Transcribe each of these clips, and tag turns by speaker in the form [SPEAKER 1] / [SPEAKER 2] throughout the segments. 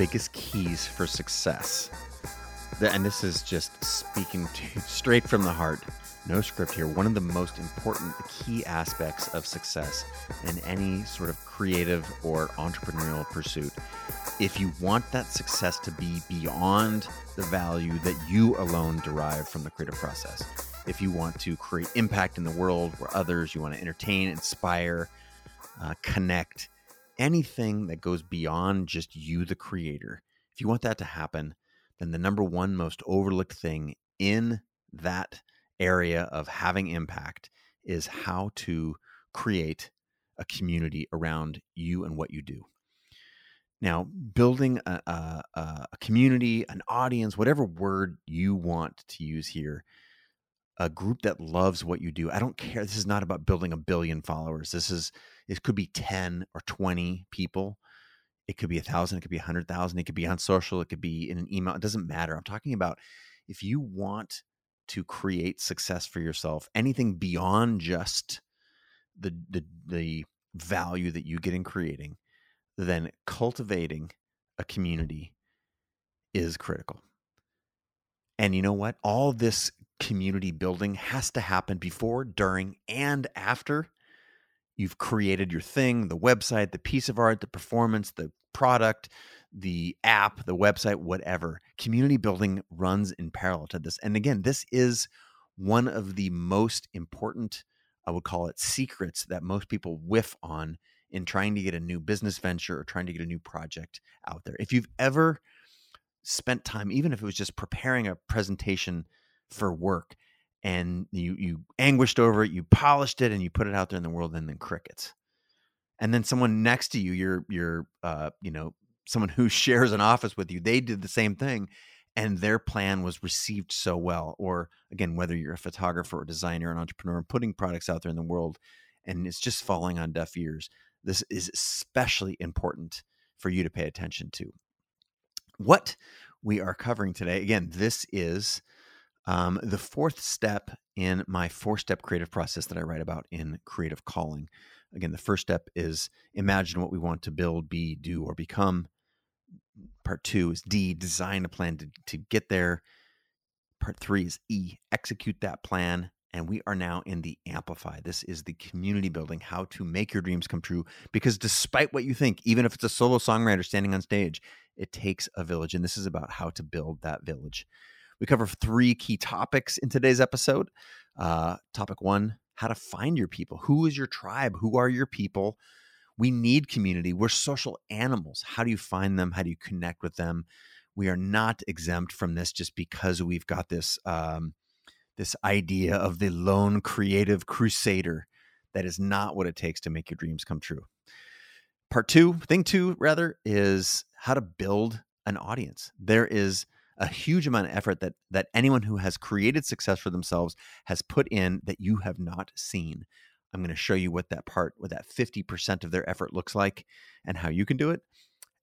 [SPEAKER 1] biggest keys for success, and this is just speaking to, straight from the heart, no script here. One of the most important key aspects of success in any sort of creative or entrepreneurial pursuit, if you want that success to be beyond the value that you alone derive from the creative process, if you want to create impact in the world where others, you want to entertain, inspire, uh, connect, anything that goes beyond just you, the creator, if you want that to happen, then the number one most overlooked thing in that area of having impact is how to create a community around you and what you do. Now, building a, a, a, community, an audience, whatever word you want to use here, a group that loves what you do. I don't care. This is not about building a billion followers. This is, it could be 10 or 20 people. It could be a thousand. It could be a hundred thousand. It could be on social. It could be in an email. It doesn't matter. I'm talking about if you want to create success for yourself, anything beyond just the the the value that you get in creating, then cultivating a community is critical. And you know what? All this community building has to happen before, during, and after you've created your thing, the website, the piece of art, the performance, the product, the app, the website, whatever. Community building runs in parallel to this. And again, this is one of the most important, I would call it secrets that most people whiff on in trying to get a new business venture or trying to get a new project out there. If you've ever spent time, even if it was just preparing a presentation for work, and you you anguished over it, you polished it, and you put it out there in the world, and then crickets. And then someone next to you, your your uh, you know someone who shares an office with you, they did the same thing and their plan was received so well. Or again, whether you're a photographer or designer, an entrepreneur, putting products out there in the world and it's just falling on deaf ears, this is especially important for you to pay attention to. What we are covering today, again, this is um, the fourth step in my four step creative process that I write about in Creative Calling. Again, the first step is imagine what we want to build, be, do, or become Part two is D, design a plan to, to get there. Part three is E, execute that plan. And we are now in the Amplify. This is the community building, how to make your dreams come true. Because despite what you think, even if it's a solo songwriter standing on stage, it takes a village. And this is about how to build that village. We cover three key topics in today's episode. Uh, topic one, how to find your people. Who is your tribe? Who are your people? we need community. We're social animals. How do you find them? How do you connect with them? We are not exempt from this just because we've got this um, this idea of the lone creative crusader. That is not what it takes to make your dreams come true. Part two, thing two, rather, is how to build an audience. There is a huge amount of effort that that anyone who has created success for themselves has put in that you have not seen. I'm going to show you what that part, what that 50% of their effort looks like and how you can do it.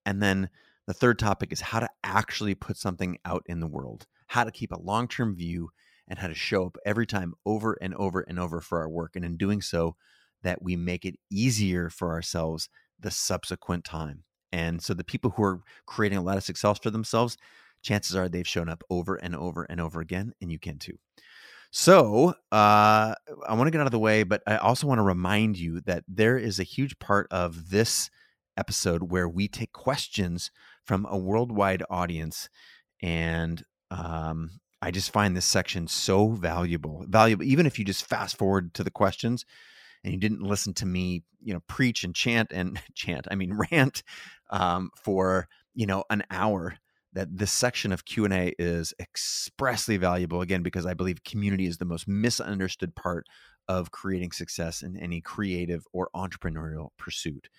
[SPEAKER 1] And then the third topic is how to actually put something out in the world, how to keep a long term view, and how to show up every time over and over and over for our work. And in doing so, that we make it easier for ourselves the subsequent time. And so the people who are creating a lot of success for themselves, chances are they've shown up over and over and over again, and you can too. So uh, I want to get out of the way, but I also want to remind you that there is a huge part of this episode where we take questions from a worldwide audience. And um, I just find this section so valuable. Valuable, even if you just fast forward to the questions and you didn't listen to me, you know, preach and chant and chant, I mean, rant um, for, you know, an hour that this section of q&a is expressly valuable again because i believe community is the most misunderstood part of creating success in any creative or entrepreneurial pursuit.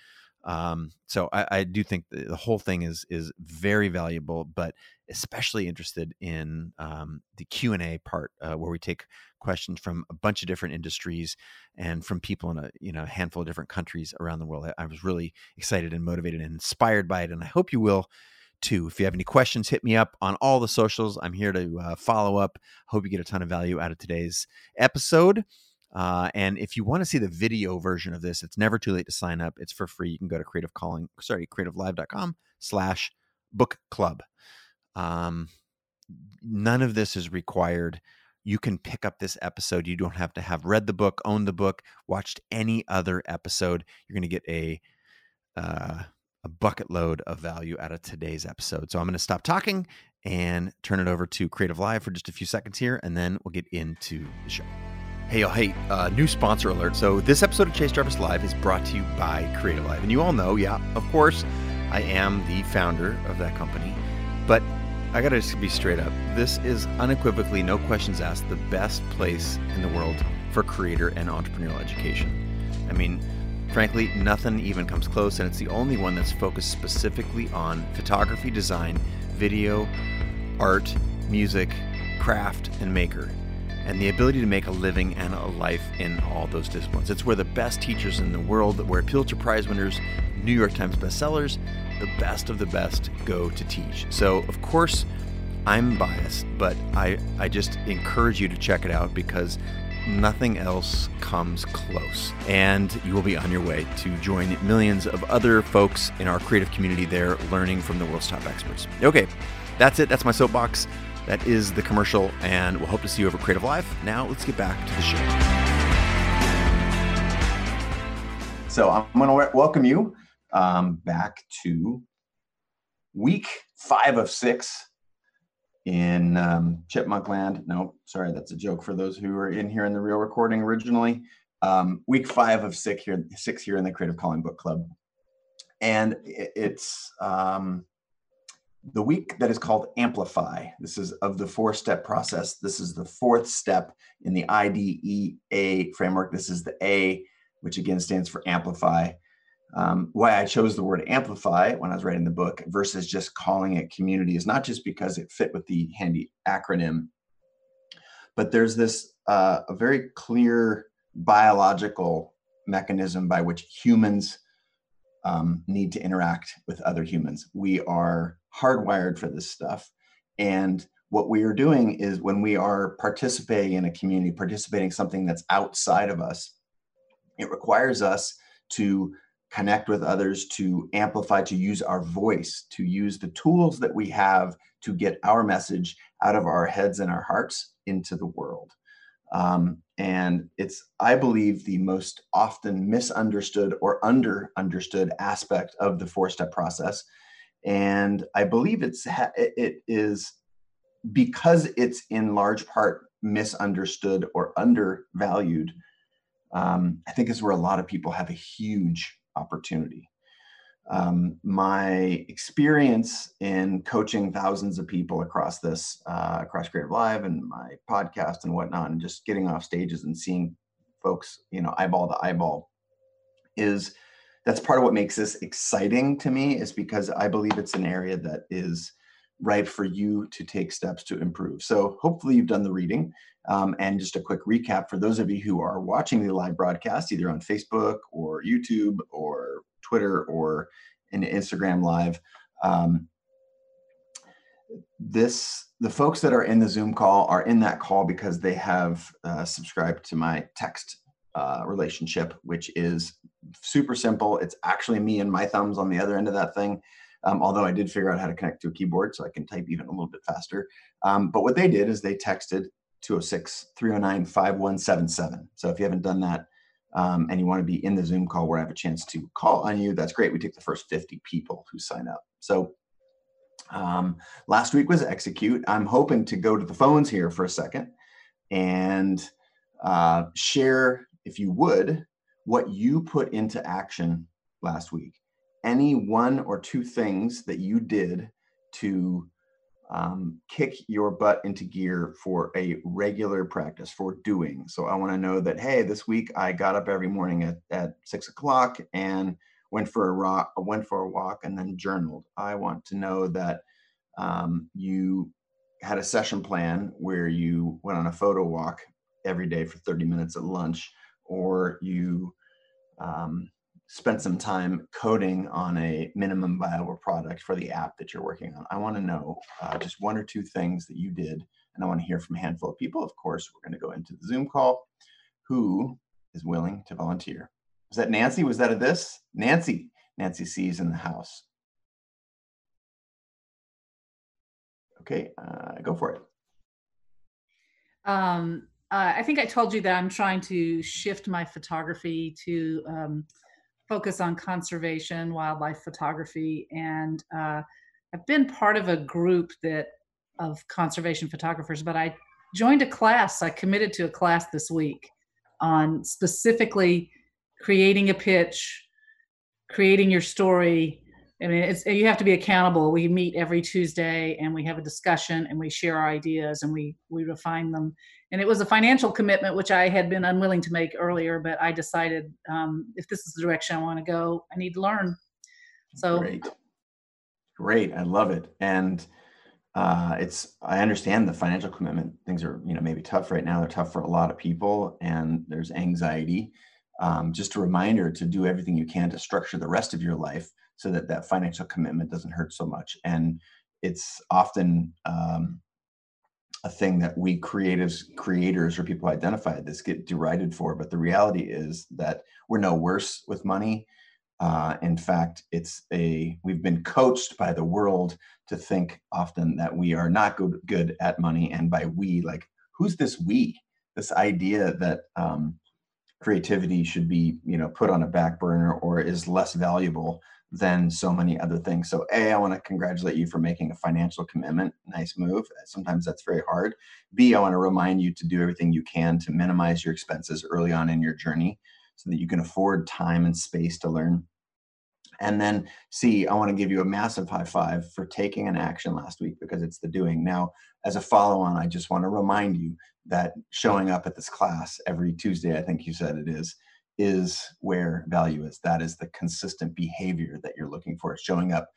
[SPEAKER 1] Um, so I, I, do think the whole thing is is very valuable but especially interested in um, the q&a part uh, where we take questions from a bunch of different industries and from people in a you know handful of different countries around the world. I, I was really excited and motivated and inspired by it and i hope you will too. If you have any questions, hit me up on all the socials. I'm here to uh, follow up. Hope you get a ton of value out of today's episode. Uh, and if you want to see the video version of this, it's never too late to sign up. It's for free. You can go to creative calling, sorry, creativelive.com slash book club. Um, none of this is required. You can pick up this episode. You don't have to have read the book, owned the book, watched any other episode. You're going to get a uh, a bucket load of value out of today's episode. So I'm going to stop talking and turn it over to Creative Live for just a few seconds here, and then we'll get into the show. Hey, oh, hey, uh, new sponsor alert. So, this episode of Chase Jarvis Live is brought to you by Creative Live. And you all know, yeah, of course, I am the founder of that company. But I got to just be straight up. This is unequivocally, no questions asked, the best place in the world for creator and entrepreneurial education. I mean, frankly, nothing even comes close, and it's the only one that's focused specifically on photography, design, video, art, music, craft, and maker and the ability to make a living and a life in all those disciplines. It's where the best teachers in the world, where Pulitzer Prize winners, New York Times bestsellers, the best of the best go to teach. So, of course, I'm biased, but I, I just encourage you to check it out because nothing else comes close. And you will be on your way to join millions of other folks in our creative community there learning from the world's top experts. Okay, that's it. That's my soapbox. That is the commercial, and we'll hope to see you over Creative Live. Now, let's get back to the show. So, I'm going to welcome you um, back to week five of six in um, Chipmunk Land. No, sorry, that's a joke for those who are in here in the real recording originally. Um, week five of six here, six here in the Creative Calling Book Club, and it's um, the week that is called Amplify. This is of the four step process. This is the fourth step in the IDEA framework. This is the A, which again stands for Amplify. Um, why I chose the word amplify when I was writing the book versus just calling it community is not just because it fit with the handy acronym, but there's this uh, a very clear biological mechanism by which humans um, need to interact with other humans. We are hardwired for this stuff. And what we are doing is when we are participating in a community, participating something that's outside of us, it requires us to connect with others, to amplify, to use our voice, to use the tools that we have to get our message out of our heads and our hearts into the world. Um, and it's, I believe, the most often misunderstood or under understood aspect of the four step process. And I believe it's, it is because it's in large part misunderstood or undervalued. Um, I think is where a lot of people have a huge opportunity um, my experience in coaching thousands of people across this, uh, across Creative Live and my podcast and whatnot, and just getting off stages and seeing folks, you know, eyeball to eyeball, is that's part of what makes this exciting to me. Is because I believe it's an area that is ripe for you to take steps to improve. So hopefully you've done the reading. Um, and just a quick recap for those of you who are watching the live broadcast, either on Facebook or YouTube or Twitter or in Instagram Live. Um, this the folks that are in the Zoom call are in that call because they have uh, subscribed to my text uh, relationship, which is super simple. It's actually me and my thumbs on the other end of that thing. Um, although I did figure out how to connect to a keyboard so I can type even a little bit faster. Um, but what they did is they texted 206 309 5177. So if you haven't done that, um, and you want to be in the Zoom call where I have a chance to call on you, that's great. We take the first 50 people who sign up. So um, last week was execute. I'm hoping to go to the phones here for a second and uh, share, if you would, what you put into action last week. Any one or two things that you did to um, kick your butt into gear for a regular practice for doing. So I want to know that, hey, this week I got up every morning at, at six o'clock and went for a rock, went for a walk and then journaled. I want to know that um, you had a session plan where you went on a photo walk every day for 30 minutes at lunch, or you um, spent some time coding on a minimum viable product for the app that you're working on. I want to know uh, just one or two things that you did, and I want to hear from a handful of people. Of course, we're going to go into the Zoom call. Who is willing to volunteer? Was that Nancy? Was that a this? Nancy. Nancy C is in the house. Okay, uh, go for it.
[SPEAKER 2] Um, uh, I think I told you that I'm trying to shift my photography to um, focus on conservation, wildlife photography, and uh, I've been part of a group that of conservation photographers. But I joined a class. I committed to a class this week on specifically creating a pitch, creating your story. I mean, it's you have to be accountable. We meet every Tuesday and we have a discussion and we share our ideas and we we refine them. And it was a financial commitment which I had been unwilling to make earlier, but I decided um, if this is the direction I want to go, I need to learn. So
[SPEAKER 1] great, great, I love it. And uh, it's I understand the financial commitment. Things are you know maybe tough right now. They're tough for a lot of people, and there's anxiety um, just a reminder to do everything you can to structure the rest of your life so that that financial commitment doesn't hurt so much. And it's often um, a thing that we creatives creators or people identify this get derided for but the reality is that we're no worse with money. Uh, in fact it's a we've been coached by the world to think often that we are not good good at money and by we like who's this we? This idea that um, creativity should be you know put on a back burner or is less valuable than so many other things. So a i want to congratulate you for making a financial commitment. Nice move. Sometimes that's very hard. B i want to remind you to do everything you can to minimize your expenses early on in your journey so that you can afford time and space to learn. And then C, I want to give you a massive high five for taking an action last week because it's the doing. Now, as a follow on, I just want to remind you that showing up at this class every Tuesday, I think you said it is, is where value is. That is the consistent behavior that you're looking for. It's showing up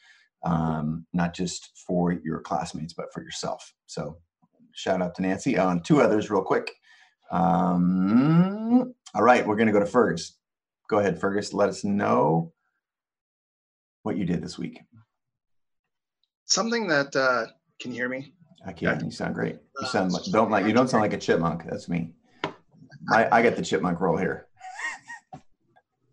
[SPEAKER 1] um, not just for your classmates, but for yourself. So shout out to Nancy. On uh, two others, real quick. Um, all right, we're going to go to Fergus. Go ahead, Fergus. Let us know what you did this week.
[SPEAKER 3] Something that uh, can you hear me?
[SPEAKER 1] I can. Yeah. You sound great. You sound like don't like you don't sound like a chipmunk. That's me. I, I get the chipmunk role here.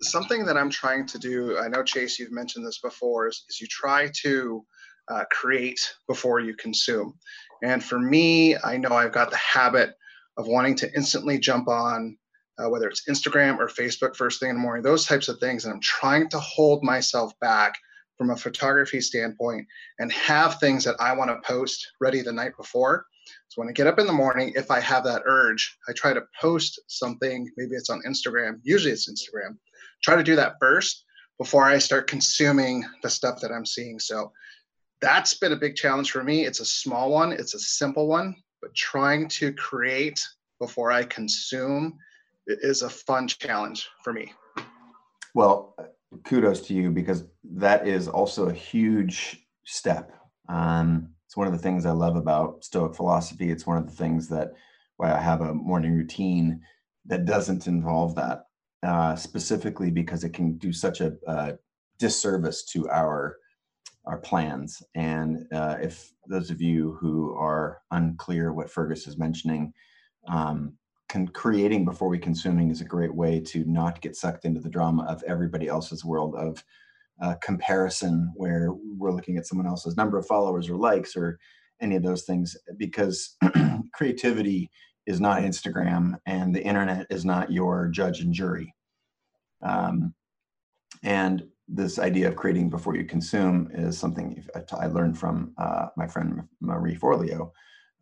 [SPEAKER 3] Something that I'm trying to do. I know Chase, you've mentioned this before. Is, is you try to uh, create before you consume. And for me, I know I've got the habit of wanting to instantly jump on, uh, whether it's Instagram or Facebook first thing in the morning, those types of things. And I'm trying to hold myself back from a photography standpoint and have things that I want to post ready the night before. So when I get up in the morning, if I have that urge, I try to post something. Maybe it's on Instagram. Usually it's Instagram. Try to do that first before I start consuming the stuff that I'm seeing. So that's been a big challenge for me. It's a small one, it's a simple one, but trying to create before I consume is a fun challenge for me.
[SPEAKER 1] Well, kudos to you because that is also a huge step. Um, it's one of the things I love about Stoic philosophy. It's one of the things that why I have a morning routine that doesn't involve that uh, specifically because it can do such a, a disservice to our our plans. And uh, if those of you who are unclear what Fergus is mentioning, um, creating before we consuming is a great way to not get sucked into the drama of everybody else's world of uh, comparison where we're looking at someone else's number of followers or likes or any of those things because creativity is not instagram and the internet is not your judge and jury um, and this idea of creating before you consume is something I learned from uh, my friend Marie Forleo,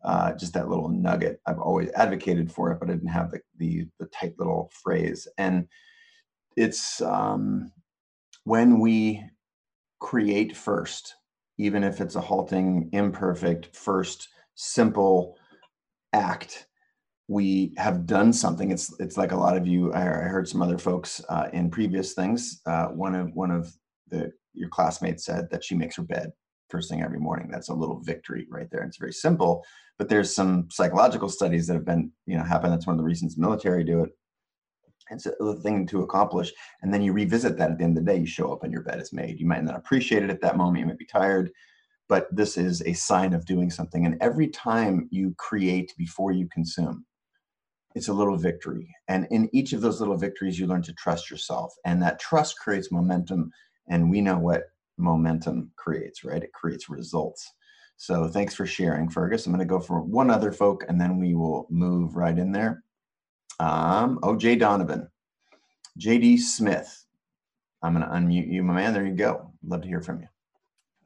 [SPEAKER 1] uh, just that little nugget. I've always advocated for it, but I didn't have the the, the tight little phrase. And it's um, when we create first, even if it's a halting, imperfect, first, simple act, we have done something. It's it's like a lot of you. I, heard some other folks uh, in previous things. Uh, one of one of the your classmates said that she makes her bed first thing every morning. That's a little victory right there. It's very simple, but there's some psychological studies that have been, you know, happen. That's one of the reasons the military do it. It's a thing to accomplish. And then you revisit that at the end of the day. You show up and your bed is made. You might not appreciate it at that moment. You might be tired, but this is a sign of doing something. And every time you create before you consume, it's a little victory. And in each of those little victories, you learn to trust yourself. And that trust creates momentum. And we know what momentum creates, right? It creates results. So thanks for sharing, Fergus. I'm going to go for one other folk and then we will move right in there. Um, oh, Jay Donovan, JD Smith. I'm going to unmute you, my man. There you go. Love to hear from you.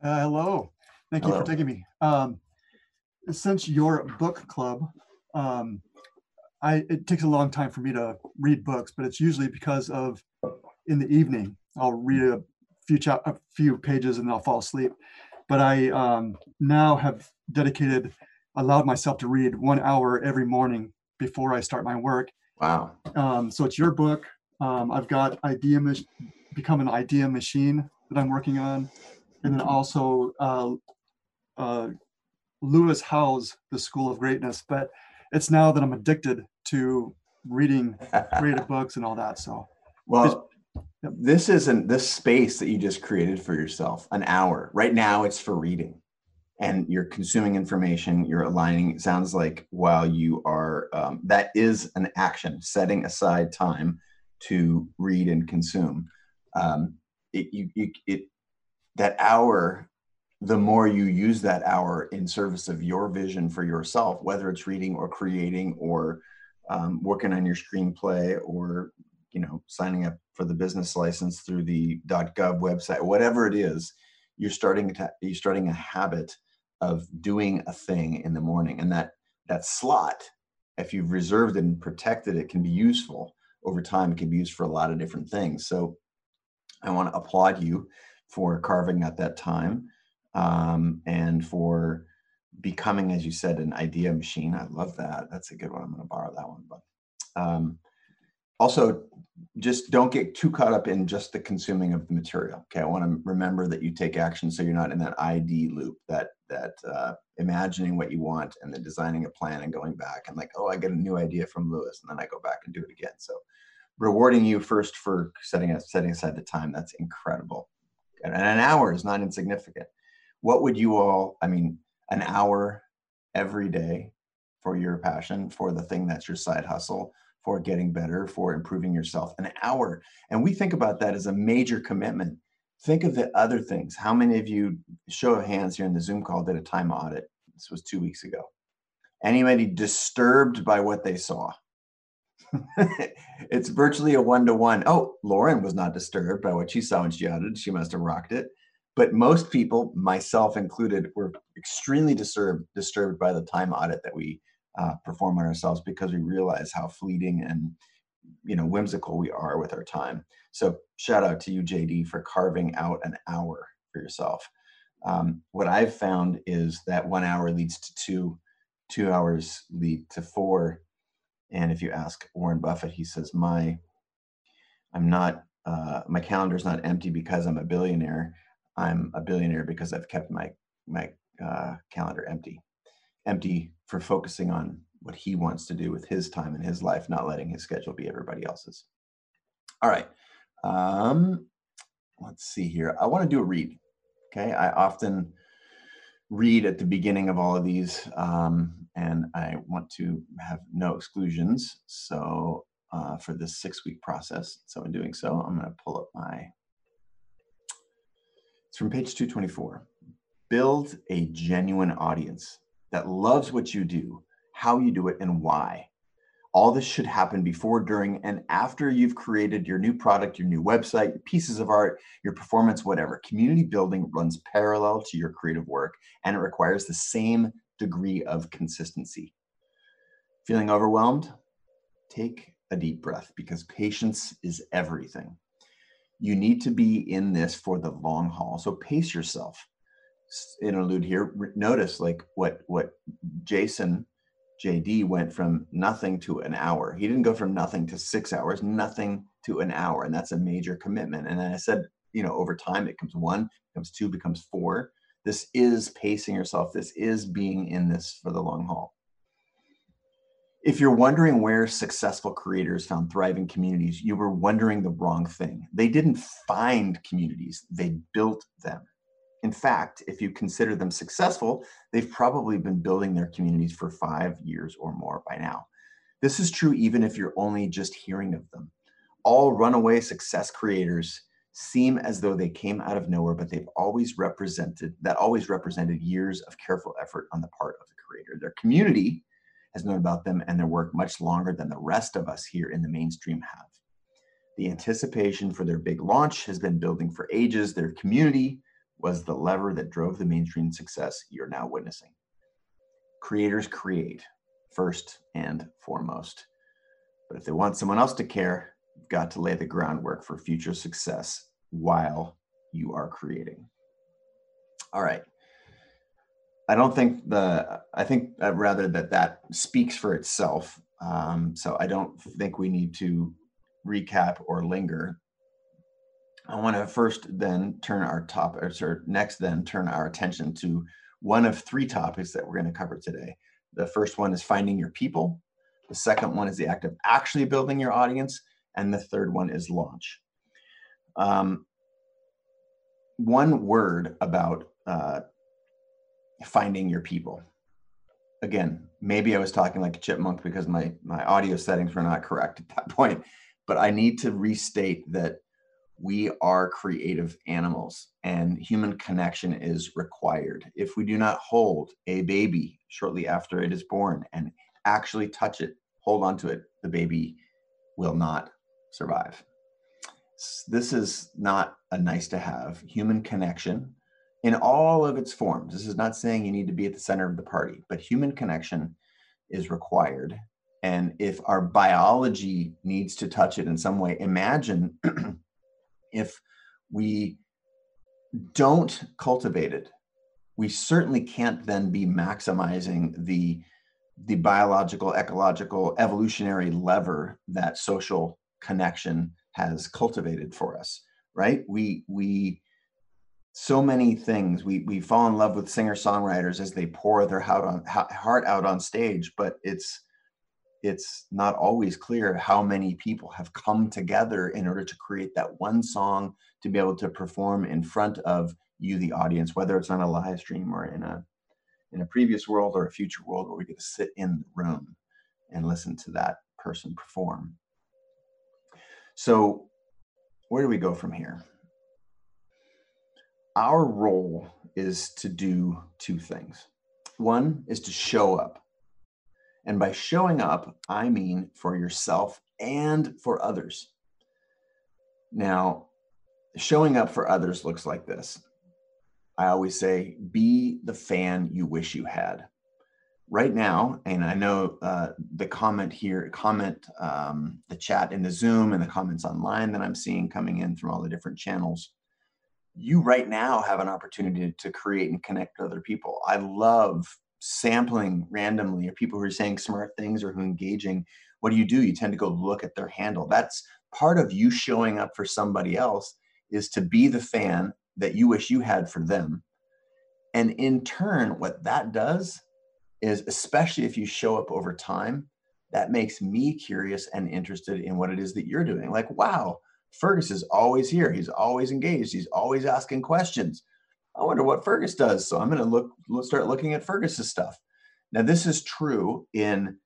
[SPEAKER 4] Uh, hello. Thank hello. you for taking me. Um, since your book club, um, I, it takes a long time for me to read books, but it's usually because of in the evening I'll read a few cha- a few pages and then I'll fall asleep. But I um, now have dedicated, allowed myself to read one hour every morning before I start my work.
[SPEAKER 1] Wow.
[SPEAKER 4] Um, so it's your book. Um, I've got idea mach- become an idea machine that I'm working on, and then also uh, uh, Lewis Howes, The School of Greatness. But it's now that I'm addicted to reading creative books and all that. So,
[SPEAKER 1] well, yep. this isn't this space that you just created for yourself. An hour right now, it's for reading, and you're consuming information. You're aligning. It sounds like while you are, um, that is an action. Setting aside time to read and consume. Um, it, you, you, it, that hour the more you use that hour in service of your vision for yourself, whether it's reading or creating or um, working on your screenplay or you know signing up for the business license through the .gov website, whatever it is, you're starting to you're starting a habit of doing a thing in the morning, and that that slot, if you've reserved it and protected it, can be useful over time. It can be used for a lot of different things. So, I want to applaud you for carving out that time um, and for becoming, as you said, an idea machine. I love that. That's a good one. I'm going to borrow that one. But um, also, just don't get too caught up in just the consuming of the material. Okay, I want to remember that you take action, so you're not in that ID loop, that that uh, imagining what you want and then designing a plan and going back and like, oh, I get a new idea from Lewis, and then I go back and do it again. So, rewarding you first for setting up, setting aside the time. That's incredible, and an hour is not insignificant what would you all i mean an hour every day for your passion for the thing that's your side hustle for getting better for improving yourself an hour. And we think about that as a major commitment. Think of the other things. How many of you show of hands here in the zoom call did a time audit? This was two weeks ago. Anybody disturbed by what they saw? It's virtually a one-to-one. Oh lauren was not disturbed by what she saw when she audited she must have rocked it but most people, myself included, were extremely disturbed disturbed by the time audit that we uh, perform on ourselves because we realize how fleeting and you know whimsical we are with our time. So shout out to you, JD, for carving out an hour for yourself. Um, what I've found is that one hour leads to two, two hours lead to four. And if you ask Warren Buffett, he says, "My, I'm not, uh, my calendar's not empty because I'm a billionaire. I'm a billionaire because I've kept my my uh, calendar empty, empty for focusing on what he wants to do with his time and his life, not letting his schedule be everybody else's. All right, um, let's see here. I want to do a read. Okay, I often read at the beginning of all of these, um, and I want to have no exclusions. So uh, for this six week process, so in doing so, I'm going to pull up my it's from page 224. Build a genuine audience that loves what you do, how you do it, and why. All this should happen before, during, and after you've created your new product, your new website, your pieces of art, your performance, whatever. Community building runs parallel to your creative work and it requires the same degree of consistency. Feeling overwhelmed? Take a deep breath because patience is everything you need to be in this for the long haul. So pace yourself. Interlude here. Notice like what what Jason JD went from nothing to an hour. He didn't go from nothing to six hours, nothing to an hour, and that's a major commitment. And then I said, you know, over time it comes one, becomes two, becomes four. This is pacing yourself. This is being in this for the long haul. If you're wondering where successful creators found thriving communities, you were wondering the wrong thing. They didn't find communities, they built them. In fact, if you consider them successful, they've probably been building their communities for five years or more by now. This is true even if you're only just hearing of them. All runaway success creators seem as though they came out of nowhere, but they've always represented that always represented years of careful effort on the part of the creator. Their community has known about them and their work much longer than the rest of us here in the mainstream have. The anticipation for their big launch has been building for ages. Their community was the lever that drove the mainstream success you're now witnessing. Creators create first and foremost. But if they want someone else to care, you've got to lay the groundwork for future success while you are creating. All right. I don't think the, I think uh, rather that that speaks for itself. Um, so I don't think we need to recap or linger. I want to first then turn our top, or next then turn our attention to one of three topics that we're going to cover today. The first one is finding your people. The second one is the act of actually building your audience. And the third one is launch. Um, one word about uh, finding your people. Again, maybe I was talking like a chipmunk because my my audio settings were not correct at that point, but I need to restate that we are creative animals and human connection is required. If we do not hold a baby shortly after it is born and actually touch it, hold on to it, the baby will not survive. This is not a nice to have. Human connection in all of its forms. This is not saying you need to be at the center of the party, but human connection is required. And if our biology needs to touch it in some way, imagine if we don't cultivate it, we certainly can't then be maximizing the the biological, ecological, evolutionary lever that social connection has cultivated for us. Right? We we so many things. We we fall in love with singer songwriters as they pour their heart on heart out on stage, but it's it's not always clear how many people have come together in order to create that one song to be able to perform in front of you the audience whether it's on a live stream or in a in a previous world or a future world where we get to sit in the room and listen to that person perform so where do we go from here our role is to do two things one is to show up and by showing up, I mean for yourself and for others. Now, showing up for others looks like this. I always say, be the fan you wish you had. Right now, and I know uh, the comment here, comment, um, the chat in the Zoom and the comments online that I'm seeing coming in from all the different channels. You right now have an opportunity to create and connect with other people. I love sampling randomly or people who are saying smart things or who are engaging, what do you do? You tend to go look at their handle. That's part of you showing up for somebody else is to be the fan that you wish you had for them. And in turn, what that does is, especially if you show up over time, that makes me curious and interested in what it is that you're doing. Like, wow, Fergus is always here. He's always engaged. He's always asking questions. I wonder what Fergus does. So I'm going to look, start looking at Fergus's stuff. Now, this is true in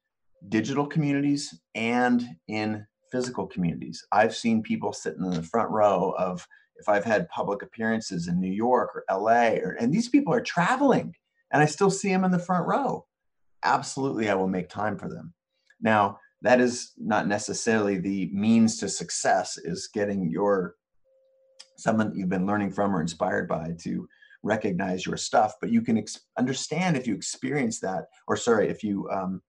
[SPEAKER 1] digital communities and in physical communities. I've seen people sitting in the front row of if I've had public appearances in New York or LA, or, and these people are traveling and I still see them in the front row. Absolutely, I will make time for them. Now, that is not necessarily the means to success, is getting your someone you've been learning from or inspired by to recognize your stuff. But you can ex- understand if you experience that or sorry if you um,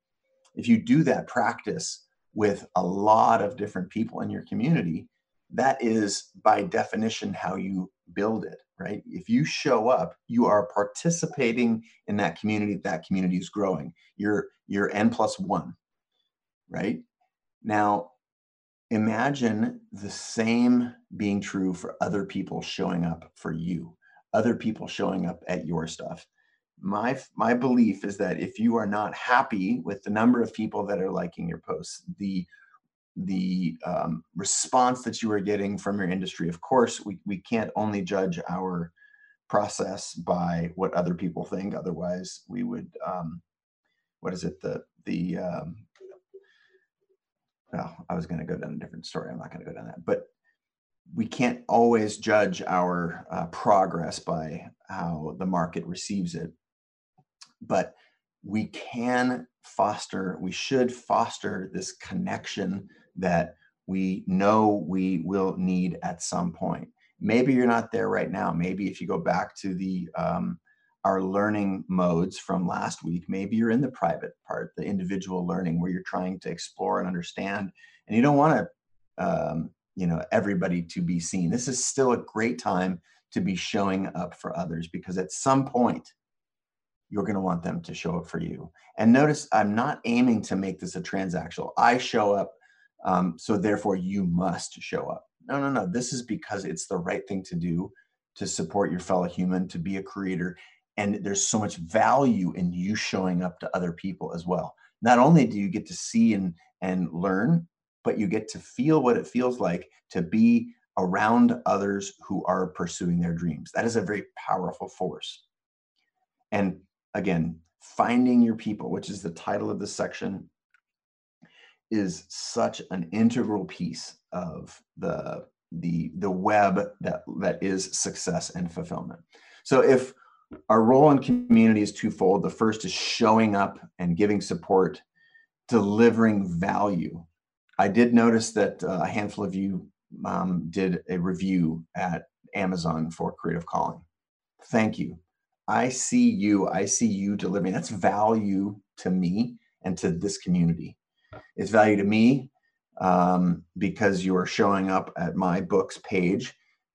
[SPEAKER 1] if you do that practice with a lot of different people in your community that is by definition how you build it right? If you show up you are participating in that community that community is growing. You're you're n plus one right? Now imagine the same being true for other people showing up for you other people showing up at your stuff. My my belief is that if you are not happy with the number of people that are liking your posts the the um, response that you are getting from your industry of course we, we can't only judge our process by what other people think. Otherwise we would um, what is it? The the um, well i was going to go down a different story i'm not going to go down that but we can't always judge our uh, progress by how the market receives it, but we can foster, we should foster this connection that we know we will need at some point. Maybe you're not there right now. Maybe if you go back to the um, our learning modes from last week, maybe you're in the private part, the individual learning, where you're trying to explore and understand, and you don't want to um, you know everybody to be seen. This is still a great time to be showing up for others because at some point you're going to want them to show up for you. And notice i'm not aiming to make this a transactional. I show up um, so therefore you must show up. No no no. This is because it's the right thing to do to support your fellow human to be a creator and there's so much value in you showing up to other people as well not only do you get to see and and learn but you get to feel what it feels like to be around others who are pursuing their dreams. That is a very powerful force. And again, finding your people, which is the title of this section, is such an integral piece of the the the web that that is success and fulfillment. So if our role in community is twofold, the first is showing up and giving support, delivering value I did notice that uh, a handful of you um, did a review at Amazon for Creative Calling. Thank you. I see you. I see you delivering. That's value to me and to this community. It's value to me um, because you are showing up at my books page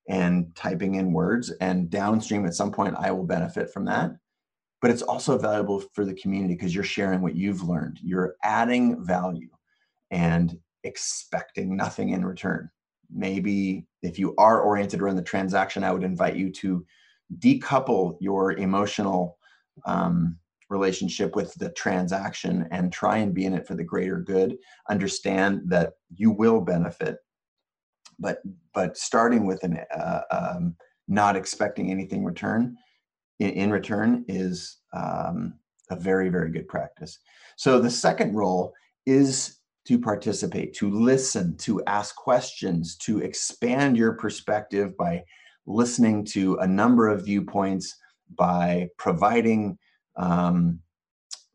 [SPEAKER 1] and typing in words, and downstream at some point I will benefit from that. But it's also valuable for the community because you're sharing what you've learned. You're adding value. And expecting nothing in return. Maybe if you are oriented around the transaction, I would invite you to decouple your emotional um, relationship with the transaction and try and be in it for the greater good. Understand that you will benefit, but but starting with an uh, um, not expecting anything return in, in return is um, a very very good practice. So the second role is to participate, to listen, to ask questions, to expand your perspective by listening to a number of viewpoints, by providing um,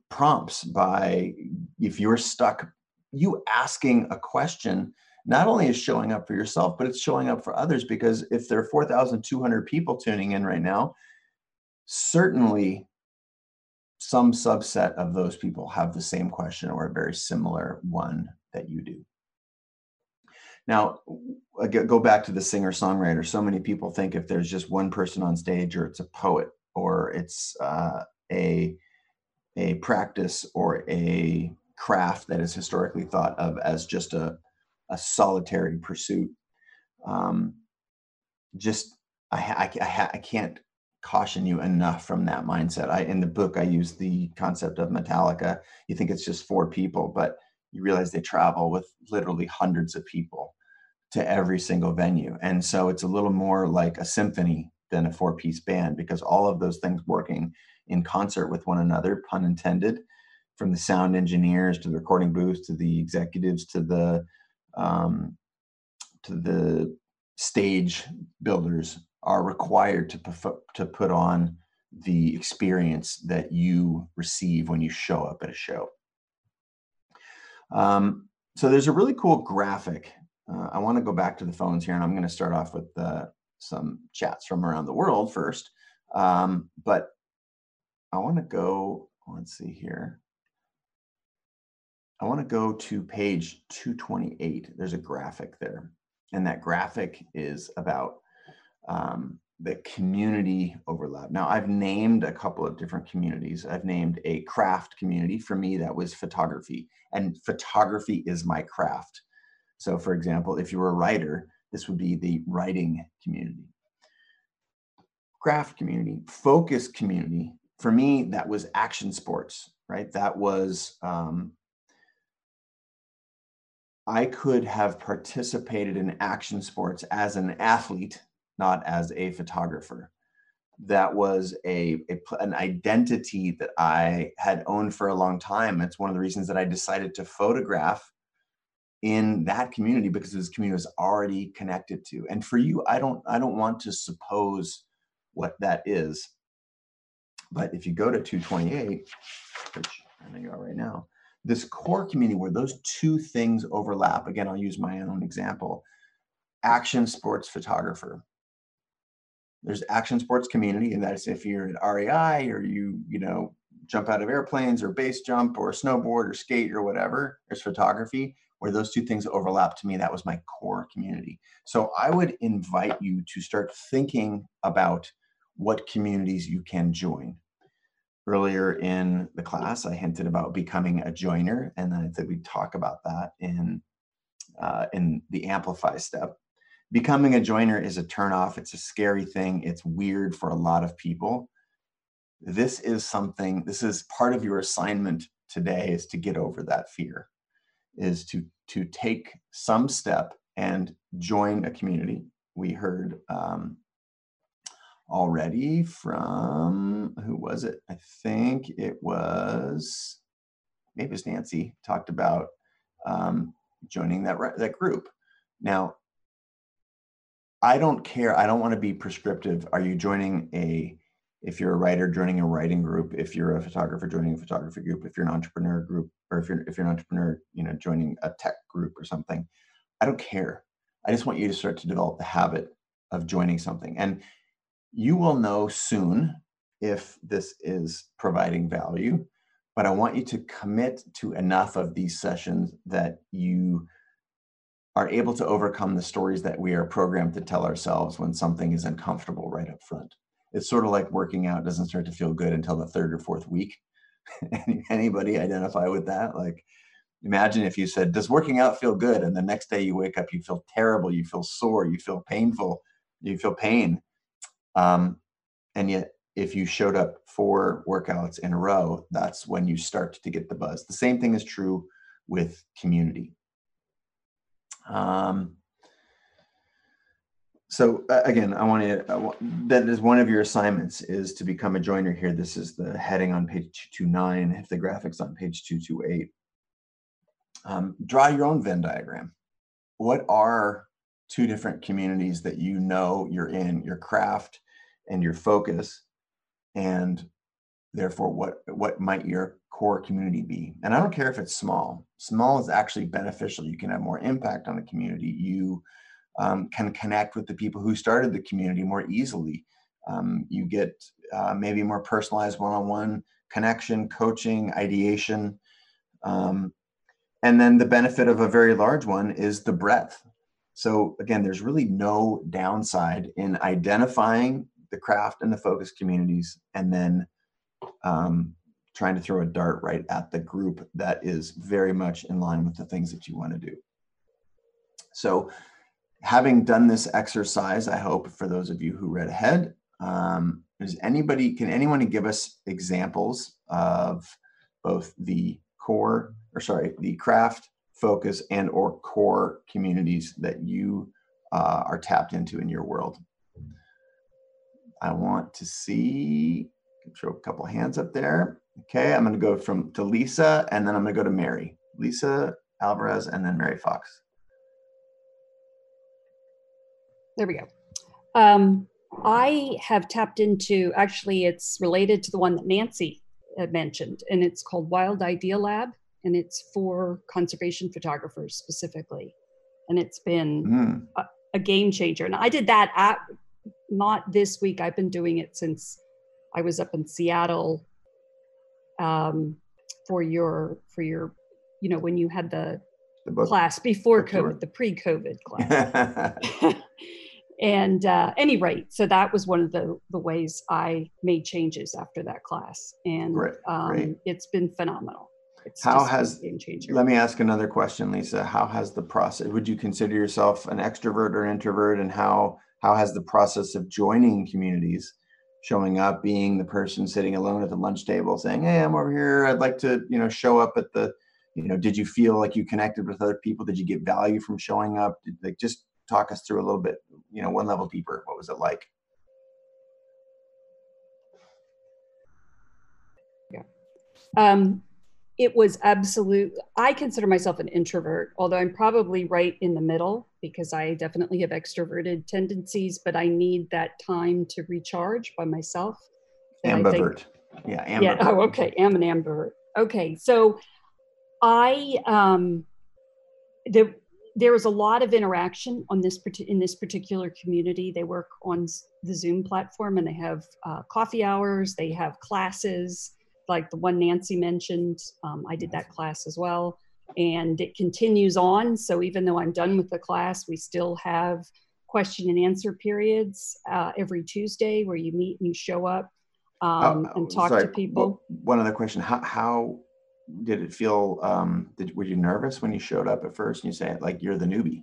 [SPEAKER 1] prompts, by if you're stuck, you asking a question not only is showing up for yourself, but it's showing up for others because if there are 4,200 people tuning in right now, certainly some subset of those people have the same question or a very similar one that you do. Now, go back to the singer songwriter. So many people think if there's just one person on stage, or it's a poet, or it's uh, a a practice or a craft that is historically thought of as just a a solitary pursuit. Um, just I, I, I can't caution you enough from that mindset. I in the book I use the concept of Metallica. You think it's just four people, but you realize they travel with literally hundreds of people to every single venue. And so it's a little more like a symphony than a four-piece band because all of those things working in concert with one another, pun intended, from the sound engineers to the recording booths to the executives to the um, to the stage builders are required to, to put on the experience that you receive when you show up at a show. Um, so there's a really cool graphic. Uh, I want to go back to the phones here, and I'm going to start off with uh, some chats from around the world first. Um, but I want to go, let's see here. I want to go to page 228. There's a graphic there. And that graphic is about um, the community overlap. Now, I've named a couple of different communities. I've named a craft community. For me, that was photography, and photography is my craft. So, for example, if you were a writer, this would be the writing community. Craft community, focus community. For me, that was action sports, right? That was um, I could have participated in action sports as an athlete not as a photographer. That was a, a, an identity that I had owned for a long time. It's one of the reasons that I decided to photograph in that community because this community was already connected to. And for you, I don't I don't want to suppose what that is. But if you go to 228, which I know you are right now, this core community where those two things overlap. Again, I'll use my own example. Action sports photographer. There's action sports community, and that's if you're at REI or you, you know, jump out of airplanes or base jump or snowboard or skate or whatever. There's photography where those two things overlap to me. That was my core community. So I would invite you to start thinking about what communities you can join. Earlier in the class, I hinted about becoming a joiner, and then I said we'd talk about that in uh, in the amplify step. Becoming a joiner is a turnoff. It's a scary thing. It's weird for a lot of people. This is something. This is part of your assignment today is to get over that fear, is to to take some step and join a community. We heard um, already from who was it? I think it was maybe it was Nancy talked about um, joining that that group. Now, I don't care. I don't want to be prescriptive. Are you joining a if you're a writer joining a writing group, if you're a photographer joining a photography group, if you're an entrepreneur group, or if you're if you're an entrepreneur, you know, joining a tech group or something, I don't care. I just want you to start to develop the habit of joining something. And you will know soon if this is providing value, but I want you to commit to enough of these sessions that you are able to overcome the stories that we are programmed to tell ourselves when something is uncomfortable right up front. It's sort of like working out doesn't start to feel good until the third or fourth week. Anybody identify with that? Like, imagine if you said, Does working out feel good? And the next day you wake up, you feel terrible, you feel sore, you feel painful, you feel pain. Um, and yet, if you showed up four workouts in a row, that's when you start to get the buzz. The same thing is true with community. Um, so again, I want to, that is one of your assignments is to become a joiner here. This is the heading on page 229, if the graphic's on page 228. Um, draw your own Venn diagram. What are two different communities that you know you're in, your craft and your focus and therefore what what might your core community be? And i don't care if it's small. Small is actually beneficial. You can have more impact on the community. You um, can connect with the people who started the community more easily. Um, you get uh, maybe more personalized one-on-one connection coaching ideation. Um, and then the benefit of a very large one is the breadth. So again there's really no downside in identifying the craft and the focus communities, and then um, trying to throw a dart right at the group that is very much in line with the things that you want to do. So, having done this exercise, I hope for those of you who read ahead, um, is anybody can anyone give us examples of both the core or sorry the craft focus and or core communities that you uh, are tapped into in your world I want to see, throw a couple hands up there. Okay, I'm going to go from to Lisa, and then I'm going to go to Mary. Lisa Alvarez, and then Mary Fox.
[SPEAKER 5] There we go. Um, I have tapped into, actually, it's related to the one that Nancy mentioned, and it's called Wild Idea Lab, and it's for conservation photographers specifically. And it's been mm. a, a, game changer. And I did that at not this week. I've been doing it since I was up in Seattle um, for your for your you know when you had the, the class before COVID, the pre-COVID class. and uh, any rate, so that was one of the the ways I made changes after that class, and Um, it's been phenomenal. It's
[SPEAKER 1] how has. Let me ask another question, Lisa. How has the process? Would you consider yourself an extrovert or introvert, and how how has the process of joining communities showing up being the person sitting alone at the lunch table saying hey i'm over here. I'd like to you know show up at the you know did you feel like you connected with other people? Did you get value from showing up? Did, like just talk us through a little bit you know one level deeper what was it like?
[SPEAKER 5] Yeah. Um it was absolute i consider myself an introvert although i'm probably right in the middle because i definitely have extroverted tendencies but i need that time to recharge by myself
[SPEAKER 1] ambivert yeah ambivert.
[SPEAKER 5] yeah oh okay i'm an ambivert okay so i um the there was a lot of interaction on this in this particular community. They work on the Zoom platform and they have uh, coffee hours. They have classes like the one Nancy mentioned. Um, I did that class as well, and it continues on. So even though I'm done with the class, we still have question and answer periods uh, every Tuesday where you meet and you show up um, and talk sorry, to people.
[SPEAKER 1] One other question: How how did it feel? Um, did, were you nervous when you showed up at first? And you say like you're the newbie.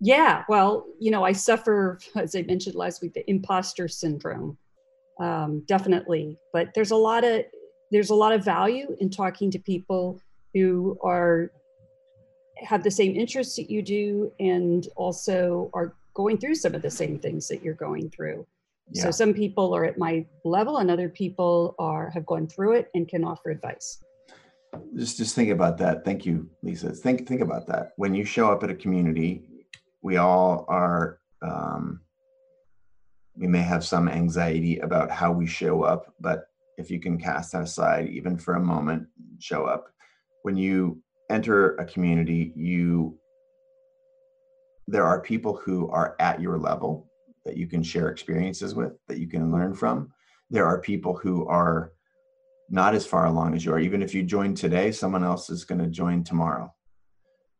[SPEAKER 5] Yeah, well, you know, I suffer, as I mentioned last week, the imposter syndrome. Um, definitely, but there's a lot of there's a lot of value in talking to people who are have the same interests that you do and also are going through some of the same things that you're going through. Yeah. so some people are at my level and other people are have gone through it and can offer advice.
[SPEAKER 1] Just just think about that. Thank you lisa. Think think about that. When you show up at a community we all are um, we may have some anxiety about how we show up but if you can cast that aside even for a moment show up. When you enter a community you there are people who are at your level that you can share experiences with that you can learn from. There are people who are not as far along as you are. Even if you join today someone else is going to join tomorrow.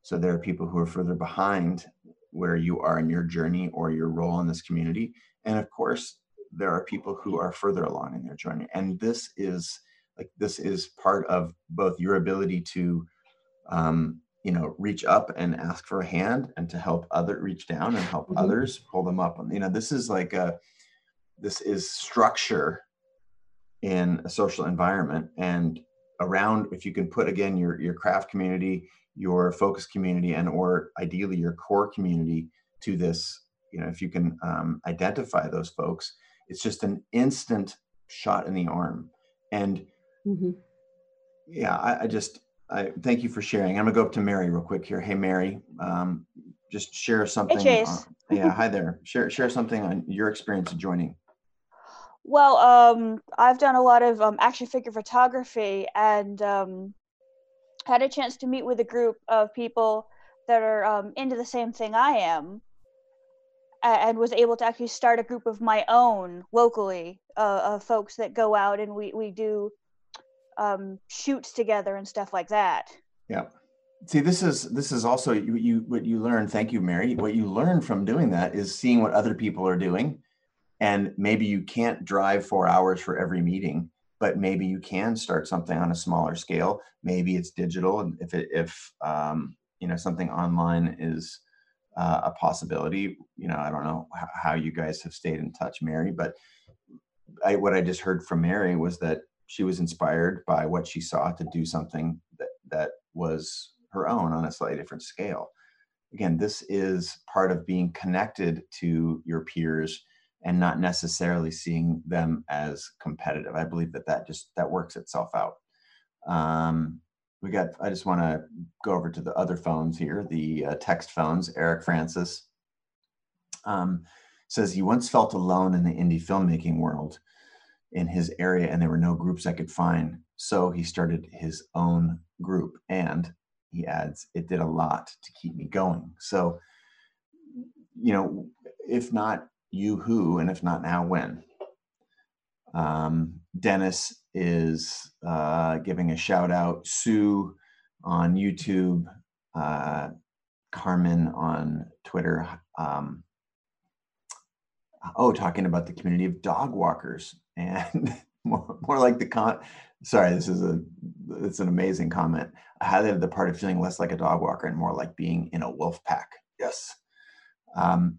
[SPEAKER 1] So there are people who are further behind where you are in your journey or your role in this community. And of course there are people who are further along in their journey. And this is like this is part of both your ability to um, you know reach up and ask for a hand and to help other reach down and help mm-hmm. others pull them up. You know this is like a this is structure in a social environment. And around if you can put again your your craft community your focus community and or ideally your core community to this you know if you can um, identify those folks it's just an instant shot in the arm. And mm-hmm. yeah, I, I, just I thank you for sharing. I'm gonna go up to Mary real quick here. Hey, Mary, um, just share something.
[SPEAKER 6] Hey, Chase.
[SPEAKER 1] On, yeah, hi there. Share share something on your experience joining.
[SPEAKER 6] Well, um, I've done a lot of um, action figure photography and um, had a chance to meet with a group of people that are um, into the same thing I am and was able to actually start a group of my own locally uh, of folks that go out and we we do um, shoots together and stuff like that.
[SPEAKER 1] Yeah. See, this is this is also you, you what you learn. Thank you, Mary. What you learn from doing that is seeing what other people are doing, and maybe you can't drive four hours for every meeting, but maybe you can start something on a smaller scale. Maybe it's digital, and if it, if um, you know something online is uh, a possibility. You know, I don't know how you guys have stayed in touch, Mary, but I, what I just heard from Mary was that she was inspired by what she saw to do something that that was her own on a slightly different scale. Again, this is part of being connected to your peers and not necessarily seeing them as competitive. I believe that that just that works itself out. Um, we got i just want to go over to the other phones here the uh, text phones eric francis. Um, says he once felt alone in the indie filmmaking world in his area and there were no groups i could find. So he started his own group and he adds it did a lot to keep me going. So you know if not you who and if not now when um, dennis is uh, giving a shout out. Sue on YouTube, uh, Carmen on Twitter. Um, oh, talking about the community of dog walkers and more, more like the con. Sorry, this is a it's an amazing comment. I highlighted the part of feeling less like a dog walker and more like being in a wolf pack. Yes. Um,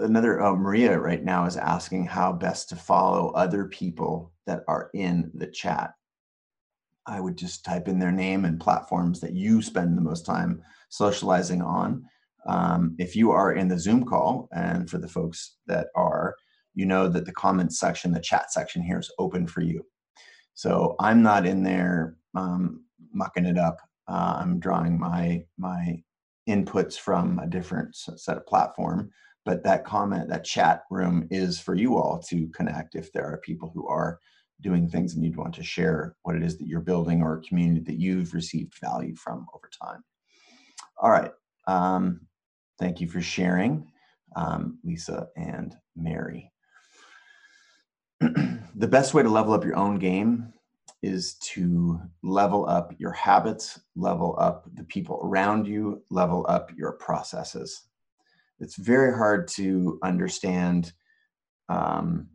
[SPEAKER 1] another uh, Maria right now is asking how best to follow other people that are in the chat. I would just type in their name and platforms that you spend the most time socializing on. Um, if you are in the Zoom call, and for the folks that are, you know that the comments section, the chat section here is open for you. So I'm not in there um, mucking it up. Uh, I'm drawing my my inputs from a different set of platform, but that comment, that chat room is for you all to connect if there are people who are doing things and you'd want to share what it is that you're building or a community that you've received value from over time. All right. Um, thank you for sharing, um, Lisa and Mary. the best way to level up your own game is to level up your habits, level up the people around you, level up your processes. It's very hard to understand um,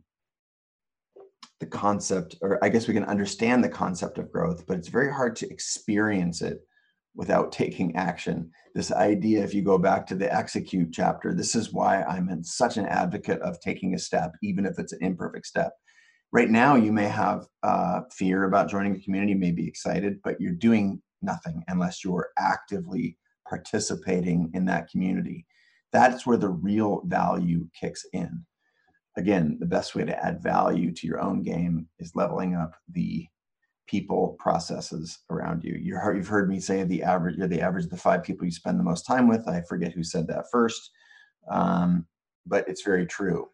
[SPEAKER 1] the concept, or I guess we can understand the concept of growth, but it's very hard to experience it without taking action. This idea, if you go back to the execute chapter, this is why I'm such an advocate of taking a step, even if it's an imperfect step. Right now, you may have uh, fear about joining a community, you may be excited, but you're doing nothing unless you're actively participating in that community. That's where the real value kicks in again, the best way to add value to your own game is leveling up the people processes around you. you have heard me say the average, you're the average of the five people you spend the most time with. I forget who said that first, um, but it's very true.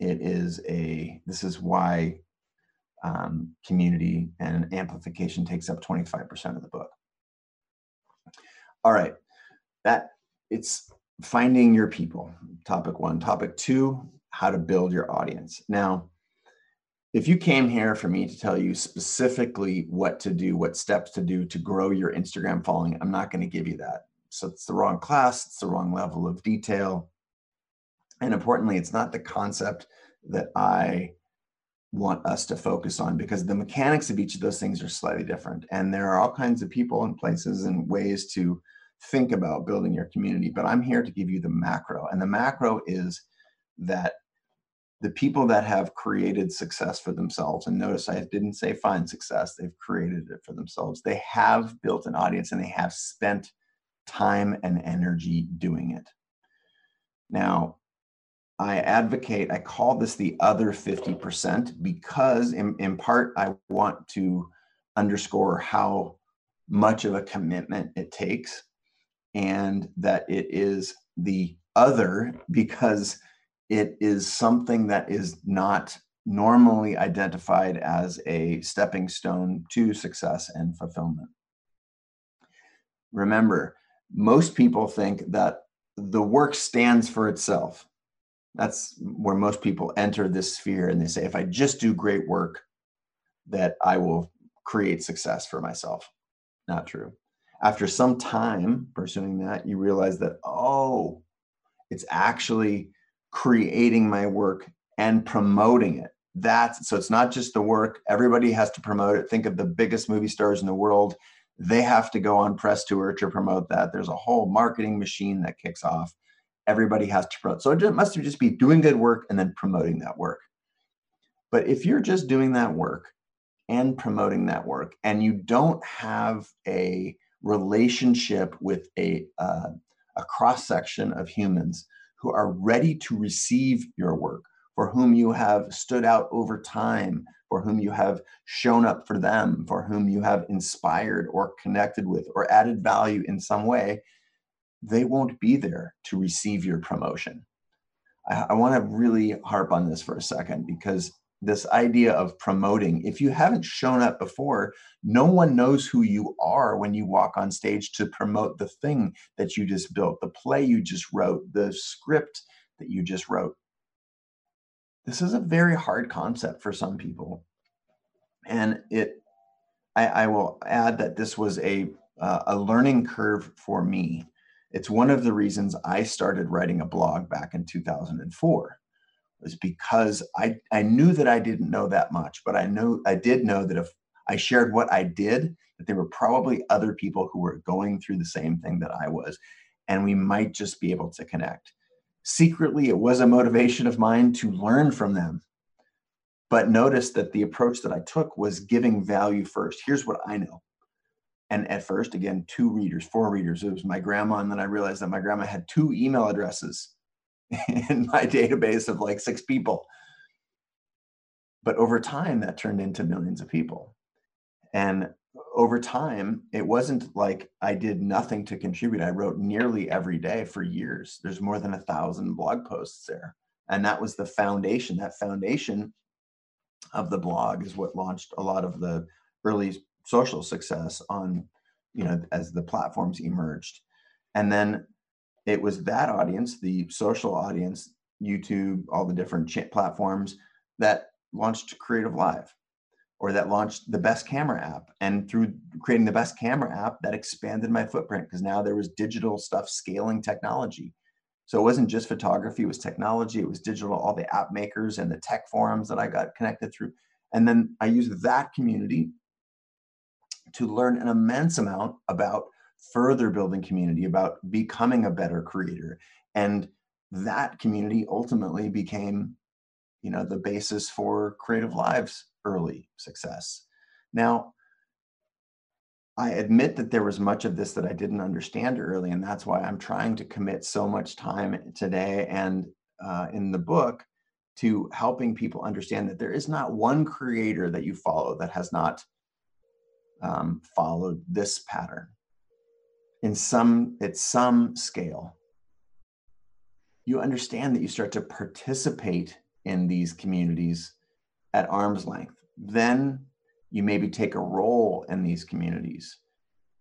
[SPEAKER 1] It is a, this is why um, community and amplification takes up 25% of the book. All right, that it's finding your people, topic one. Topic two, how to build your audience. Now, if you came here for me to tell you specifically what to do, what steps to do to grow your Instagram following, I'm not going to give you that. So it's the wrong class, it's the wrong level of detail. And importantly, it's not the concept that I want us to focus on because the mechanics of each of those things are slightly different. And there are all kinds of people and places and ways to think about building your community. But I'm here to give you the macro. And the macro is that the people that have created success for themselves, and notice I didn't say find success, they've created it for themselves. They have built an audience and they have spent time and energy doing it. Now, I advocate, I call this the other 50% because, in, in part, I want to underscore how much of a commitment it takes and that it is the other because it is something that is not normally identified as a stepping stone to success and fulfillment. Remember, most people think that the work stands for itself. That's where most people enter this sphere and they say, if I just do great work, that I will create success for myself. Not true. After some time pursuing that, you realize that, oh, it's actually creating my work and promoting it. That's so it's not just the work, everybody has to promote it. Think of the biggest movie stars in the world. They have to go on press tour to promote that. There's a whole marketing machine that kicks off. Everybody has to promote. So it must just be doing good work and then promoting that work. But if you're just doing that work and promoting that work and you don't have a relationship with a, uh, a cross section of humans who are ready to receive your work, for whom you have stood out over time, for whom you have shown up for them, for whom you have inspired or connected with or added value in some way, they won't be there to receive your promotion. I, I want to really harp on this for a second because this idea of promoting. If you haven't shown up before, no one knows who you are when you walk on stage to promote the thing that you just built, the play you just wrote, the script that you just wrote. This is a very hard concept for some people. And it, I, I will add that this was a, uh, a learning curve for me. It's one of the reasons I started writing a blog back in 2004 was because I, I knew that I didn't know that much, but I know I did know that if I shared what I did, that there were probably other people who were going through the same thing that I was, and we might just be able to connect. Secretly, it was a motivation of mine to learn from them. But notice that the approach that I took was giving value first. Here's what I know. And at first, again, two readers, four readers. It was my grandma, and then I realized that my grandma had two email addresses in my database of like six people. But over time, that turned into millions of people. And over time, it wasn't like I did nothing to contribute. I wrote nearly every day for years. There's more than a thousand blog posts there. And that was the foundation. That foundation of the blog is what launched a lot of the early social success on, you know, as the platforms emerged. And then it was that audience, the social audience, YouTube, all the different platforms that launched Creative Live or that launched the best camera app. And through creating the best camera app, that expanded my footprint because now there was digital stuff scaling technology. So it wasn't just photography, it was technology, it was digital, all the app makers and the tech forums that I got connected through. And then I used that community to learn an immense amount about further building community, about becoming a better creator. And that community ultimately became, you know, the basis for Creative Lives early success. Now, I admit that there was much of this that I didn't understand early, and that's why I'm trying to commit so much time today and uh, in the book to helping people understand that there is not one creator that you follow that has not um, followed this pattern in some at some scale. You understand that you start to participate in these communities at arm's length. Then you maybe take a role in these communities.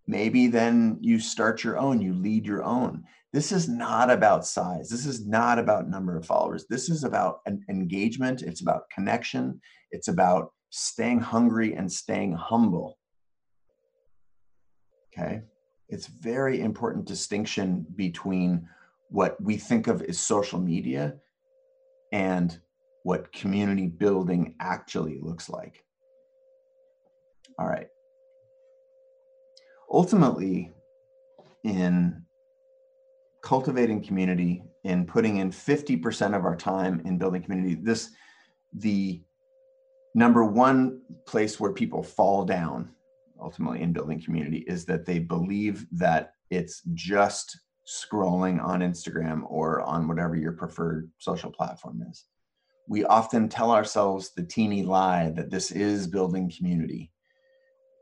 [SPEAKER 1] Maybe then you start your own, you lead your own. This is not about size. This is not about number of followers. This is about an engagement. It's about connection. It's about staying hungry and staying humble. Okay. It's very important distinction between what we think of as social media and what community building actually looks like. All right. Ultimately, in cultivating community, in putting in 50% of our time in building community, this the number one place where people fall down ultimately in building community is that they believe that it's just scrolling on Instagram or on whatever your preferred social platform is we often tell ourselves the teeny lie that this is building community.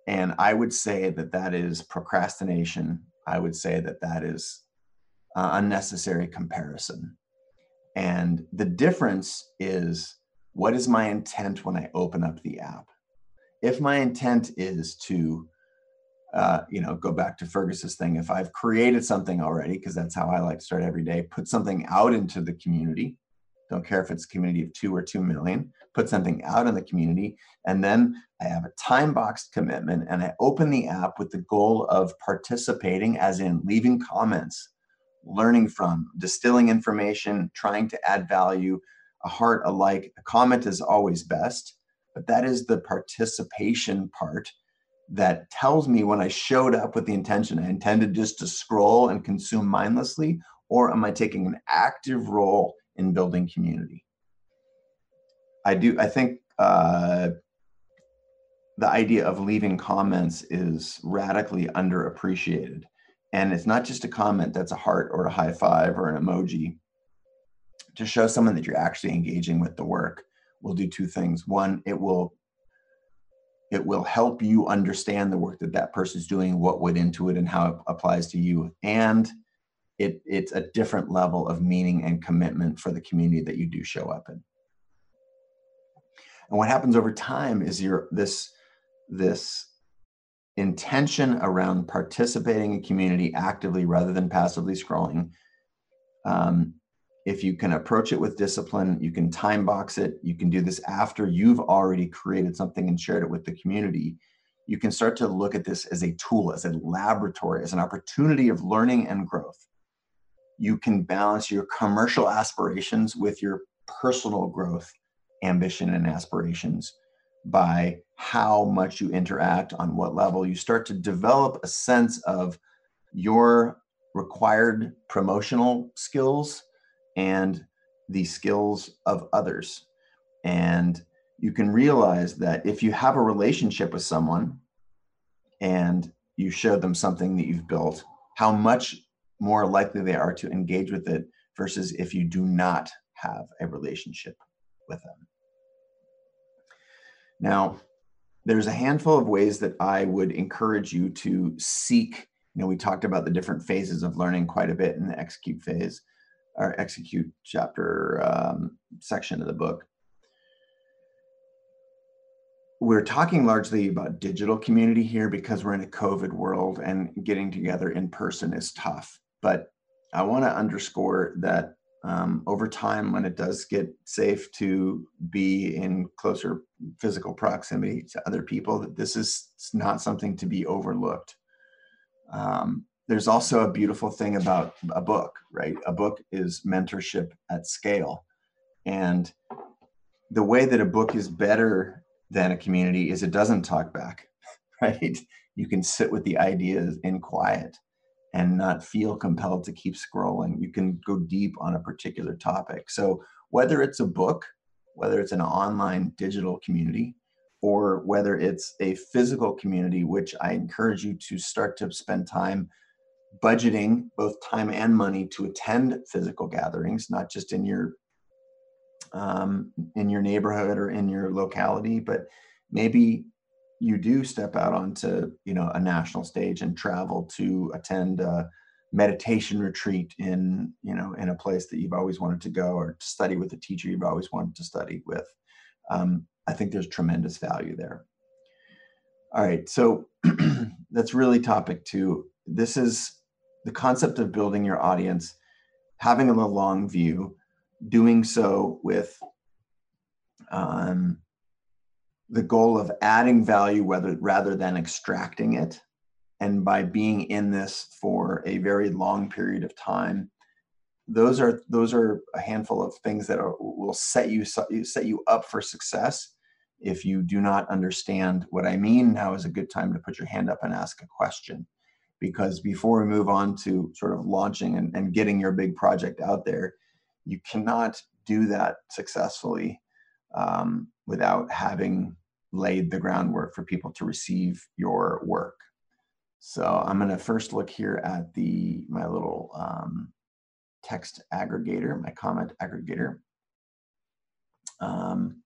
[SPEAKER 1] And I would say that that is procrastination. I would say that that is uh, unnecessary comparison. And the difference is what is my intent when I open up the app? If my intent is to, uh, you know, go back to Fergus's thing, if I've created something already, because that's how I like to start every day, put something out into the community, don't care if it's a community of two or two million, put something out in the community. And then I have a time boxed commitment and I open the app with the goal of participating, as in leaving comments, learning from, distilling information, trying to add value. A heart, a like, a comment is always best, but that is the participation part that tells me when I showed up with the intention I intended just to scroll and consume mindlessly, or am I taking an active role in building community. I do. I think uh, the idea of leaving comments is radically underappreciated, and it's not just a comment that's a heart or a high five or an emoji. To show someone that you're actually engaging with the work, will do two things. One, it will it will help you understand the work that that person's doing, what went into it, and how it applies to you, and it, it's a different level of meaning and commitment for the community that you do show up in. And what happens over time is your this this intention around participating in community actively rather than passively scrolling. Um, if you can approach it with discipline, you can time box it. You can do this after you've already created something and shared it with the community. You can start to look at this as a tool, as a laboratory, as an opportunity of learning and growth you can balance your commercial aspirations with your personal growth, ambition, and aspirations by how much you interact, on what level. You start to develop a sense of your required promotional skills and the skills of others. And you can realize that if you have a relationship with someone and you show them something that you've built, how much more likely they are to engage with it versus if you do not have a relationship with them. Now, there's a handful of ways that I would encourage you to seek. You know, we talked about the different phases of learning quite a bit in the execute phase or execute chapter um, section of the book. We're talking largely about digital community here because we're in a COVID world and getting together in person is tough. But I want to underscore that um, over time, when it does get safe to be in closer physical proximity to other people, that this is not something to be overlooked. Um, there's also a beautiful thing about a book, right? A book is mentorship at scale. And the way that a book is better than a community is it doesn't talk back, right? You can sit with the ideas in quiet and not feel compelled to keep scrolling. You can go deep on a particular topic. So, whether it's a book, whether it's an online digital community, or whether it's a physical community, which I encourage you to start to spend time budgeting both time and money to attend physical gatherings, not just in your um, in your neighborhood or in your locality, but maybe you do step out onto you know a national stage and travel to attend a meditation retreat in you know in a place that you've always wanted to go or to study with a teacher you've always wanted to study with. Um, i think there's tremendous value there. All right so that's really topic two. This is the concept of building your audience having a long view doing so with um, the goal of adding value rather than extracting it. And by being in this for a very long period of time, those are those are a handful of things that are, will set you set you up for success. If you do not understand what I mean, now is a good time to put your hand up and ask a question. Because before we move on to sort of launching and, and getting your big project out there, you cannot do that successfully um, without having laid the groundwork for people to receive your work. So I'm going to first look here at the my little um, text aggregator, my comment aggregator. Um,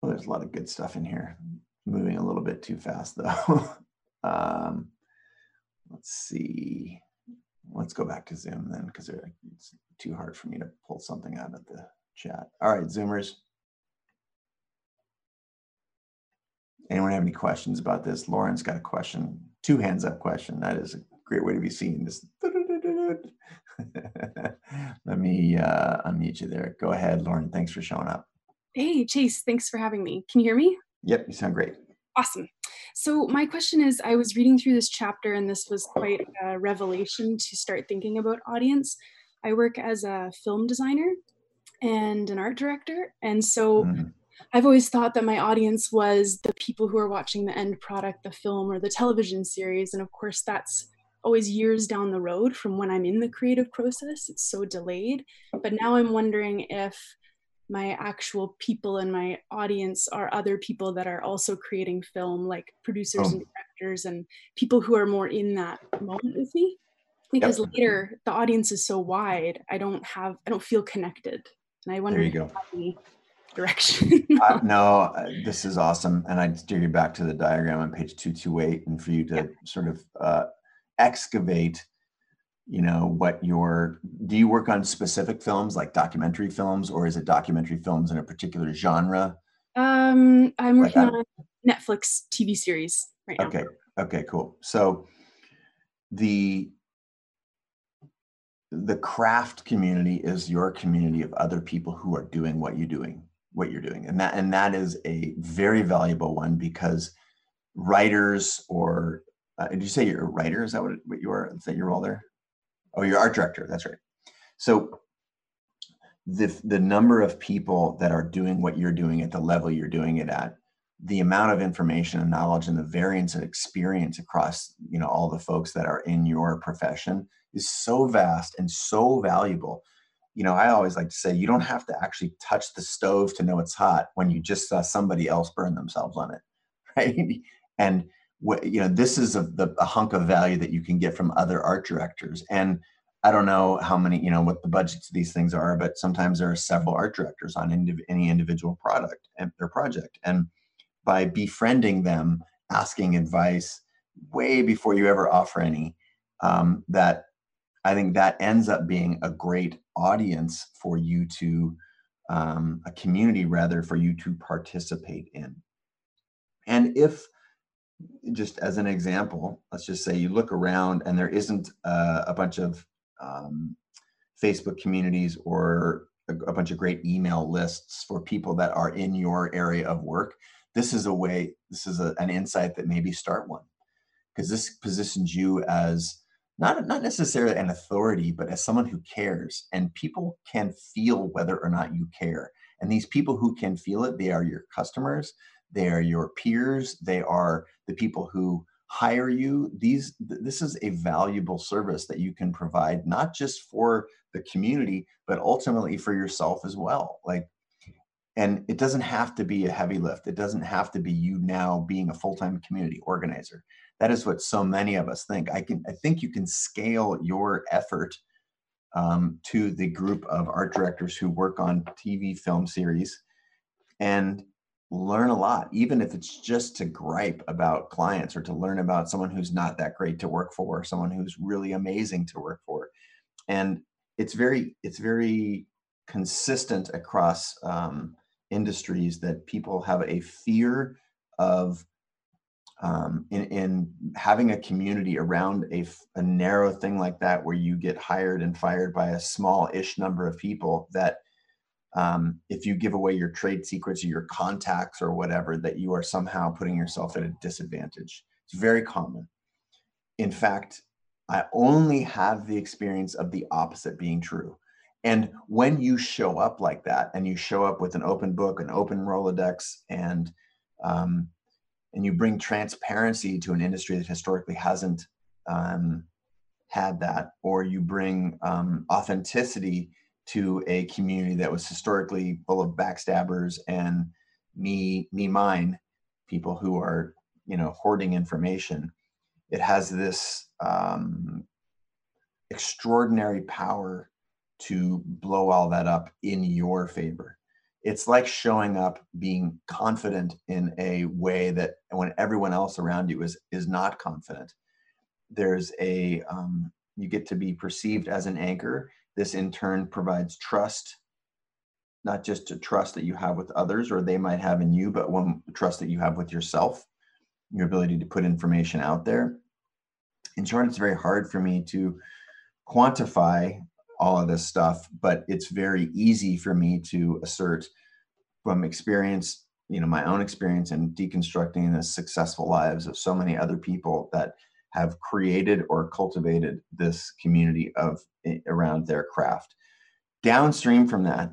[SPEAKER 1] well, there's a lot of good stuff in here. Moving a little bit too fast though. um, let's see. Let's go back to Zoom then because it's too hard for me to pull something out of the chat. All right, Zoomers. Anyone have any questions about this? Lauren's got a question, two hands up question. That is a great way to be seen. This. Let me uh, unmute you there. Go ahead, Lauren. Thanks for showing up.
[SPEAKER 7] Hey, Chase. Thanks for having me. Can you hear me?
[SPEAKER 1] Yep, you sound great.
[SPEAKER 7] Awesome. So my question is, I was reading through this chapter, and this was quite a revelation to start thinking about audience. I work as a film designer and an art director, and so. Mm I've always thought that my audience was the people who are watching the end product, the film or the television series. And of course, that's always years down the road from when I'm in the creative process. It's so delayed. But now I'm wondering if my actual people and my audience are other people that are also creating film, like producers oh. and directors and people who are more in that moment with me. Because yep. later the audience is so wide, I don't have, I don't feel connected. And I wonder
[SPEAKER 1] there you go
[SPEAKER 7] direction.
[SPEAKER 1] uh, no, uh, this is awesome. And I'd steer you back to the diagram on page 228 and for you to yeah. sort of uh, excavate, you know, what your, do you work on specific films like documentary films or is it documentary films in a particular genre?
[SPEAKER 7] Um, I'm working like on a Netflix TV series right now.
[SPEAKER 1] Okay. Okay, cool. So the, the craft community is your community of other people who are doing what you're doing what you're doing and that and that is a very valuable one because writers or uh, did you say you're a writer is that what, what you are is that your role there oh you're art director that's right so the the number of people that are doing what you're doing at the level you're doing it at the amount of information and knowledge and the variance of experience across you know all the folks that are in your profession is so vast and so valuable you know, I always like to say you don't have to actually touch the stove to know it's hot when you just saw somebody else burn themselves on it, right? And you know, this is a, the, a hunk of value that you can get from other art directors. And I don't know how many, you know, what the budgets of these things are, but sometimes there are several art directors on indiv- any individual product and their project. And by befriending them, asking advice way before you ever offer any, um, that I think that ends up being a great audience for you to, um, a community rather, for you to participate in. And if, just as an example, let's just say you look around and there isn't uh, a bunch of um, Facebook communities or a, a bunch of great email lists for people that are in your area of work, this is a way, this is a, an insight that maybe start one because this positions you as not not necessarily an authority, but as someone who cares, and people can feel whether or not you care. And these people who can feel it, they are your customers, they are your peers, they are the people who hire you. These this is a valuable service that you can provide not just for the community, but ultimately for yourself as well. Like and it doesn't have to be a heavy lift. It doesn't have to be you now being a full-time community organizer. That is what so many of us think. I can I think you can scale your effort um, to the group of art directors who work on TV film series and learn a lot, even if it's just to gripe about clients or to learn about someone who's not that great to work for, or someone who's really amazing to work for. And it's very, it's very consistent across um, industries that people have a fear of um, in, in having a community around a, a narrow thing like that where you get hired and fired by a small-ish number of people that um, if you give away your trade secrets or your contacts or whatever that you are somehow putting yourself at a disadvantage. It's very common. In fact i only have the experience of the opposite being true. And when you show up like that and you show up with an open book an open rolodex and um, and you bring transparency to an industry that historically hasn't um, had that, or you bring um, authenticity to a community that was historically full of backstabbers and me, me, mine, people who are, you know, hoarding information. It has this um, extraordinary power to blow all that up in your favor it's like showing up being confident in a way that when everyone else around you is is not confident there's a um, you get to be perceived as an anchor this in turn provides trust not just to trust that you have with others or they might have in you but one trust that you have with yourself your ability to put information out there. In short it's very hard for me to quantify all of this stuff, but it's very easy for me to assert from experience, you know, my own experience in deconstructing the successful lives of so many other people that have created or cultivated this community of eh, around their craft. Downstream from that,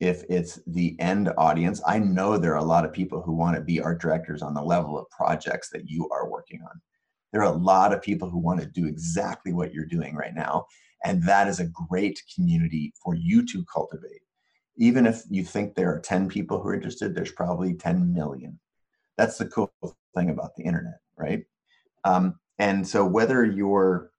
[SPEAKER 1] if it's the end audience, I know there are a lot of people who want to be art directors on the level of projects that you are working on. There are a lot of people who want to do exactly what you're doing right now. And that is a great community for you to cultivate. Even if you think there are 10 people who are interested, there's probably 10 million. That's the cool thing about the internet, right? Um, and so whether you're,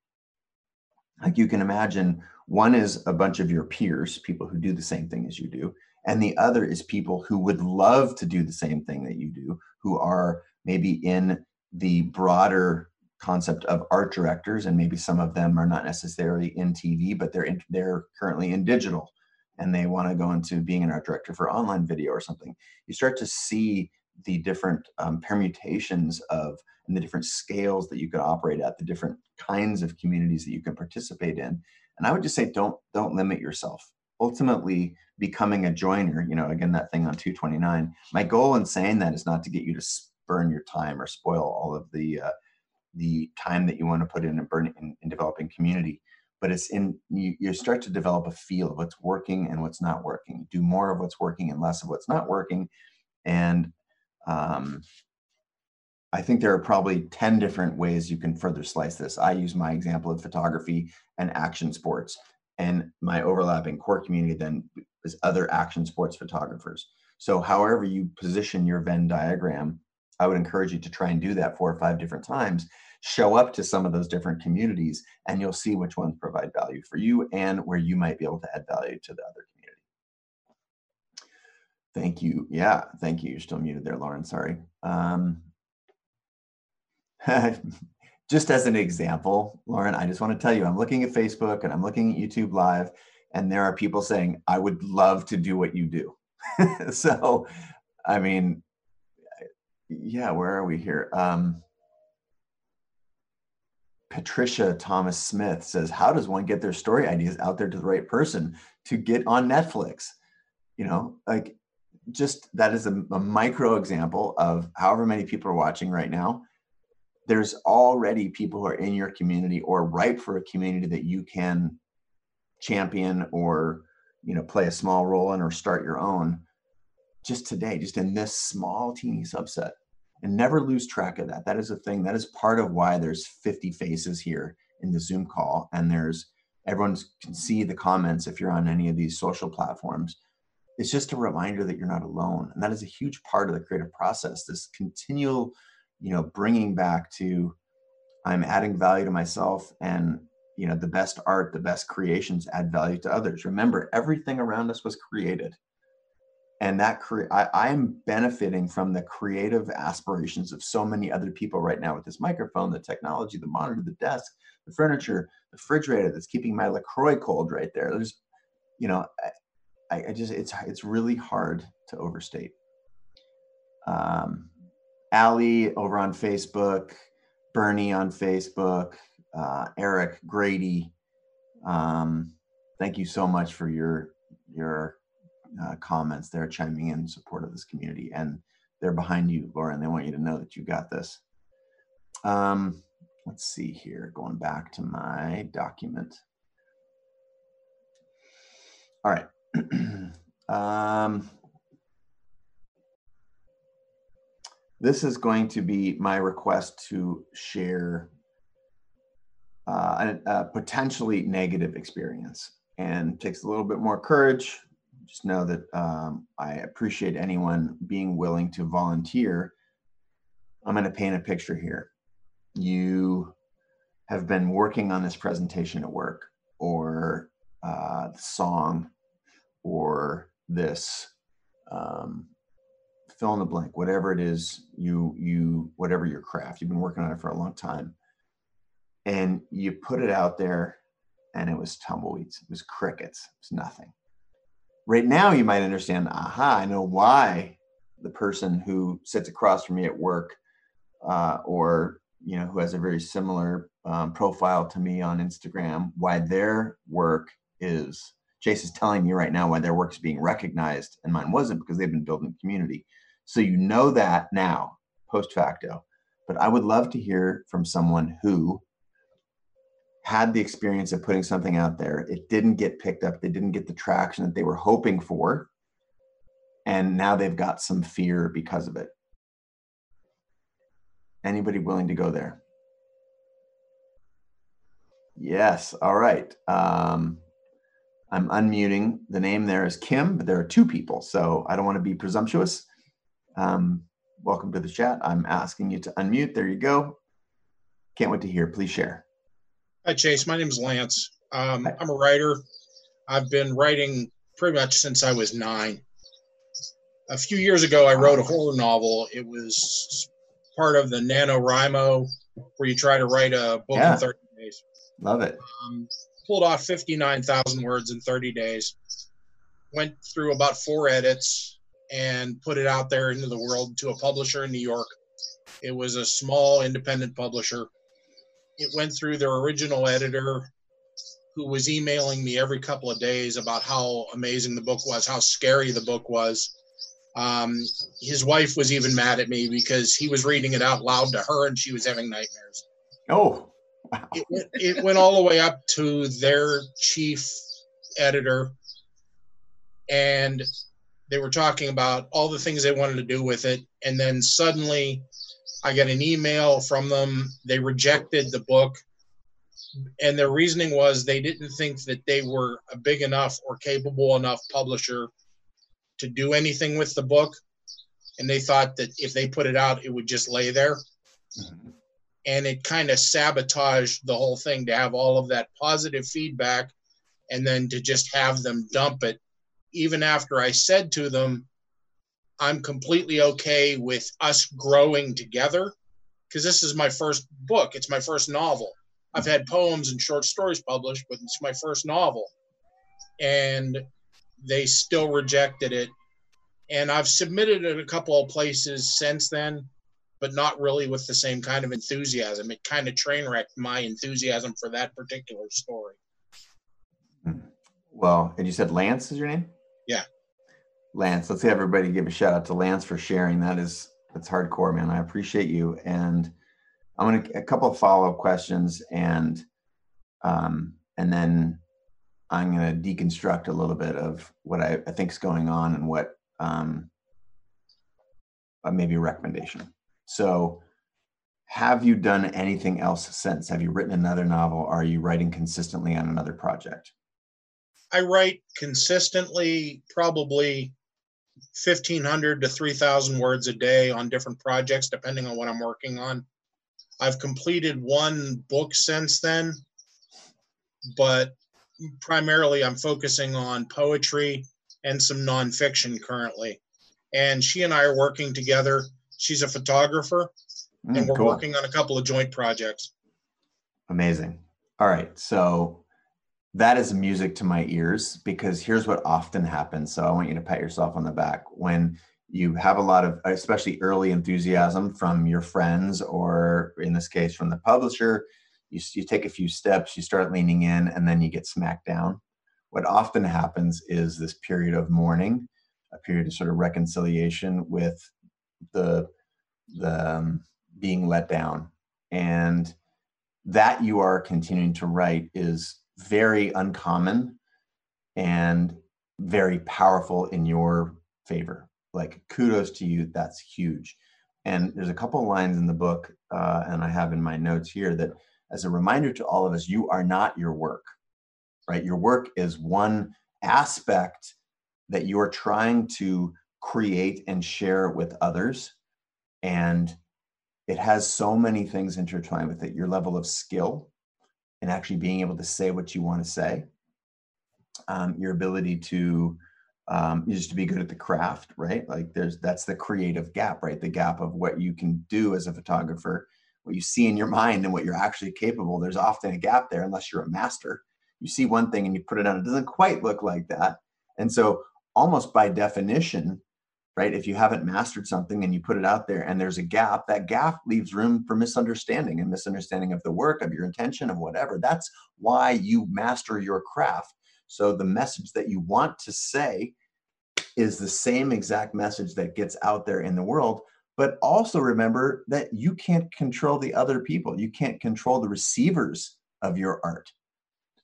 [SPEAKER 1] like you can imagine, one is a bunch of your peers, people who do the same thing as you do, and the other is people who would love to do the same thing that you do, who are maybe in the broader concept of art directors, and maybe some of them are not necessarily in TV, but they're in, they're currently in digital, and they want to go into being an art director for online video or something. You start to see the different um, permutations of and the different scales that you could operate at, the different kinds of communities that you can participate in. And I would just say, don't don't limit yourself. Ultimately, becoming a joiner, you know, again that thing on 229. My goal in saying that is not to get you to burn your time or spoil all of the uh, the time that you want to put in and burn in, in developing community but it's in you, you start to develop a feel of what's working and what's not working do more of what's working and less of what's not working and um, i think there are probably 10 different ways you can further slice this i use my example of photography and action sports and my overlapping core community then is other action sports photographers so however you position your venn diagram I would encourage you to try and do that four or five different times. Show up to some of those different communities, and you'll see which ones provide value for you and where you might be able to add value to the other. Thank you. Yeah, thank you. You're still muted there, Lauren. Sorry. Um, just as an example, Lauren, I just want to tell you, I'm looking at Facebook and I'm looking at YouTube Live, and there are people saying, I would love to do what you do. so, I mean, yeah, where are we here? Um, Patricia Thomas Smith says, How does one get their story ideas out there to the right person to get on Netflix? You know, like just that is a, a micro example of however many people are watching right now. There's already people who are in your community or ripe for a community that you can champion or you know play a small role in or start your own just today just in this small teeny subset. And never lose track of that. That is a thing that is part of why there's 50 faces here in the zoom call. And there's everyone can see the comments if you're on any of these social platforms it's just a reminder that you're not alone and that is a huge part of the creative process this continual you know bringing back to i'm adding value to myself and you know the best art the best creations add value to others. Remember everything around us was created and that cre- I, am benefiting from the creative aspirations of so many other people right now with this microphone the technology the monitor the desk the furniture the refrigerator that's keeping my lacroix cold right there. There's you know i, I just it's it's really hard to overstate um ali over on facebook bernie on facebook uh, Eric Grady. Um, thank you so much for your your uh, comments. They're chiming in, support of this community, and they're behind you, Lauren. They want you to know that you got this. Um, let's see here. Going back to my document. All right. um, this is going to be my request to share uh, a, a, potentially negative experience and takes a little bit more courage. Just know that um, I appreciate anyone being willing to volunteer. I'm going to paint a picture here. You have been working on this presentation at work or uh, the song or this um, fill in the blank, whatever it is you you whatever your craft. You've been working on it for a long time and you put it out there and it was tumbleweeds it was crickets it was nothing right now you might understand aha i know why the person who sits across from me at work uh, or you know who has a very similar um, profile to me on instagram why their work is chase is telling me right now why their work is being recognized and mine wasn't because they've been building community so you know that now post facto but i would love to hear from someone who had the experience of putting something out there. It didn't get picked up. They didn't get the traction that they were hoping for. And now they've got some fear because of it. Anybody willing to go there? Yes. All right. Um, I'm unmuting. The name there is Kim, but there are two people, so I don't want to be presumptuous. Um, welcome to the chat. I'm asking you to unmute. There you go. Can't wait to hear. Please share.
[SPEAKER 8] Hi, Chase. My name is Lance. Um, I'm a writer. I've been writing pretty much since I was nine. A few years ago, I wrote a horror novel. It was part of the NaNoWriMo, where you try to write a book yeah. in 30 days.
[SPEAKER 1] Love it.
[SPEAKER 8] Um, pulled off 59,000 words in 30 days. Went through about four edits and put it out there into the world to a publisher in New York. It was a small independent publisher it went through their original editor who was emailing me every couple of days about how amazing the book was, how scary the book was. Um, his wife was even mad at me because he was reading it out loud to her and she was having nightmares.
[SPEAKER 1] Oh,
[SPEAKER 8] wow. it, went, it went all the way up to their chief editor. And they were talking about all the things they wanted to do with it. And then suddenly I got an email from them. They rejected the book. And their reasoning was they didn't think that they were a big enough or capable enough publisher to do anything with the book. And they thought that if they put it out, it would just lay there. Mm-hmm. And it kind of sabotaged the whole thing to have all of that positive feedback and then to just have them dump it. Even after I said to them, I'm completely okay with us growing together because this is my first book. It's my first novel. I've had poems and short stories published, but it's my first novel. And they still rejected it. And I've submitted it a couple of places since then, but not really with the same kind of enthusiasm. It kind of train wrecked my enthusiasm for that particular story.
[SPEAKER 1] Well, and you said Lance is your name?
[SPEAKER 8] Yeah.
[SPEAKER 1] Lance, let's have everybody give a shout out to Lance for sharing. That is that's hardcore, man. I appreciate you. And I'm gonna a couple of follow up questions, and um, and then I'm gonna deconstruct a little bit of what I, I think is going on and what um, uh, maybe a recommendation. So, have you done anything else since? Have you written another novel? Are you writing consistently on another project?
[SPEAKER 8] I write consistently, probably 1500 to 3000 words a day on different projects depending on what i'm working on i've completed one book since then but primarily i'm focusing on poetry and some nonfiction currently and she and i are working together she's a photographer mm, and we're cool. working on a couple of joint projects
[SPEAKER 1] amazing all right so that is music to my ears because here's what often happens. So I want you to pat yourself on the back when you have a lot of, especially early enthusiasm from your friends, or in this case, from the publisher. You, you take a few steps, you start leaning in, and then you get smacked down. What often happens is this period of mourning, a period of sort of reconciliation with the the um, being let down, and that you are continuing to write is very uncommon and very powerful in your favor. Like kudos to you. That's huge. And there's a couple lines in the book, uh, and I have in my notes here that as a reminder to all of us, you are not your work, right? Your work is one aspect that you're trying to create and share with others. And it has so many things intertwined with it your level of skill, and actually being able to say what you want to say. Um, your ability to um, just to be good at the craft, right? Like there's that's the creative gap, right? The gap of what you can do as a photographer, what you see in your mind and what you're actually capable. There's often a gap there unless you're a master. You see one thing and you put it on, it doesn't quite look like that. And so almost by definition, right? If you haven't mastered something and you put it out there and there's a gap, that gap leaves room for misunderstanding and misunderstanding of the work, of your intention, of whatever. That's why you master your craft. So the message that you want to say is the same exact message that gets out there in the world. But also remember that you can't control the other people, you can't control the receivers of your art.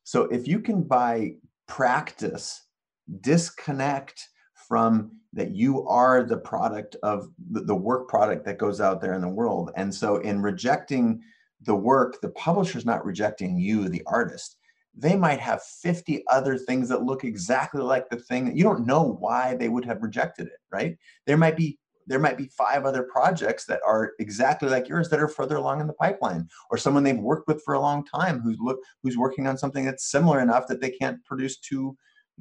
[SPEAKER 1] So if you can, by practice, disconnect from that you are the product of the, work product that goes out there in the world. And so, in rejecting the work, the publisher's not rejecting you, the artist. They might have 50 other things that look exactly like the thing that you don't know why they would have rejected it, right? There might be there might be five other projects that are exactly like yours that are further along in the pipeline or someone they've worked with for a long time who's look who's working on something that's similar enough that they can't produce two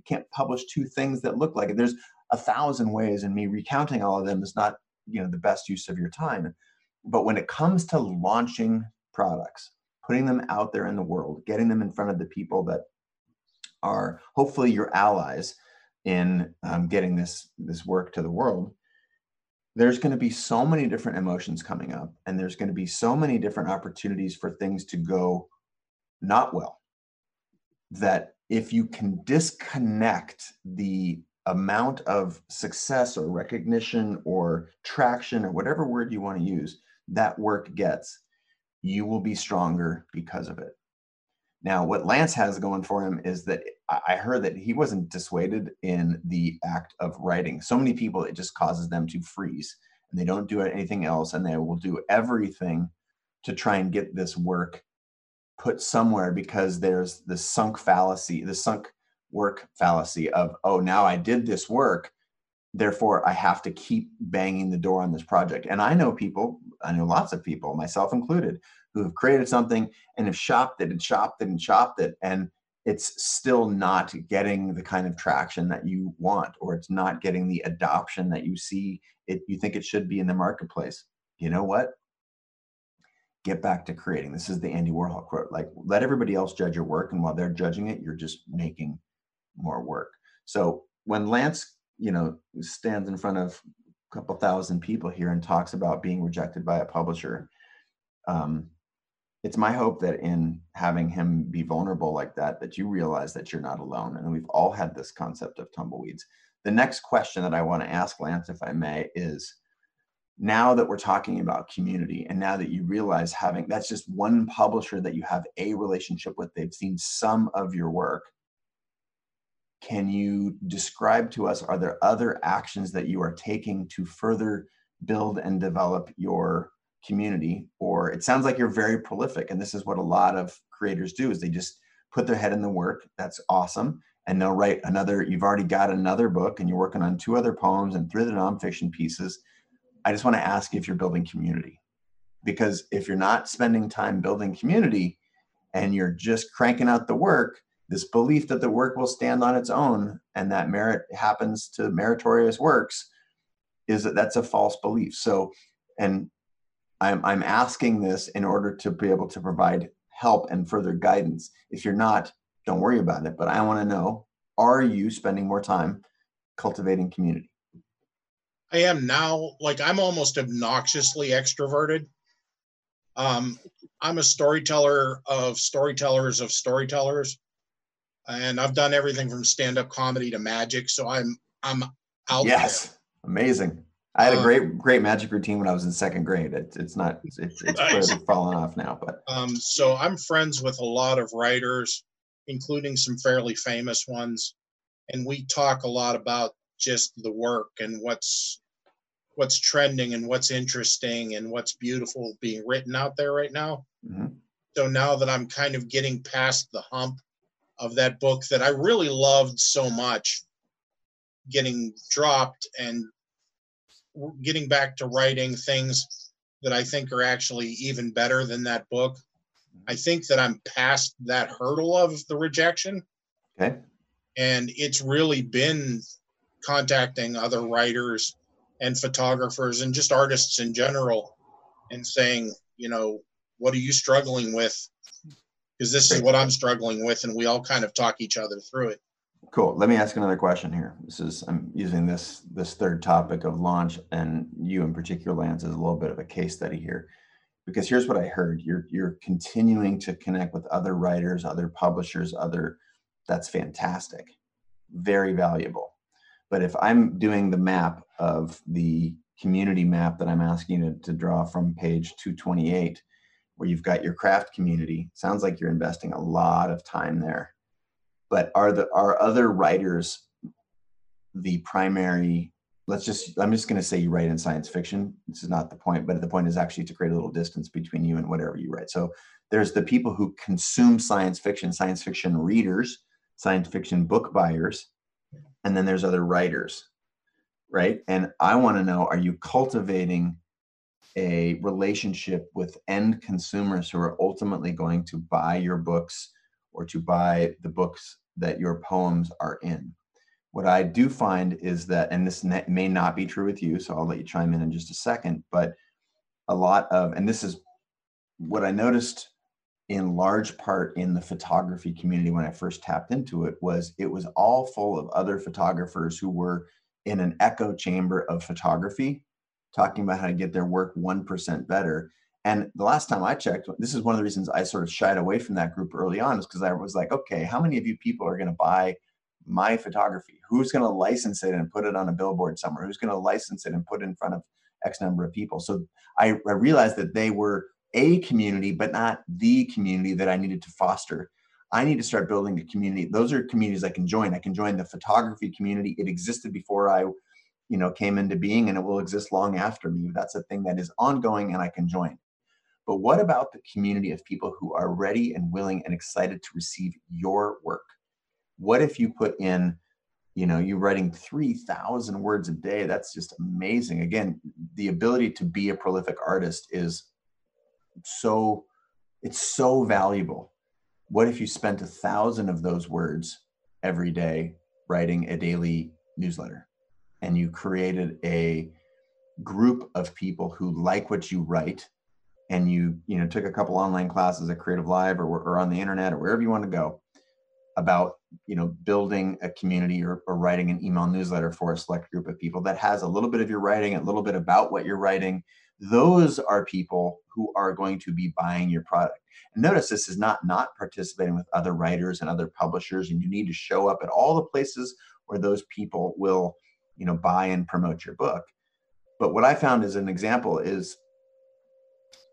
[SPEAKER 1] can't publish two things that look like it there's a thousand ways and me recounting all of them is not you know the best use of your time. But when it comes to launching products putting them out there in the world getting them in front of the people that are hopefully your allies in um, getting this this work to the world there's going to be so many different emotions coming up and there's going to be so many different opportunities for things to go not well that if you can disconnect the amount of success or recognition or traction or whatever word you want to use that work gets, you will be stronger because of it. Now, what Lance has going for him is that I heard that he wasn't dissuaded in the act of writing. So many people, it just causes them to freeze and they don't do anything else and they will do everything to try and get this work put somewhere because there's the sunk fallacy, the sunk work fallacy of, oh, now I did this work. Therefore, I have to keep banging the door on this project. And I know people, I know lots of people, myself included, who have created something and have shopped it and shopped it and shopped it. And it's still not getting the kind of traction that you want or it's not getting the adoption that you see it you think it should be in the marketplace you know what get back to creating this is the andy warhol quote like let everybody else judge your work and while they're judging it you're just making more work. So when lance you know stands in front of a couple thousand people here and talks about being rejected by a publisher um, it's my hope that in having him be vulnerable like that that you realize that you're not alone. And we've all had this concept of tumbleweeds. The next question that i want to ask lance if i may is now that we're talking about community and now that you realize having that's just one publisher that you have a relationship with they've seen some of your work can you describe to us are there other actions that you are taking to further build and develop your community? Or it sounds like you're very prolific and this is what a lot of creators do is they just put their head in the work. That's awesome. And they'll write another you've already got another book and you're working on two other poems and three other nonfiction pieces. I just want to ask if you're building community. Because if you're not spending time building community and you're just cranking out the work this belief that the work will stand on its own and that merit happens to meritorious works is that that's a false belief so and I'm, I'm asking this in order to be able to provide help and further guidance. If you're not, don't worry about it. But I want to know are you spending more time cultivating community?
[SPEAKER 8] I am now, like, I'm almost obnoxiously extroverted. Um, I'm a storyteller of storytellers of storytellers. And I've done everything from stand up comedy to magic. So I'm, I'm out
[SPEAKER 1] yes. There. Amazing. I had a um, great, great magic routine when I was in second grade. It, it's not, it's, it's fallen off now, but.
[SPEAKER 8] Um, so I'm friends with a lot of writers, including some fairly famous ones, and we talk a lot about just the work and what's, what's trending and what's interesting and what's beautiful being written out there right now. Mm-hmm. So now that I'm kind of getting past the hump of that book that I really loved so much, getting dropped and getting back to writing things that I think are actually even better than that book. Mm-hmm. I think that I'm past that hurdle of the rejection.
[SPEAKER 1] Okay.
[SPEAKER 8] And it's really been contacting other writers and photographers and just artists in general and saying, you know, what are you struggling with? Because this is what I'm struggling with, and we all kind of talk each other through it.
[SPEAKER 1] Cool. Let me ask another question here. This is I'm using this this third topic of launch and you in particular, Lance, is a little bit of a case study here. Because here's what I heard. You're you're continuing to connect with other writers, other publishers, other that's fantastic. Very valuable. But if I'm doing the map of the community map that I'm asking you to, to draw from page 228, where you've got your craft community, sounds like you're investing a lot of time there. But are the are other writers the primary let's just i'm just going to say you write in science fiction. This is not the point but the point is actually to create a little distance between you and whatever you write. So there's the people who consume science fiction science fiction readers science fiction book buyers and then there's other writers right? And i want to know are you cultivating a relationship with end consumers who are ultimately going to buy your books or to buy the books that your poems are in. What I do find is that, and this may not be true with you, so I'll let you chime in in just a second, but a lot of, and this is what I noticed in large part in the photography community when I first tapped into it was it was all full of other photographers who were in an echo chamber of photography talking about how to get their work 1% better and the last time I checked, this is one of the reasons I sort of shied away from that group early on, is because I was like, okay, how many of you people are going to buy my photography? Who's going to license it and put it on a billboard somewhere? Who's going to license it and put it in front of X number of people? So I, I realized that they were a community, but not the community that I needed to foster. I need to start building a community. Those are communities I can join. I can join the photography community. It existed before I, you know, came into being, and it will exist long after me. That's a thing that is ongoing, and I can join. But what about the community of people who are ready and willing and excited to receive your work? What if you put in, you know, you're writing 3,000 words a day? That's just amazing. Again, the ability to be a prolific artist is so, it's so valuable. what if you spent a thousand of those words every day writing a daily newsletter and you created a group of people who like what you write and you you know took a couple online classes at creative live or, or on the internet or wherever you want to go about you know building a community or, or writing an email newsletter for a select group of people that has a little bit of your writing a little bit about what you're writing. Those are people who are going to be buying your product. And notice this is not not participating with other writers and other publishers and you need to show up at all the places where those people will you know buy and promote your book. But what i found as an example is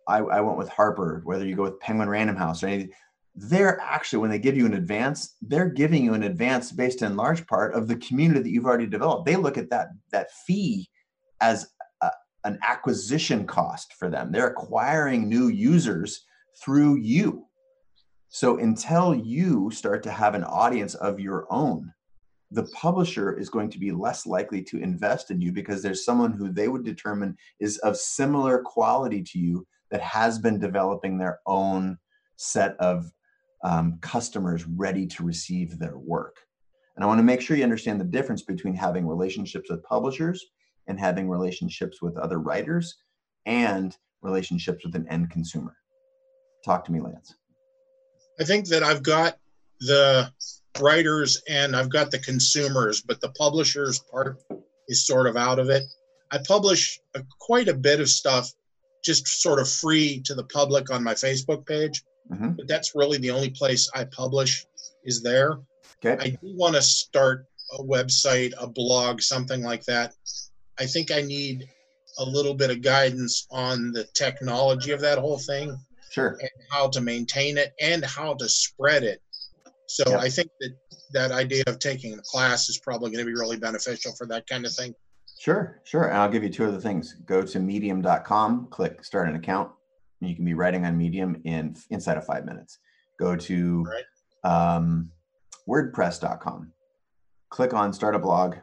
[SPEAKER 1] i, I went with harper whether you go with penguin random house or anything they're actually when they give you an advance they're giving you an advance based in large part of the community that you've already developed. They look at that that fee as a, an acquisition cost for them. They're acquiring new users through you. So until you start to have an audience of your own the publisher is going to be less likely to invest in you because there's someone who they would determine is of similar quality to you that has been developing their own set of um, customers ready to receive their work. And I want to make sure you understand the difference between having relationships with publishers and having relationships with other writers and relationships with an end consumer. Talk to me, Lance.
[SPEAKER 8] I think that I've got the writers and I've got the consumers, but the publishers part is sort of out of it. I publish a, quite a bit of stuff just sort of free to the public on my Facebook page. Mm-hmm. But that's really the only place I publish is there. Okay. I do want to start a website, a blog, something like that. I think I need a little bit of guidance on the technology of that whole thing.
[SPEAKER 1] Sure.
[SPEAKER 8] And how to maintain it and how to spread it. So I think that that idea of taking a class is probably going to be really beneficial for that kind of thing.
[SPEAKER 1] Sure, sure. And I'll give you two other things. Go to medium.com, click start an account and you can be writing on Medium in inside of five minutes. Go to right. um, WordPress.com, click on Start a Blog,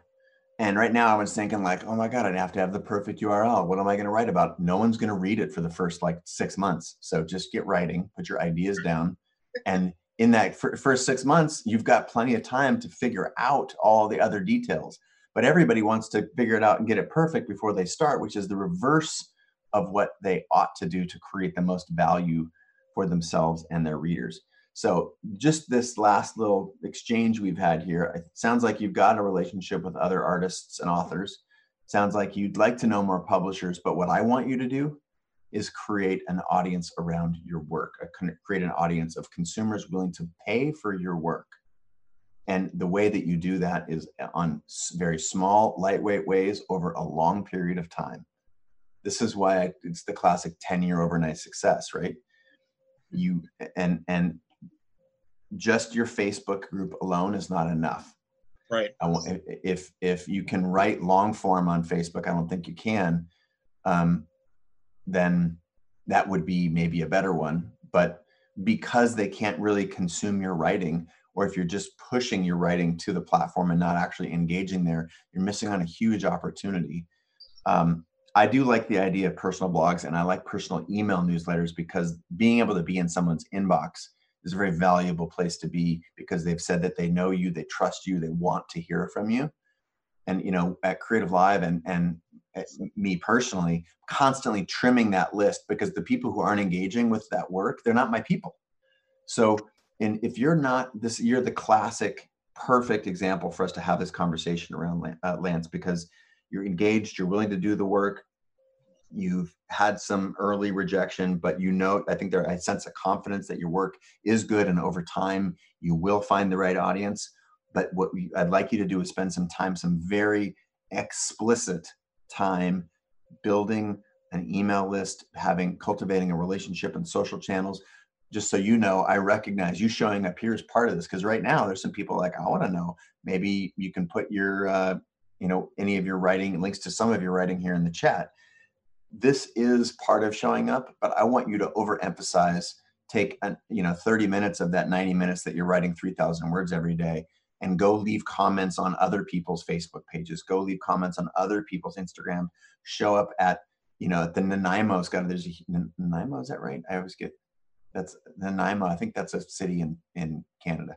[SPEAKER 1] and right now I was thinking like, oh my god, I'd have to have the perfect URL. What am I going to write about? No one's going to read it for the first like six months. So just get writing, put your ideas down, and in that first six months, you've got plenty of time to figure out all the other details. But everybody wants to figure it out and get it perfect before they start, which is the reverse of what they ought to do to create the most value for themselves and their readers. So, just this last little exchange we've had here, it sounds like you've got a relationship with other artists and authors. Sounds like you'd like to know more publishers, but what I want you to do is create an audience around your work, create an audience of consumers willing to pay for your work. And the way that you do that is on very small, lightweight ways over a long period of time. This is why it's the classic 10 year overnight success right? You and and just your facebook group alone is not enough.
[SPEAKER 8] Right.
[SPEAKER 1] If if you can write long form on facebook i don't think you can um, then that would be maybe a better one but because they can't really consume your writing or if you're just pushing your writing to the platform and not actually engaging there you're missing on a huge opportunity um, I do like the idea of personal blogs and I like personal email newsletters because being able to be in someone's inbox is a very valuable place to be because they've said that they know you, they trust you, they want to hear from you. And you know, at Creative Live and and me personally, constantly trimming that list because the people who aren't engaging with that work, they're not my people. So, and if you're not this, you're the classic, perfect example for us to have this conversation around uh, Lance because you're engaged, you're willing to do the work, you've had some early rejection, but you know, I think there, I sense a confidence that your work is good and over time you will find the right audience. But what we, I'd like you to do is spend some time, some very explicit time building an email list, having cultivating a relationship and social channels. Just so you know, I recognize you showing up here as part of this because right now there's some people like I want to know. Maybe you can put your, uh, you know, any of your writing links to some of your writing here in the chat this is part of showing up, but I want you to overemphasize, take a, you know 30 minutes of that 90 minutes that you're writing 3,000 words every day and go leave comments on other people's Facebook pages, go leave comments on other people's Instagram, show up at you know the Nanaimo's got there's a Nanaimo is that right? I always get That's Nanaimo. I think that's a city in in Canada.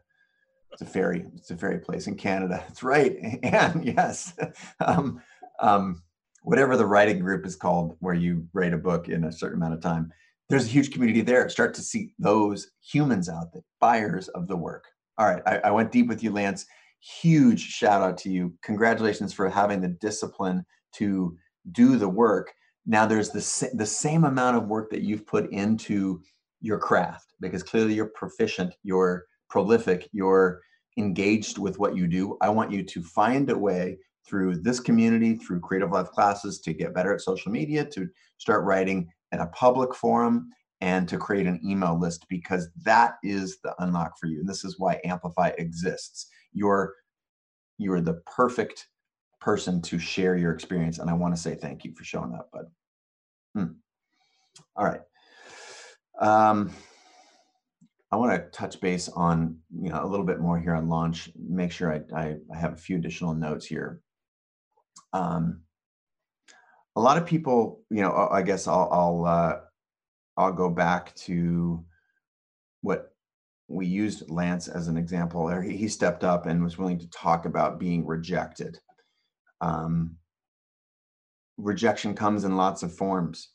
[SPEAKER 1] It's a ferry. It's a ferry place in Canada. That's right. And yes, um, um, whatever the writing group is called, where you write a book in a certain amount of time, there's a huge community there. Start to see those humans out there, buyers of the work. All right, I, I went deep with you, Lance. Huge shout out to you. Congratulations for having the discipline to do the work. Now there's the, the same amount of work that you've put into your craft because clearly you're proficient, you're prolific, you're engaged with what you do. I want you to find a way through this community, through CreativeLive classes, to get better at social media, to start writing in a public forum, and to create an email list because that is the unlock for you. And this is why Amplify exists. You're you're the perfect person to share your experience, and I want to say thank you for showing up, bud. Hmm. All right. Um, I want to touch base on you know a little bit more here on launch. Make sure I, I, I have a few additional notes here. Um, a lot of people, you know, I guess I'll I'll uh, I'll go back to what we used Lance as an example. He, he stepped up and was willing to talk about being rejected. Um, rejection comes in lots of forms.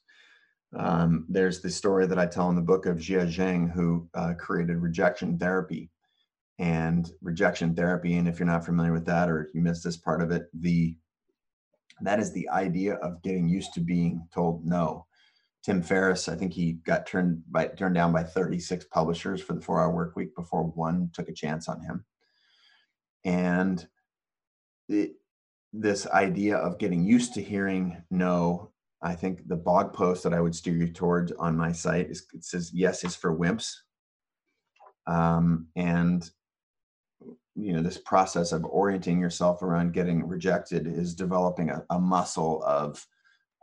[SPEAKER 1] Um, there's the story that I tell in the book of Jia Jiang, who uh, created rejection therapy. And rejection therapy, and if you're not familiar with that or you missed this part of it, the that is the idea of getting used to being told no. Tim Ferriss, I think he got turned by turned down by 36 publishers for the four hour work week before one took a chance on him. And it, this idea of getting used to hearing no I think the blog post that I would steer you towards on my site is it says yes is for wimps. Um, and you know this process of orienting yourself around getting rejected is developing a, a muscle of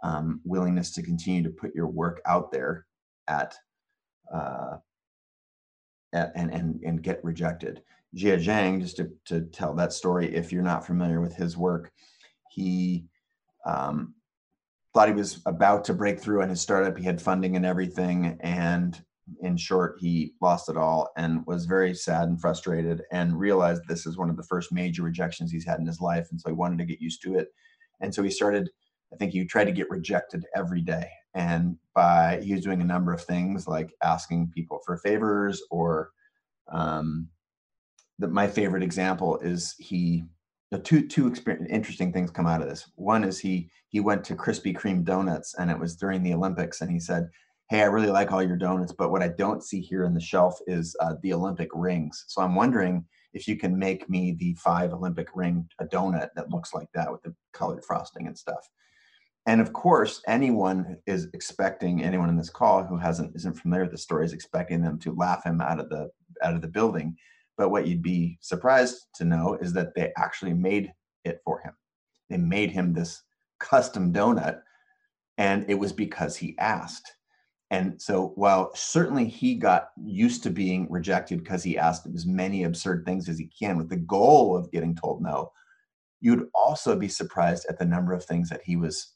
[SPEAKER 1] um, willingness to continue to put your work out there at, uh, at and, and and get rejected. Jia Jiang, just to, to tell that story, if you're not familiar with his work, he um, thought he was about to break through in his startup. He had funding and everything. And in short, he lost it all and was very sad and frustrated and realized this is one of the first major rejections he's had in his life. And so he wanted to get used to it. And so he started, I think he tried to get rejected every day. And by he was doing a number of things like asking people for favors or um, my favorite example is he two two interesting things come out of this. One is he he went to Krispy Kreme donuts, and it was during the Olympics, and he said, "Hey, I really like all your donuts, but what I don't see here in the shelf is uh, the Olympic rings. So I'm wondering if you can make me the five Olympic ring a donut that looks like that with the colored frosting and stuff." And of course, anyone is expecting anyone in this call who hasn't isn't familiar with the story is expecting them to laugh him out of the out of the building but what you'd be surprised to know is that they actually made it for him. They made him this custom donut, and it was because he asked. And so, while certainly he got used to being rejected because he asked as many absurd things as he can with the goal of getting told no, you'd also be surprised at the number of things that he was,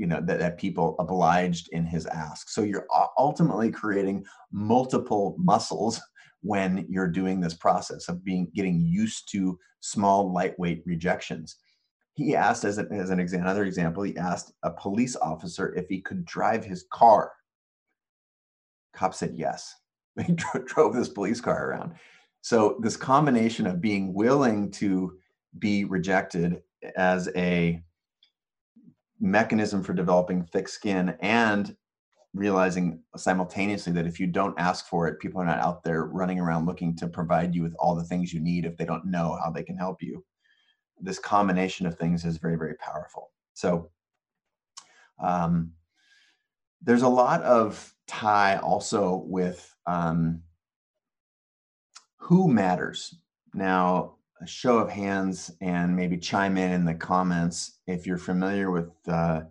[SPEAKER 1] you know, that, that people obliged in his ask. So, you're ultimately creating multiple muscles when you're doing this process of being getting used to small lightweight rejections. He asked as, an as an example, another example he asked a police officer if he could drive his car. Cop said yes. He drove this police car around. So this combination of being willing to be rejected as a mechanism for developing thick skin and realizing simultaneously that if you don't ask for it, people are not out there running around looking to provide you with all the things you need if they don't know how they can help you. This combination of things is very, very powerful. So, um, there's a lot of tie also with um, who matters. Now, a show of hands and maybe chime in in the comments if you're familiar with uh,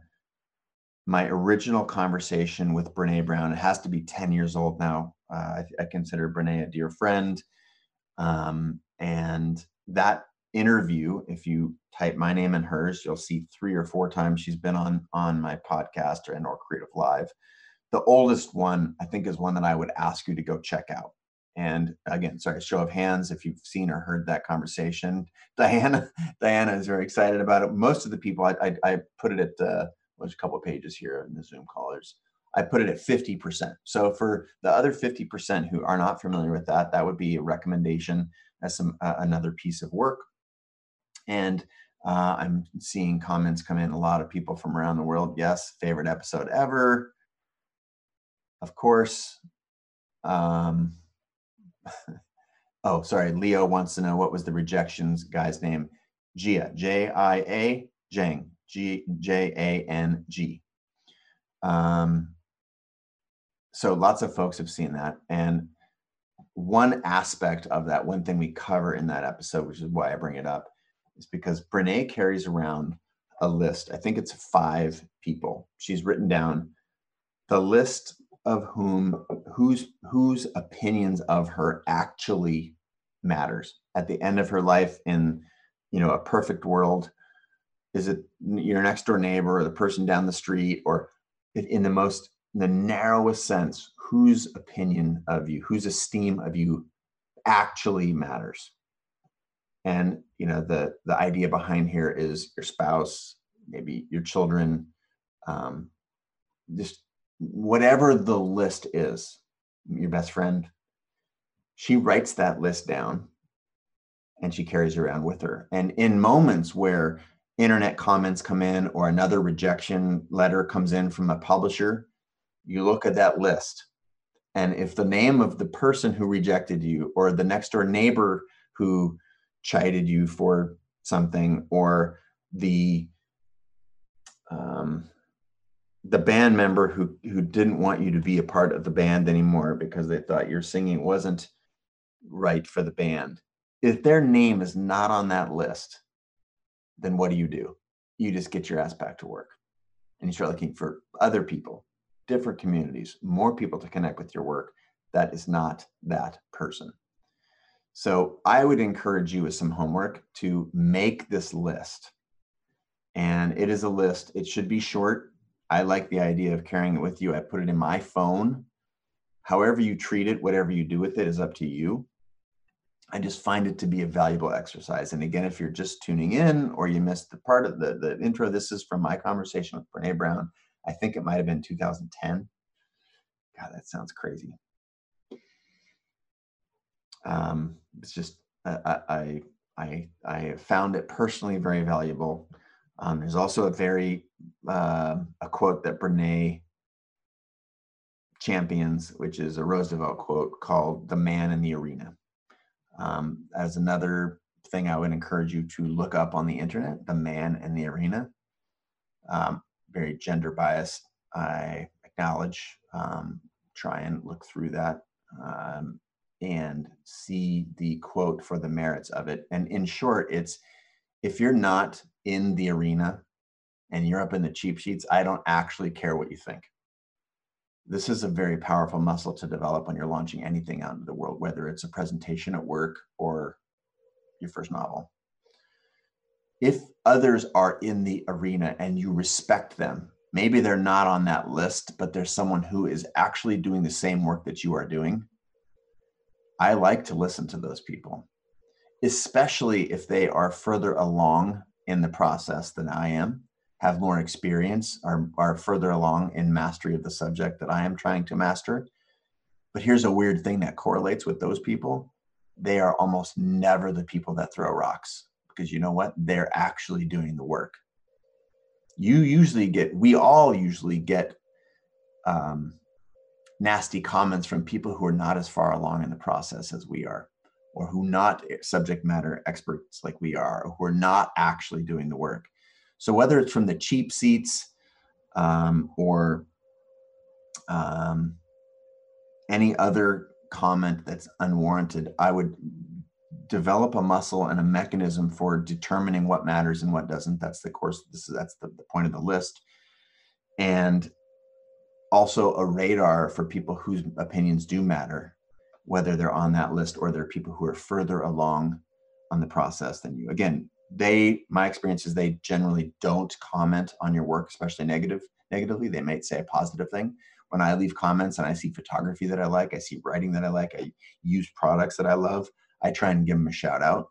[SPEAKER 1] my original conversation with Brene Brown. It has to be 10 years old now. Uh, I, I, consider Brene a dear friend. Um, and that interview, if you type my name and hers, you'll see three or four times she's been on on my podcast or and or Creative Live. the oldest one, I think, is one that I would ask you to go check out. And again, sorry, show of hands if you've seen or heard that conversation. Diana, Diana is very excited about it. Most of the people, I, I, I put it at uh, there's a couple of pages here in the Zoom callers. I put it at 50%. So for the other 50% who are not familiar with that, that would be a recommendation as some uh, another piece of work. And uh, I'm seeing comments come in. A lot of people from around the world. Yes, favorite episode ever. Of course. Um, oh, sorry. Leo wants to know what was the rejections guy's name? Jia, J I A, Jang, G J A N G. Um, so lots of folks have seen that. And one aspect of that, one thing we cover in that episode, which is why I bring it up, is because Brene carries around a list. I think it's five people. She's written down the list of whom whose whose opinions of her actually matters. At the end of her life in you know a perfect world is it your next door neighbor or the person down the street or in the most in the narrowest sense whose opinion of you whose esteem of you actually matters? And you know the the idea behind here is your spouse maybe your children um, just whatever the list is your best friend she writes that list down and she carries around with her. And in moments where internet comments come in or another rejection letter comes in from a publisher you look at that list. And if the name of the person who rejected you or the next door neighbor who chided you for something or the um, the band member who who didn't want you to be a part of the band anymore because they thought your singing wasn't right for the band if their name is not on that list then what do you do you just get your ass back to work and you start looking for other people different communities more people to connect with your work that is not that person so I would encourage you with some homework to make this list. And it is a list. It should be short. I like the idea of carrying it with you. I put it in my phone. However you treat it, whatever you do with it is up to you. I just find it to be a valuable exercise. And again, if you're just tuning in or you missed the part of the, the intro, this is from my conversation with Brene Brown. I think it might have been 2010. God, that sounds crazy um, it's just I, I I I found it personally very valuable. Um, there's also a very uh, a quote that Brene champions, which is a Roosevelt quote called "The Man in the Arena." Um, as another thing, I would encourage you to look up on the internet, "The Man in the Arena." Um, very gender biased. I acknowledge. Um, try and look through that. Um, and see the quote for the merits of it. And in short, it's if you're not in the arena and you're up in the cheap sheets, I don't actually care what you think. This is a very powerful muscle to develop when you're launching anything out into the world, whether it's a presentation at work or your first novel. If others are in the arena and you respect them, maybe they're not on that list, but there's someone who is actually doing the same work that you are doing I like to listen to those people, especially if they are further along in the process than I am, have more experience, are, are further along in mastery of the subject that I am trying to master. But here's a weird thing that correlates with those people they are almost never the people that throw rocks because you know what? They're actually doing the work. You usually get, we all usually get um, nasty comments from people who are not as far along in the process as we are or who not subject matter experts like we are or who are not actually doing the work. So whether it's from the cheap seats um, or um, any other comment that's unwarranted i would develop a muscle and a mechanism for determining what matters and what doesn't. That's the course this is that's the, the point of the list. And also a radar for people whose opinions do matter, whether they're on that list or they're people who are further along on the process than you. Again, they my experience is they generally don't comment on your work, especially negative negatively. They might say a positive thing. when I leave comments and I see photography that I like, I see writing that I like, I use products that I love, I try and give them a shout out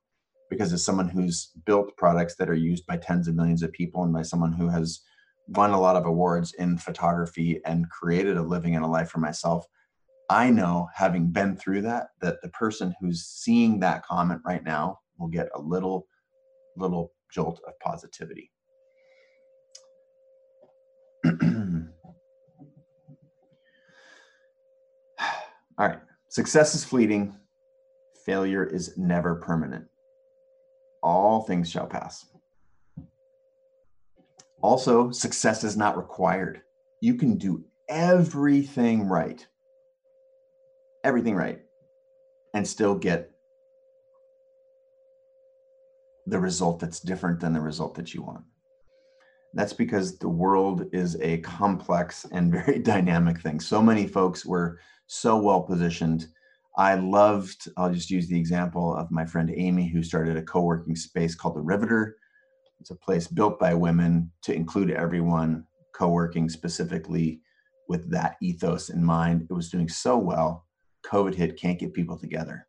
[SPEAKER 1] because as someone who's built products that are used by tens of millions of people and by someone who has won a lot of awards in photography and created a living and a life for myself, I know having been through that, that the person who's seeing that comment right now will get a little, little jolt of positivity. All right. Success is fleeting. Failure is never permanent. All things shall pass. Also, success is not required. You can do everything right, everything right, and still get the result that's different than the result that you want. That's because the world is a complex and very dynamic thing. So many folks were so well positioned. I loved, I'll just use the example of my friend Amy, who started a co working space called The Riveter. It's a place built by women to include everyone, co working specifically with that ethos in mind. It was doing so well. COVID hit, can't get people together.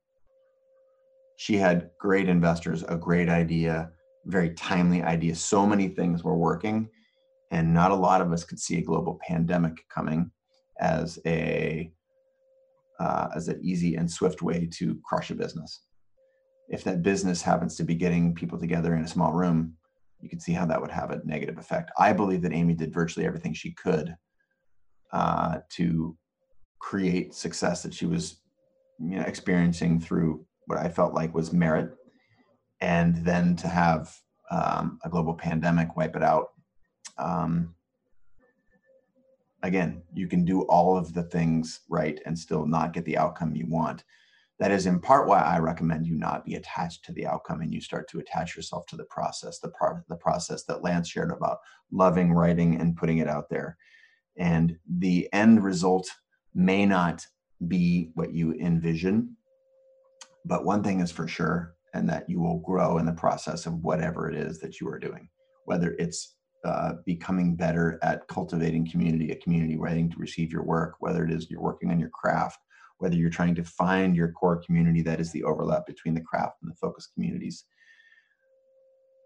[SPEAKER 1] She had great investors, a great idea, very timely idea. So many things were working, and not a lot of us could see a global pandemic coming as a uh, as an easy and swift way to crush a business. If that business happens to be getting people together in a small room, you can see how that would have a negative effect. I believe that Amy did virtually everything she could uh, to create success that she was you know, experiencing through what I felt like was merit and then to have um, a global pandemic wipe it out. Um, again, you can do all of the things right and still not get the outcome you want. That is in part why I recommend you not be attached to the outcome and you start to attach yourself to the process, the part the process that Lance shared about loving writing and putting it out there. And the end result may not be what you envision, but one thing is for sure, and that you will grow in the process of whatever it is that you are doing, whether it's uh, becoming better at cultivating community, a community waiting to receive your work, whether it is you're working on your craft, whether you're trying to find your core community that is the overlap between the craft and the focus communities.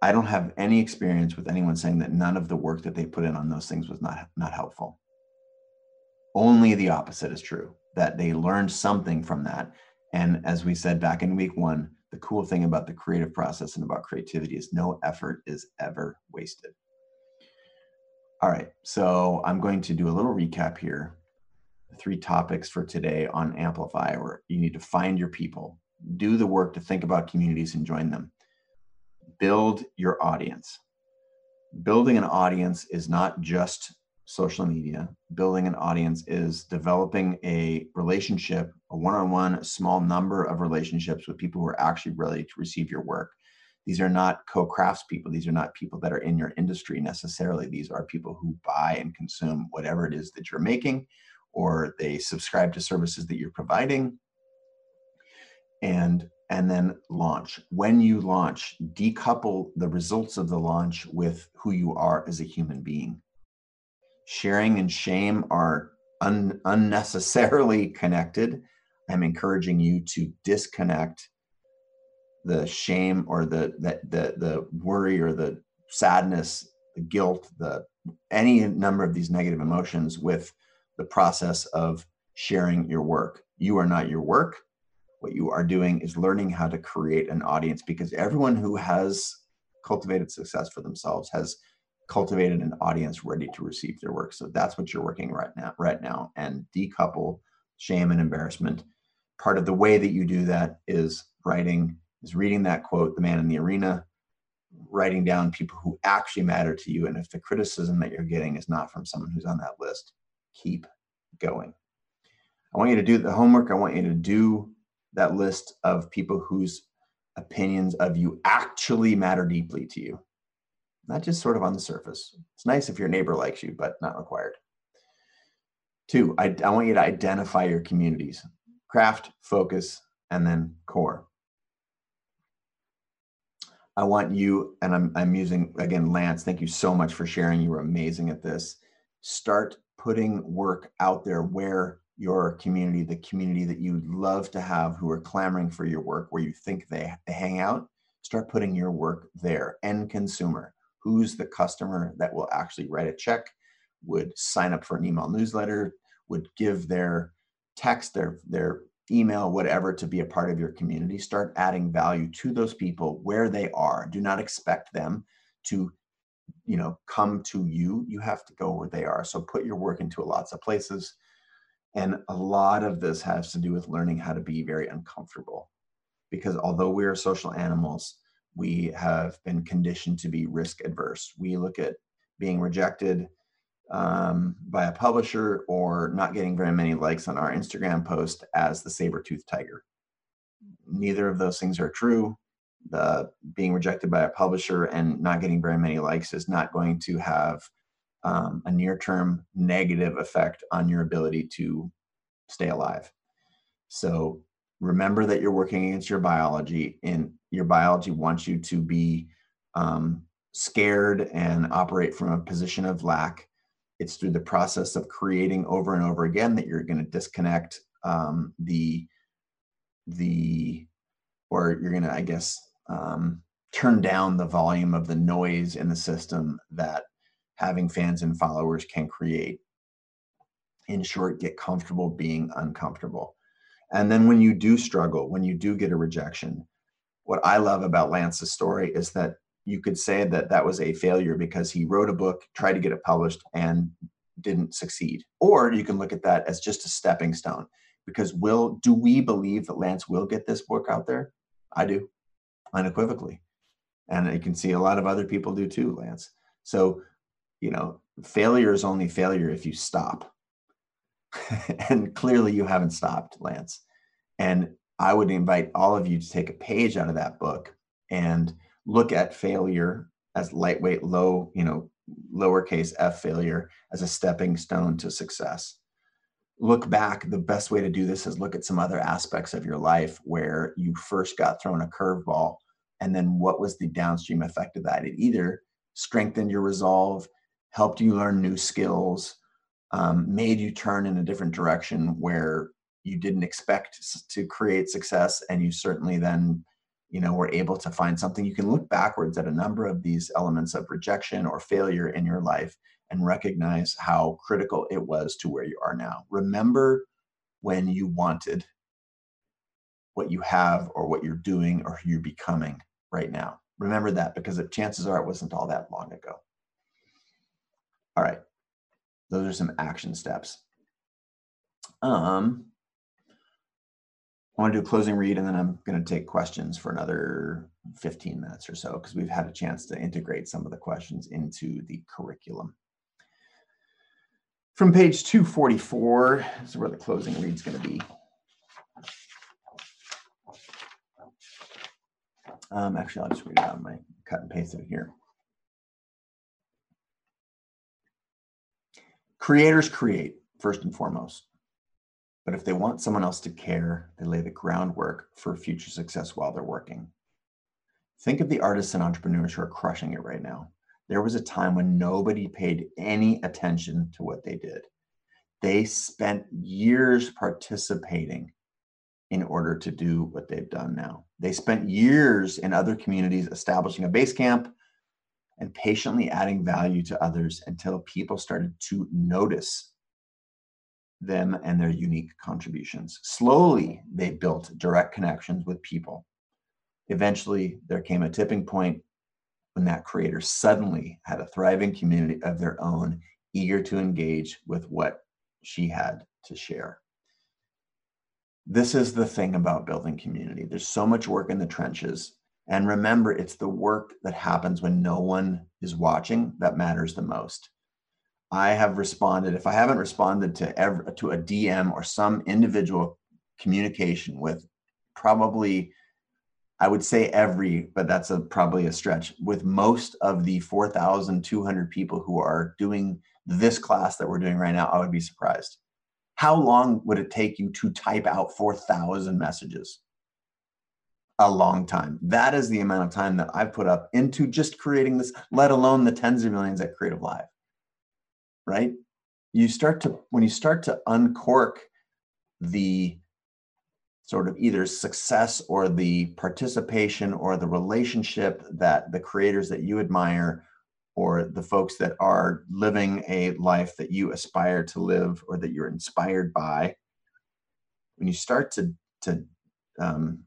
[SPEAKER 1] I don't have any experience with anyone saying that none of the work that they put in on those things was not, not helpful. Only the opposite is true, that they learned something from that. And as we said back in week one, the cool thing about the creative process and about creativity is no effort is ever wasted. All right, so I'm going to do a little recap here. Three topics for today on Amplify, where you need to find your people, do the work to think about communities and join them, build your audience. Building an audience is not just social media. Building an audience is developing a relationship, a one on one, small number of relationships with people who are actually ready to receive your work. These are not co craftspeople. These are not people that are in your industry necessarily. These are people who buy and consume whatever it is that you're making, or they subscribe to services that you're providing. And and then launch. When you launch, decouple the results of the launch with who you are as a human being sharing and shame are un- unnecessarily connected. I'm encouraging you to disconnect the shame or the, the the the worry or the sadness, the guilt, the any number of these negative emotions with the process of sharing your work. You are not your work. What you are doing is learning how to create an audience because everyone who has cultivated success for themselves has cultivated an audience ready to receive their work. So that's what you're working right now, right now, and decouple shame and embarrassment. Part of the way that you do that is writing, is reading that quote, "The man in the arena," writing down people who actually matter to you, and if the criticism that you're getting is not from someone who's on that list, keep going. I want you to do the homework. I want you to do that list of people whose opinions of you actually matter deeply to you not just sort of on the surface. It's nice if your neighbor likes you, but not required. Two, I, I want you to identify your communities craft, focus, and then core. I want you, and I'm, I'm using again, Lance, thank you so much for sharing. You were amazing at this start putting work out there where your community, the community that you love to have who are clamoring for your work, where you think they, they hang out, start putting your work there. End consumer. Who's the customer that will actually write a check, would sign up for an email newsletter, would give their text, their, their email, whatever, to be a part of your community. Start adding value to those people where they are. Do not expect them to you know come to you you have to go where they are so put your work into lots of places and a lot of this has to do with learning how to be very uncomfortable. Because although we are social animals, we have been conditioned to be risk adverse. We look at being rejected um, by a publisher or not getting very many likes on our Instagram post as the saber-toothed tiger. Neither of those things are true. The being rejected by a publisher and not getting very many likes is not going to have um, a near term negative effect on your ability to stay alive. So remember that you're working against your biology, and your biology wants you to be um, scared and operate from a position of lack. It's through the process of creating over and over again that you're going to disconnect um, the the or you're going to, I guess, um, turn down the volume of the noise in the system that having fans and followers can create. In short, get comfortable being uncomfortable. And then when you do struggle, when you do get a rejection, what I love about Lance's story is that you could say that that was a failure because he wrote a book, tried to get it published, and didn't succeed. Or you can look at that as just a stepping stone. Because will do we believe that Lance will get this book out there? I do, unequivocally. And you can see a lot of other people do too, Lance. So you know, failure is only failure if you stop. and clearly you haven't stopped, Lance. And I would invite all of you to take a page out of that book and look at failure as lightweight, low, you know, lowercase f failure as a stepping stone to success. Look back, the best way to do this is look at some other aspects of your life where you first got thrown a curveball. And then what was the downstream effect of that? It either strengthened your resolve, helped you learn new skills, um, made you turn in a different direction where you didn't expect to create success, and you certainly then, you know, were able to find something. You can look backwards at a number of these elements of rejection or failure in your life and recognize how critical it was to where you are now. Remember when you wanted what you have or what you're doing or who you're becoming right now. Remember that because chances are it wasn't all that long ago. All right. Those are some action steps. Um, I want to do a closing read and then I'm going to take questions for another 15 minutes or so because we've had a chance to integrate some of the questions into the curriculum. From page 244 this is where the closing read is going to be. Um, actually, I'll just read it on my cut and paste it here. Creators create first and foremost. But if they want someone else to care, they lay the groundwork for future success while they're working. Think of the artists and entrepreneurs who are crushing it right now. There was a time when nobody paid any attention to what they did. They spent years participating in order to do what they've done now. They spent years in other communities establishing a base camp, and patiently adding value to others until people started to notice them and their unique contributions. Slowly, they built direct connections with people. Eventually, there came a tipping point when that creator suddenly had a thriving community of their own, eager to engage with what she had to share. This is the thing about building community. There's so much work in the trenches and remember, it's the work that happens when no one is watching that matters the most. I have responded, if I haven't responded to ever to a DM or some individual communication with probably, I would say every, but that's a, probably a stretch, with most of the 4,200 people who are doing this class that we're doing right now, I would be surprised. How long would it take you to type out 4,000 messages? a long time. That is the amount of time that I've put up into just creating this, let alone the tens of millions at CreativeLive. Right? you start to when you start to uncork the sort of either success or the participation or the relationship that the creators that you admire or the folks that are living a life that you aspire to live or that you're inspired by when you start to to um,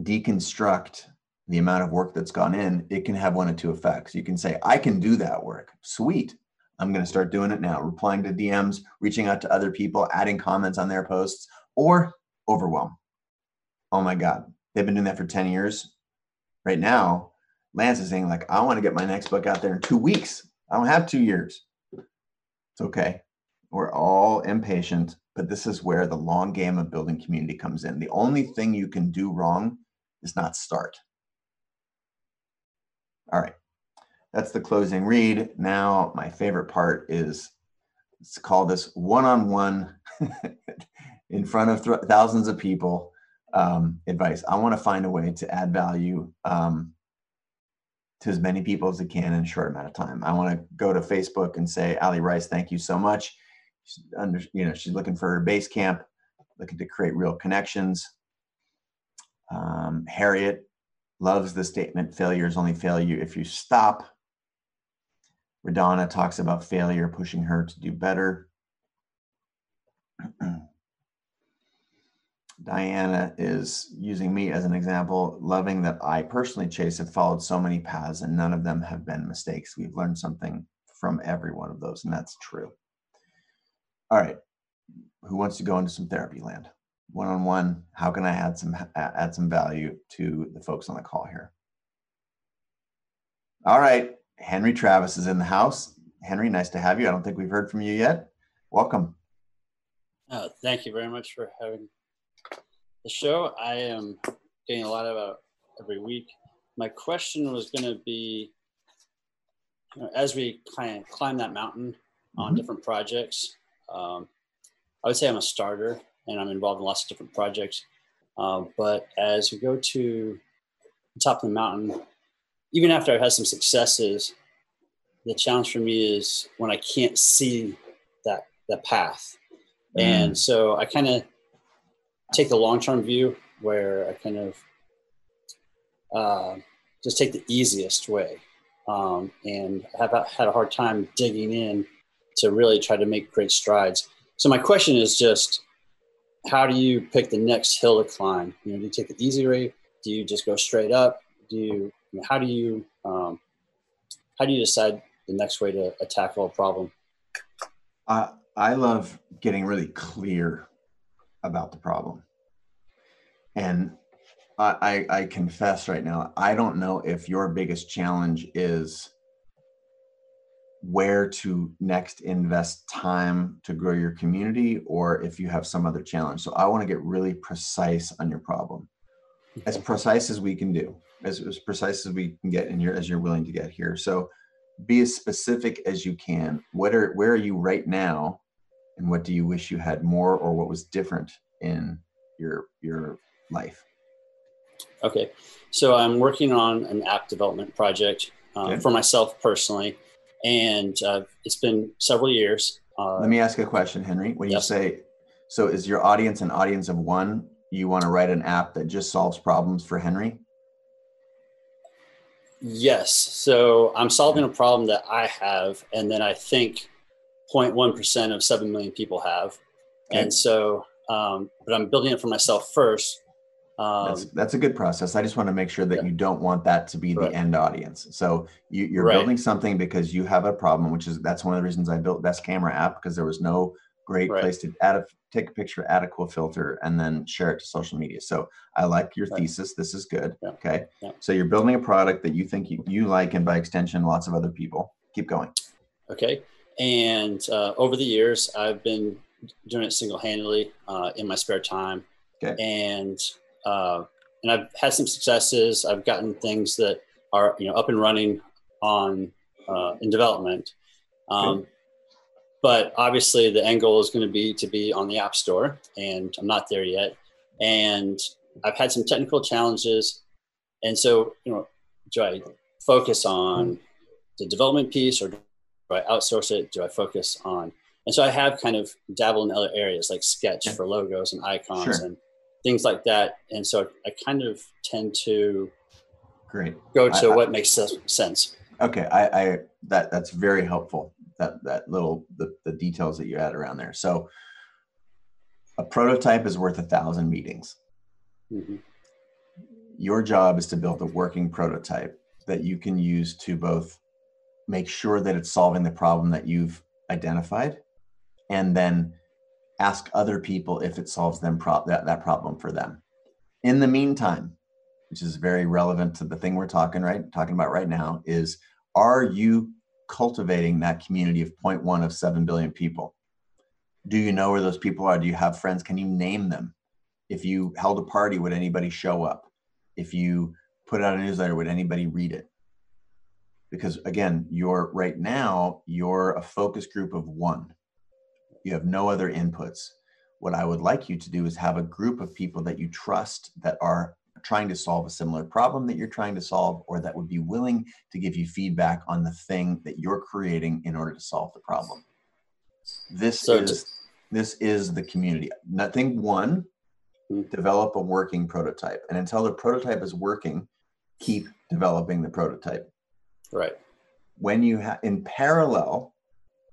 [SPEAKER 1] deconstruct the amount of work that's gone in it can have one of two effects. You can say i can do that work. Sweet i'm going to start doing it now replying to dms reaching out to other people adding comments on their posts or overwhelm oh my god they've been doing that for 10 years right now Lance is saying, like, I want to get my next book out there in two weeks. I don't have two years. It's okay. We're all impatient, but this is where the long game of building community comes in. The only thing you can do wrong is not start. All right. That's the closing read. Now, my favorite part is let's call this one on one in front of th- thousands of people um, advice. I want to find a way to add value. Um, to as many people as I can in a short amount of time. I want to go to Facebook and say, Ali Rice, thank you so much. She's under, you know, she's looking for her base camp, looking to create real connections. Um, Harriet loves the statement, failure is only failure if you stop. Radonna talks about failure pushing her to do better. Diana is using me as an example, loving that I personally, Chase, have followed so many paths and none of them have been mistakes. We've learned something from every one of those, and that's true. All right. Who wants to go into some therapy land? One on one, how can I add some add some value to the folks on the call here? All right. Henry Travis is in the house. Henry, nice to have you. I don't think we've heard from you yet. Welcome.
[SPEAKER 9] Uh, thank you very much for having the show. I am getting a lot of uh, every week. My question was going to be, you know, as we kind of climb that mountain on mm-hmm. different projects, um, I would say I'm a starter and I'm involved in lots of different projects. Um, but as we go to the top of the mountain, even after I've had some successes, the challenge for me is when I can't see that that path. Mm. And so I kind of take the long term view where I kind of uh, just take the easiest way. Um, and have had a hard time digging in to really try to make great strides. So my question is just, how do you pick the next hill to climb? You know, do you take the easy way? Do you just go straight up? Do you, know, how do you um, how do you decide the next way to tackle a problem?
[SPEAKER 1] Uh, I love getting really clear about the problem. And I, I, I confess right now, I don't know if your biggest challenge is where to next invest time to grow your community or if you have some other challenge. So I want to get really precise on your problem. As precise as we can do, as, as precise as we can get in your as you're willing to get here. So be as specific as you can. What are where are you right now and what do you wish you had more or what was different in your your life?
[SPEAKER 9] Okay, so I'm working on an app development project uh, okay. for myself personally, and uh, it's been several years. Uh,
[SPEAKER 1] Let me ask a question, Henry. When yes. you say, so is your audience an audience of one? You want to write an app that just solves problems for Henry?
[SPEAKER 9] Yes. So I'm solving a problem that I have, and then I think 0.1% of 7 million people have. Okay. And so, um, but I'm building it for myself first.
[SPEAKER 1] Um, that's, that's a good process. I just want to make sure that yeah. you don't want that to be the end audience. So you, are right. building something because you have a problem, which is that's one of the reasons I built Best Camera app because there was no great right. place to add a take a picture, add a cool filter, and then share it to social media. So I like your thesis. This is good. Yeah. Okay. Yeah. So you're building a product that you think you, you like, and by extension, lots of other people. Keep going.
[SPEAKER 9] Okay. And uh, over the years, I've been doing it single handedly uh, in my spare time. Okay. And uh, and I've had some successes. I've gotten things that are you know up and running on uh, in development. Um, but obviously, the end goal is going to be to be on the App Store, and I'm not there yet. And I've had some technical challenges, and so you know, do I focus on the development piece, or do I outsource it? Do I focus on and so I have kind of dabbled in other areas like Sketch for logos and icons sure. and things like that. And so I kind of tend to
[SPEAKER 1] great
[SPEAKER 9] go to I, what I, makes sense.
[SPEAKER 1] Okay, I, I that that's very helpful. That that little the, the details that you add around there. So a prototype is worth a thousand meetings. Mm-hmm. Your job is to build a working prototype that you can use to both make sure that it's solving the problem that you've identified and then ask other people if it solves them pro- that, that problem for them in the meantime which is very relevant to the thing we're talking right talking about right now is are you cultivating that community of 0.1 of 7 billion people. Do you know where those people are? Do you have friends? Can you name them? If you held a party would anybody show up? If you put out a newsletter would anybody read it? Because again you're right now you're a focus group of one. You have no other inputs. What i would like you to do is have a group of people that you trust that are trying to solve a similar problem that you're trying to solve or that would be willing to give you feedback on the thing that you're creating in order to solve the problem this so is this is the community nothing one hmm. develop a working prototype and until the prototype is working keep developing the prototype
[SPEAKER 9] Right.
[SPEAKER 1] When you have in parallel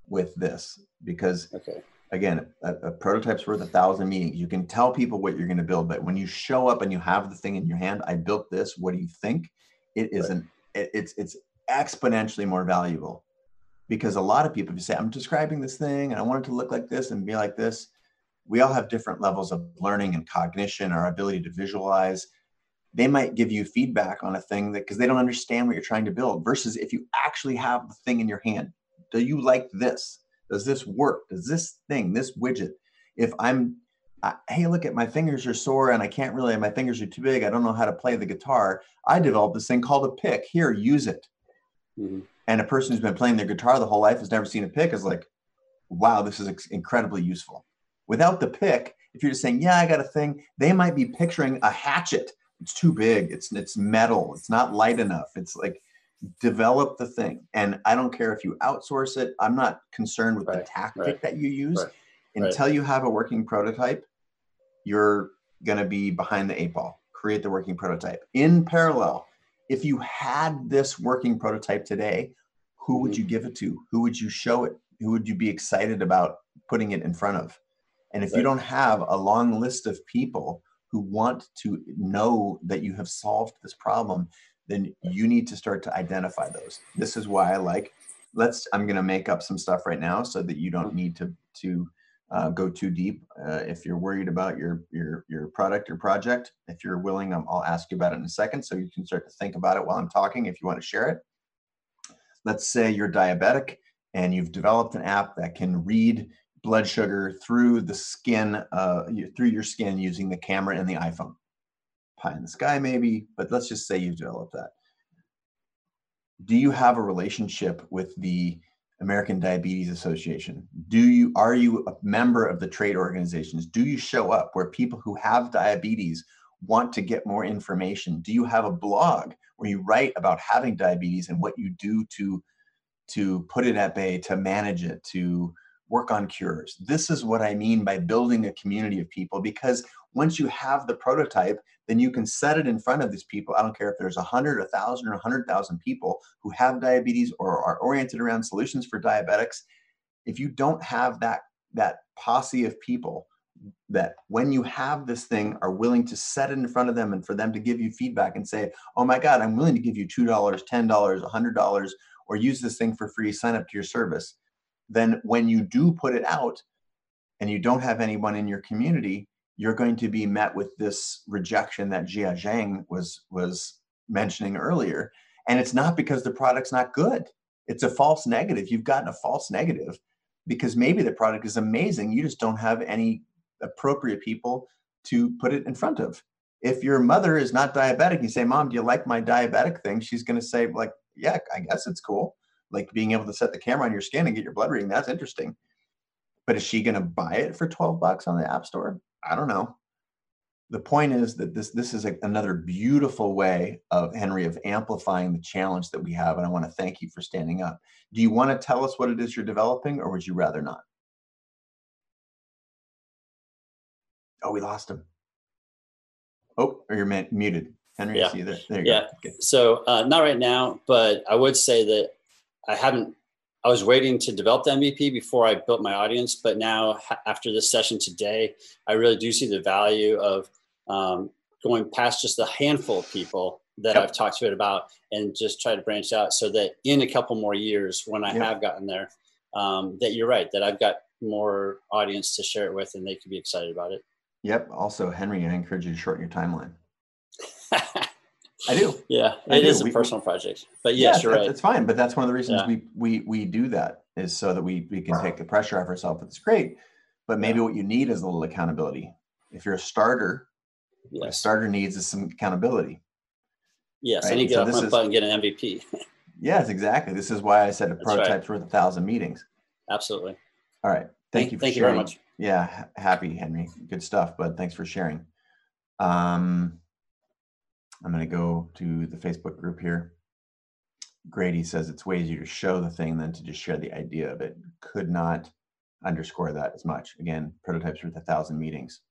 [SPEAKER 1] with this, because okay. Again, a, a prototype's worth a thousand meetings. You can tell people what you're going to build, but when you show up and you have the thing in your hand, I built this. What do you think? It is right. an it, it's it's exponentially more valuable because a lot of people, if you say, I'm describing this thing and I want it to look like this and be like this, we all have different levels of learning and cognition, our ability to visualize they might give you feedback on a thing that because they don't understand what you're trying to build versus if you actually have the thing in your hand do you like this does this work? Does this thing this widget if i'm I, hey look at my fingers are sore and i can't really my fingers are too big i don't know how to play the guitar i developed this thing called a pick. Here use it. Mm-hmm. and a person who's been playing their guitar the whole life has never seen a pick is like wow this is incredibly useful. Without the pick if you're just saying yeah i got a thing they might be picturing a hatchet. It's too big. It's it's metal. It's not light enough. It's like develop the thing. And i don't care if you outsource it. I'm not concerned with right, the tactic right, that you use. right, until you have a working prototype you're going to be behind the eight ball. Create the working prototype. In parallel if you had this working prototype today who would you mm-hmm. give it to? Who would you show it? Who would you be excited about putting it in front of? And if you don't have a long list of people who want to know that you have solved this problem, then you need to start to identify those. This is why I like. Let's. I'm going to make up some stuff right now so that you don't need to to uh, go too deep. Uh, if you're worried about your your your product or project, if you're willing, um, I'll ask you about it in a second, so you can start to think about it while I'm talking. If you want to share it, let's say you're diabetic and you've developed an app that can read blood sugar through the skin, uh, through your skin using the camera and the iPhone. Pie in the sky, maybe, but let's just say you've developed that. Do you have a relationship with the American Diabetes Association? Do you are you a member of the trade organizations? Do you show up where people who have diabetes want to get more information? Do you have a blog where you write about having diabetes and what you do to to put it at bay, to manage it, to work on cures. This is what I mean by building a community of people because once you have the prototype, then you can set it in front of these people. I don't care if there's a hundred, a thousand, or a hundred thousand people who have diabetes or are oriented around solutions for diabetics. If you don't have that that posse of people that when you have this thing are willing to set it in front of them and for them to give you feedback and say, oh my God, I'm willing to give you $2, $10, $100, or use this thing for free, sign up to your service then when you do put it out and you don't have anyone in your community, you're going to be met with this rejection that Jia Jiang was was mentioning earlier. And it's not because the product's not good. It's a false negative. You've gotten a false negative because maybe the product is amazing. You just don't have any appropriate people to put it in front of. If your mother is not diabetic, you say, Mom, do you like my diabetic thing? She's going to say, like, yeah, I guess it's cool like being able to set the camera on your skin and get your blood reading. That's interesting. But is she going to buy it for 12 bucks on the App Store? I don't know. The point is that this this is a, another beautiful way of Henry of amplifying the challenge that we have, and I want to thank you for standing up. Do you want to tell us what it is you're developing, or would you rather not? Oh, we lost him. Oh, or you're muted. Henry,
[SPEAKER 9] yeah.
[SPEAKER 1] You there. there you
[SPEAKER 9] yeah. Go. Okay. So uh, not right now, but I would say that I haven't. I was waiting to develop the MVP before I built my audience, but now after this session today, I really do see the value of um, going past just a handful of people that yep. I've talked to it about and just try to branch out so that in a couple more years, when I yep. have gotten there, um, that you're right, that I've got more audience to share it with and they can be excited about it.
[SPEAKER 1] Yep. Also, Henry, I encourage you to shorten your timeline. I do.
[SPEAKER 9] Yeah, I it do. is a we, personal project, but yes, yeah, you're right.
[SPEAKER 1] It's fine, but that's one of the reasons yeah. we we we do that is so that we we can take the pressure off ourselves. It's great, but maybe what you need is a little accountability. If you're a starter, yes. a starter needs is some accountability.
[SPEAKER 9] Yes, right? I need to get so off my butt and get an MVP.
[SPEAKER 1] yes, exactly. This is why I said a that's prototype's right. worth a thousand meetings.
[SPEAKER 9] Absolutely.
[SPEAKER 1] All right. Thank, thank you for
[SPEAKER 9] thank
[SPEAKER 1] sharing.
[SPEAKER 9] you very much.
[SPEAKER 1] Yeah, happy Henry. Good stuff, bud. Thanks for sharing. Um, I'm going to go to the Facebook group here. Grady says it's way easier to show the thing than to just share the idea of it. Could not underscore that as much. Again, prototypes worth a thousand meetings.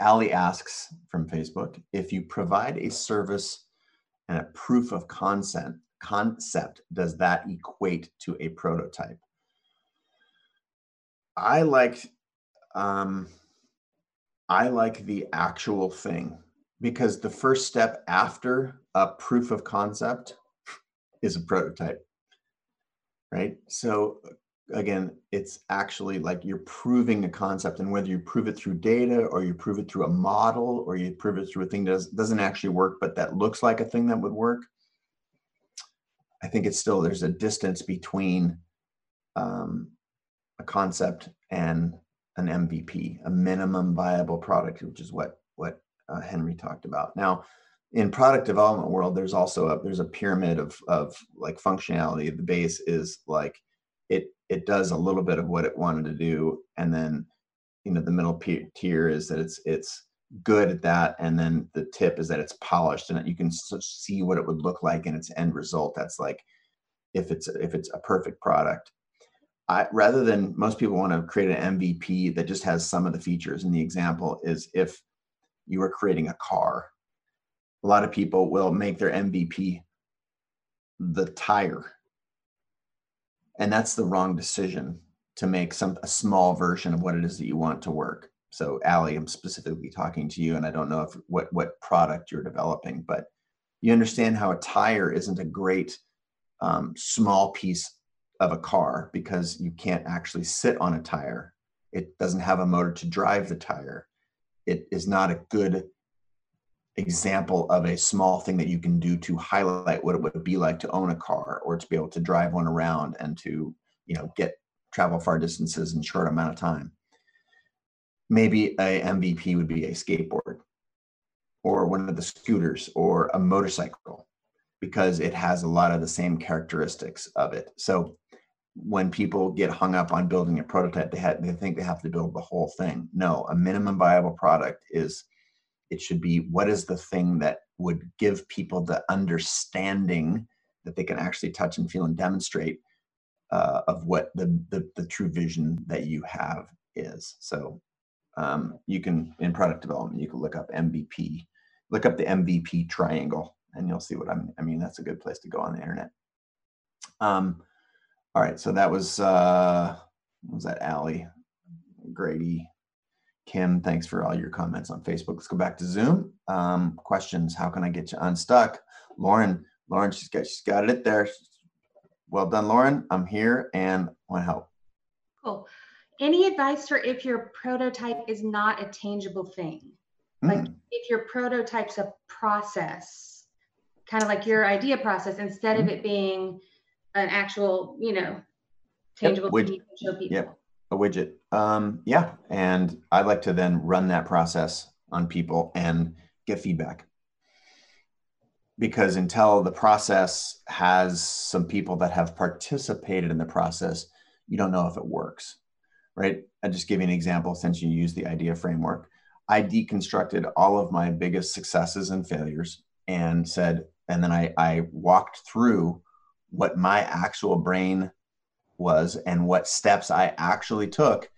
[SPEAKER 1] Ali asks from Facebook if you provide a service and a proof of concept, concept, does that equate to a prototype? I like um, I like the actual thing because the first step after a proof of concept is a prototype right? So again it's actually like you're proving a concept and whether you prove it through data or you prove it through a model or you prove it through a thing that does, doesn't actually work but that looks like a thing that would work i think it's still there's a distance between um, a concept and an mvp a minimum viable product which is what what uh, Henry talked about. Now, in product development world, there's also a there's a pyramid of of like functionality. The base is like it it does a little bit of what it wanted to do, and then you know the middle tier is that it's it's good at that, and then the tip is that it's polished and that you can see what it would look like in its end result. That's like if it's if it's a perfect product. I, rather than most people want to create an MVP that just has some of the features, and the example is if you are creating a car. A lot of people will make their MVP the tire. And that's the wrong decision to make some a small version of what it is that you want to work. So Ali, I'm specifically talking to you, and I don't know if what what product you're developing, but you understand how a tire isn't a great um, small piece of a car because you can't actually sit on a tire. It doesn't have a motor to drive the tire it is not a good example of a small thing that you can do to highlight what it would be like to own a car or to be able to drive one around and to you know get travel far distances in short amount of time. Maybe a mvp would be a skateboard or one of the scooters or a motorcycle because it has a lot of the same characteristics of it. So when people get hung up on building a prototype, they, have, they think they have to build the whole thing. No, a minimum viable product is it should be what is the thing that would give people the understanding that they can actually touch and feel and demonstrate uh, of what the, the, the true vision that you have is. So um, you can in product development you can look up MVP, look up the MVP triangle, and you'll see what I'm. I mean, that's a good place to go on the internet. Um, all right, so that was uh was that Allie, Grady, Kim, thanks for all your comments on Facebook. Let's go back to Zoom. Um, questions, how can I get you unstuck? Lauren, Lauren, she's got she's got it there. Well done, Lauren. I'm here and want to help.
[SPEAKER 10] Cool. Any advice for if your prototype is not a tangible thing? Mm. Like if your prototype's a process, kind of like your idea process, instead mm. of it being an actual, you know, tangible
[SPEAKER 1] yep, thing you can show people. Yep, a widget. Um, yeah, and I like to then run that process on people and get feedback. Because until the process has some people that have participated in the process, you don't know if it works, right? I'll just give you an example since you use the idea framework. I deconstructed all of my biggest successes and failures and said, and then I, I walked through what my actual brain was and what steps I actually took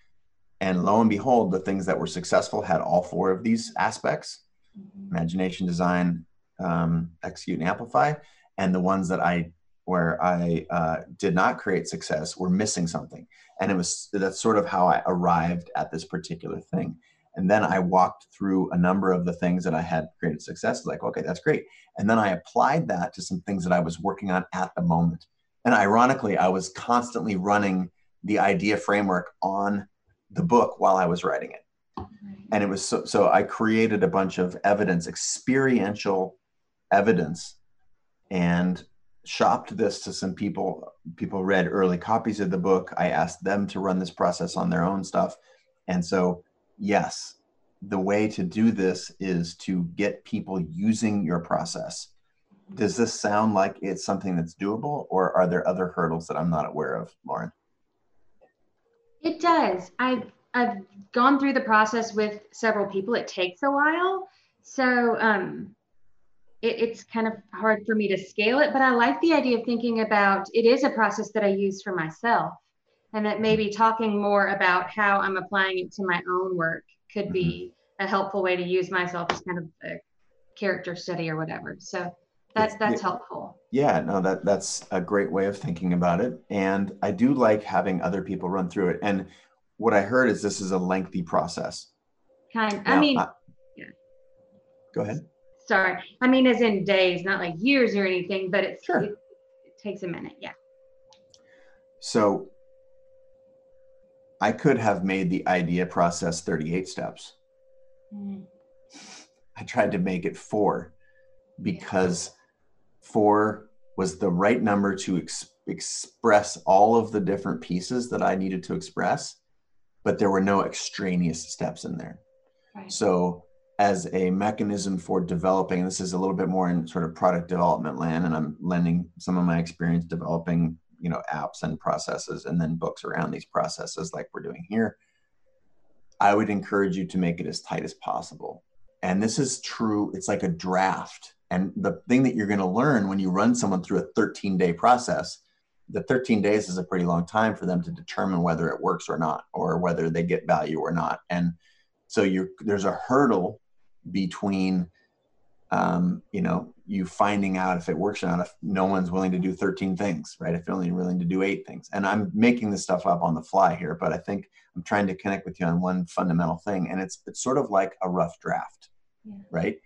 [SPEAKER 1] And lo and behold, the things that were successful had all four of these aspects mm-hmm. imagination, design, um, execute, and amplify. And the ones that I where I uh, did not create success were missing something. And it was that's sort of how I arrived at this particular thing. And then I walked through a number of the things that I had created success. Like, okay, that's great. And then I applied that to some things that I was working on at the moment. And ironically, I was constantly running the idea framework on the book while I was writing it. And it was so, so I created a bunch of evidence, experiential evidence, and shopped this to some people. People read early copies of the book. I asked them to run this process on their own stuff. And so, yes, the way to do this is to get people using your process. Does this sound like it's something that's doable, or are there other hurdles that I'm not aware of, Lauren?
[SPEAKER 10] It does. I've I've gone through the process with several people. It takes a while, so um, it, it's kind of hard for me to scale it. But I like the idea of thinking about it is a process that I use for myself, and that maybe talking more about how I'm applying it to my own work could be mm-hmm. a helpful way to use myself as kind of a character study or whatever. So that's that's helpful.
[SPEAKER 1] Yeah, no, that that's a great way of thinking about it. And I do like having other people run through it. And what I heard is this is a lengthy process.
[SPEAKER 10] Kind. Now, I mean, I, yeah.
[SPEAKER 1] Go ahead.
[SPEAKER 10] Sorry, I mean as in days, not like years or anything, but it's sure. it, it takes a minute. Yeah.
[SPEAKER 1] So I could have made the idea process 38 steps. Mm. I tried to make it four because four was the right number to ex- express all of the different pieces that I needed to express, but there were no extraneous steps in there. Right. So, as a mechanism for developing, this is a little bit more in sort of product development land, and I'm lending some of my experience developing, you know, apps and processes and then books around these processes like we're doing here. I would encourage you to make it as tight as possible. And this is true, it's like a draft and the thing that you're going to learn when you run someone through a 13 day process, the 13 days is a pretty long time for them to determine whether it works or not, or whether they get value or not. And so you there's a hurdle between, um, you know, you finding out if it works or not. If no one's willing to do 13 things, right? If you're only willing to do eight things, and I'm making this stuff up on the fly here, but I think I'm trying to connect with you on one fundamental thing, and it's it's sort of like a rough draft, yeah. right?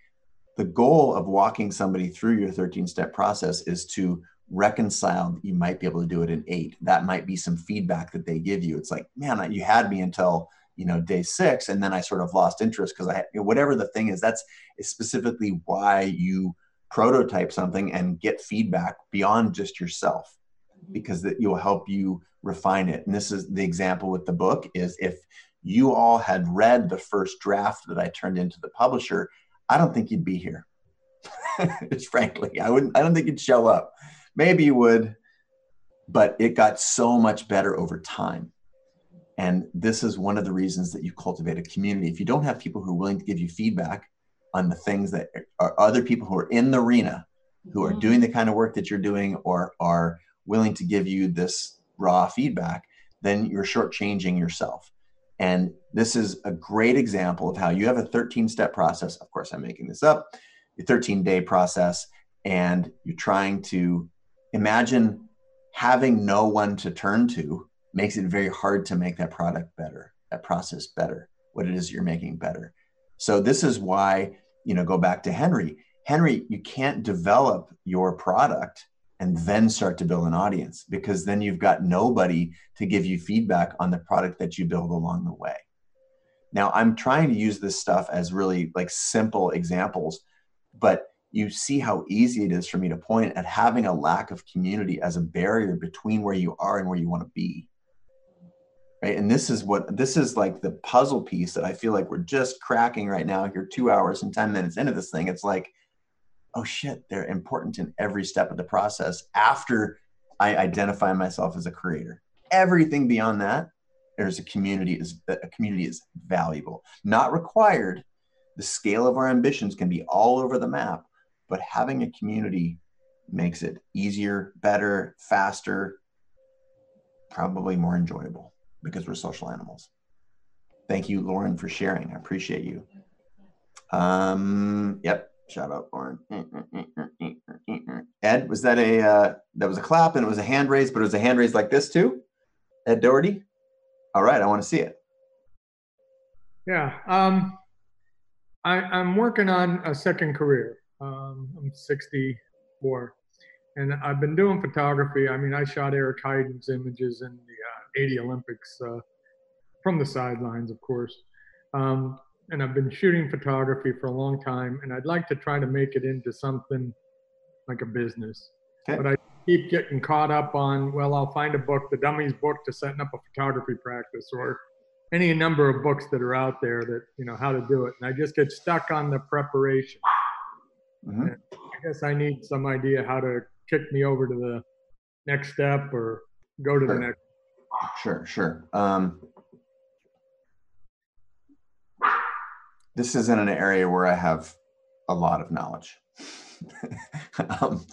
[SPEAKER 1] the goal of walking somebody through your 13 step process is to reconcile you might be able to do it in eight that might be some feedback that they give you it's like man you had me until you know day six and then i sort of lost interest because i whatever the thing is that's specifically why you prototype something and get feedback beyond just yourself mm-hmm. because that will help you refine it and this is the example with the book is if you all had read the first draft that i turned into the publisher I don't think you'd be here. Just frankly, I wouldn't. I don't think you'd show up. Maybe you would, but it got so much better over time. And this is one of the reasons that you cultivate a community. If you don't have people who are willing to give you feedback on the things that are other people who are in the arena, who are mm-hmm. doing the kind of work that you're doing, or are willing to give you this raw feedback, then you're shortchanging yourself. And this is a great example of how you have a 13 step process. Of course, I'm making this up, a 13 day process, and you're trying to imagine having no one to turn to makes it very hard to make that product better, that process better, what it is you're making better. So, this is why, you know, go back to Henry. Henry, you can't develop your product and then start to build an audience because then you've got nobody to give you feedback on the product that you build along the way. Now, I'm trying to use this stuff as really like simple examples, but you see how easy it is for me to point at having a lack of community as a barrier between where you are and where you want to be. Right. And this is what this is like the puzzle piece that I feel like we're just cracking right now here, two hours and 10 minutes into this thing. It's like, oh shit, they're important in every step of the process after I identify myself as a creator. Everything beyond that, there's a community is a community is valuable, not required. The scale of our ambitions can be all over the map, but having a community makes it easier, better, faster, probably more enjoyable because we're social animals. Thank you, Lauren, for sharing. I appreciate you. Um, yep. Shout out, Lauren. Ed, was that a uh, that was a clap and it was a hand raise, but it was a hand raise like this too? Ed Doherty. All right, I want to see it.
[SPEAKER 11] Yeah, um, I, I'm working on a second career. Um, I'm 64, and I've been doing photography. I mean, I shot Eric Heidens images in the 80 Olympics uh, from the sidelines, of course. Um, and I've been shooting photography for a long time, and I'd like to try to make it into something like a business.
[SPEAKER 1] Okay.
[SPEAKER 11] But I keep getting caught up on, well, I'll find a book, the dummy's book to setting up a photography practice, or any number of books that are out there that you know how to do it, and I just get stuck on the preparation.
[SPEAKER 1] Mm-hmm.
[SPEAKER 11] I guess I need some idea how to kick me over to the next step or go to
[SPEAKER 1] sure.
[SPEAKER 11] the next.
[SPEAKER 1] Sure, sure. Um, this isn't an area where I have a lot of knowledge. um,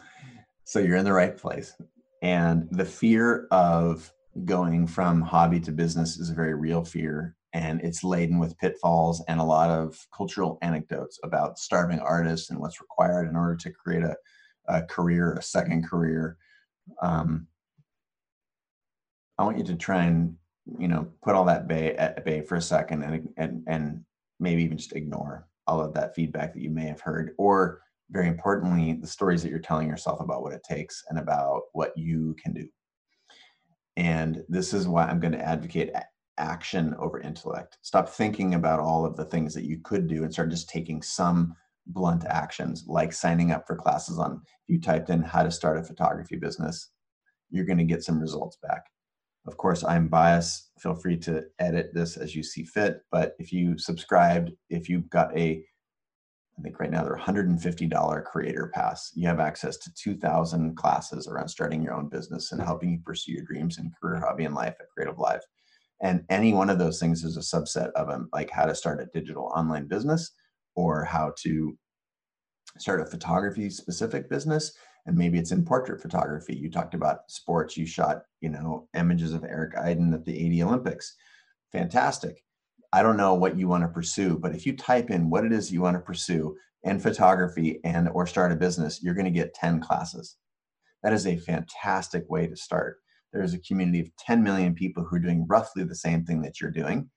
[SPEAKER 1] so you're in the right place. And the fear of going from hobby to business is a very real fear. And it's laden with pitfalls and a lot of cultural anecdotes about starving artists and what's required in order to create a, a career, a second career. Um, I want you to try and you know put all that bay at bay for a second and and and maybe even just ignore all of that feedback that you may have heard. Or very importantly the stories that you're telling yourself about what it takes and about what you can do. And this is why i'm going to advocate action over intellect. Stop thinking about all of the things that you could do and start just taking some blunt actions like signing up for classes on if you typed in how to start a photography business you're going to get some results back of course, I'm biased. Feel free to edit this as you see fit. But if you subscribed, if you've got a, I think right now they're $150 creator pass, you have access to 2,000 classes around starting your own business and helping you pursue your dreams and career, hobby, and life at CreativeLive. And any one of those things is a subset of them, like how to start a digital online business or how to start a photography specific business and maybe it's in portrait photography. You talked about sports. You shot, you know, images of Eric Heiden at the 80 Olympics. Fantastic. I don't know what you want to pursue, but if you type in what it is you want to pursue in photography and or start a business, you're going to get 10 classes. That is a fantastic way to start. There's a community of 10 million people who are doing roughly the same thing that you're doing.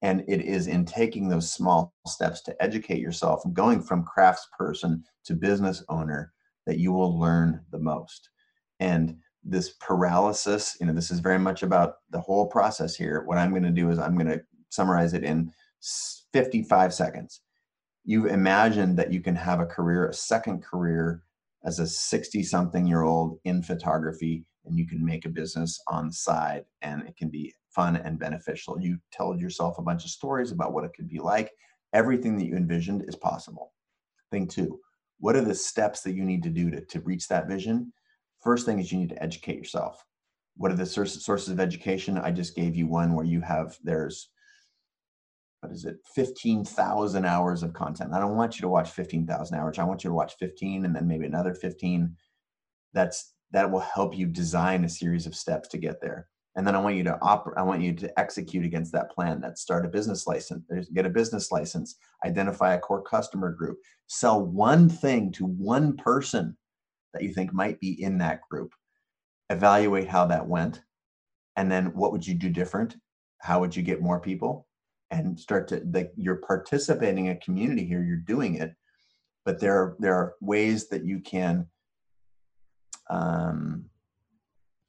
[SPEAKER 1] And it is in taking those small steps to educate yourself going from craftsperson to business owner that you will learn the most. And this paralysis, you know, this is very much about the whole process here. What I'm going to do is I'm going to summarize it in 55 seconds. You imagine that you can have a career, a second career as a 60 something year old in photography, and you can make a business on the side and it can be fun and beneficial. You told yourself a bunch of stories about what it could be like. Everything that you envisioned is possible. Thing two, what are the steps that you need to do to, to reach that vision? First thing is you need to educate yourself. What are the sources, of education? I just gave you one where you have, there's, what is it, 15,000 hours of content. I don't want you to watch 15,000 hours. I want you to watch 15 and then maybe another 15. That's, that will help you design a series of steps to get there and then I want you to operate. I want you to execute against that plan. That start a business license, get a business license, identify a core customer group, sell one thing to one person that you think might be in that group, evaluate how that went, and then what would you do different? How would you get more people? And start to like you're participating in a community here. You're doing it, but there are there are ways that you can um,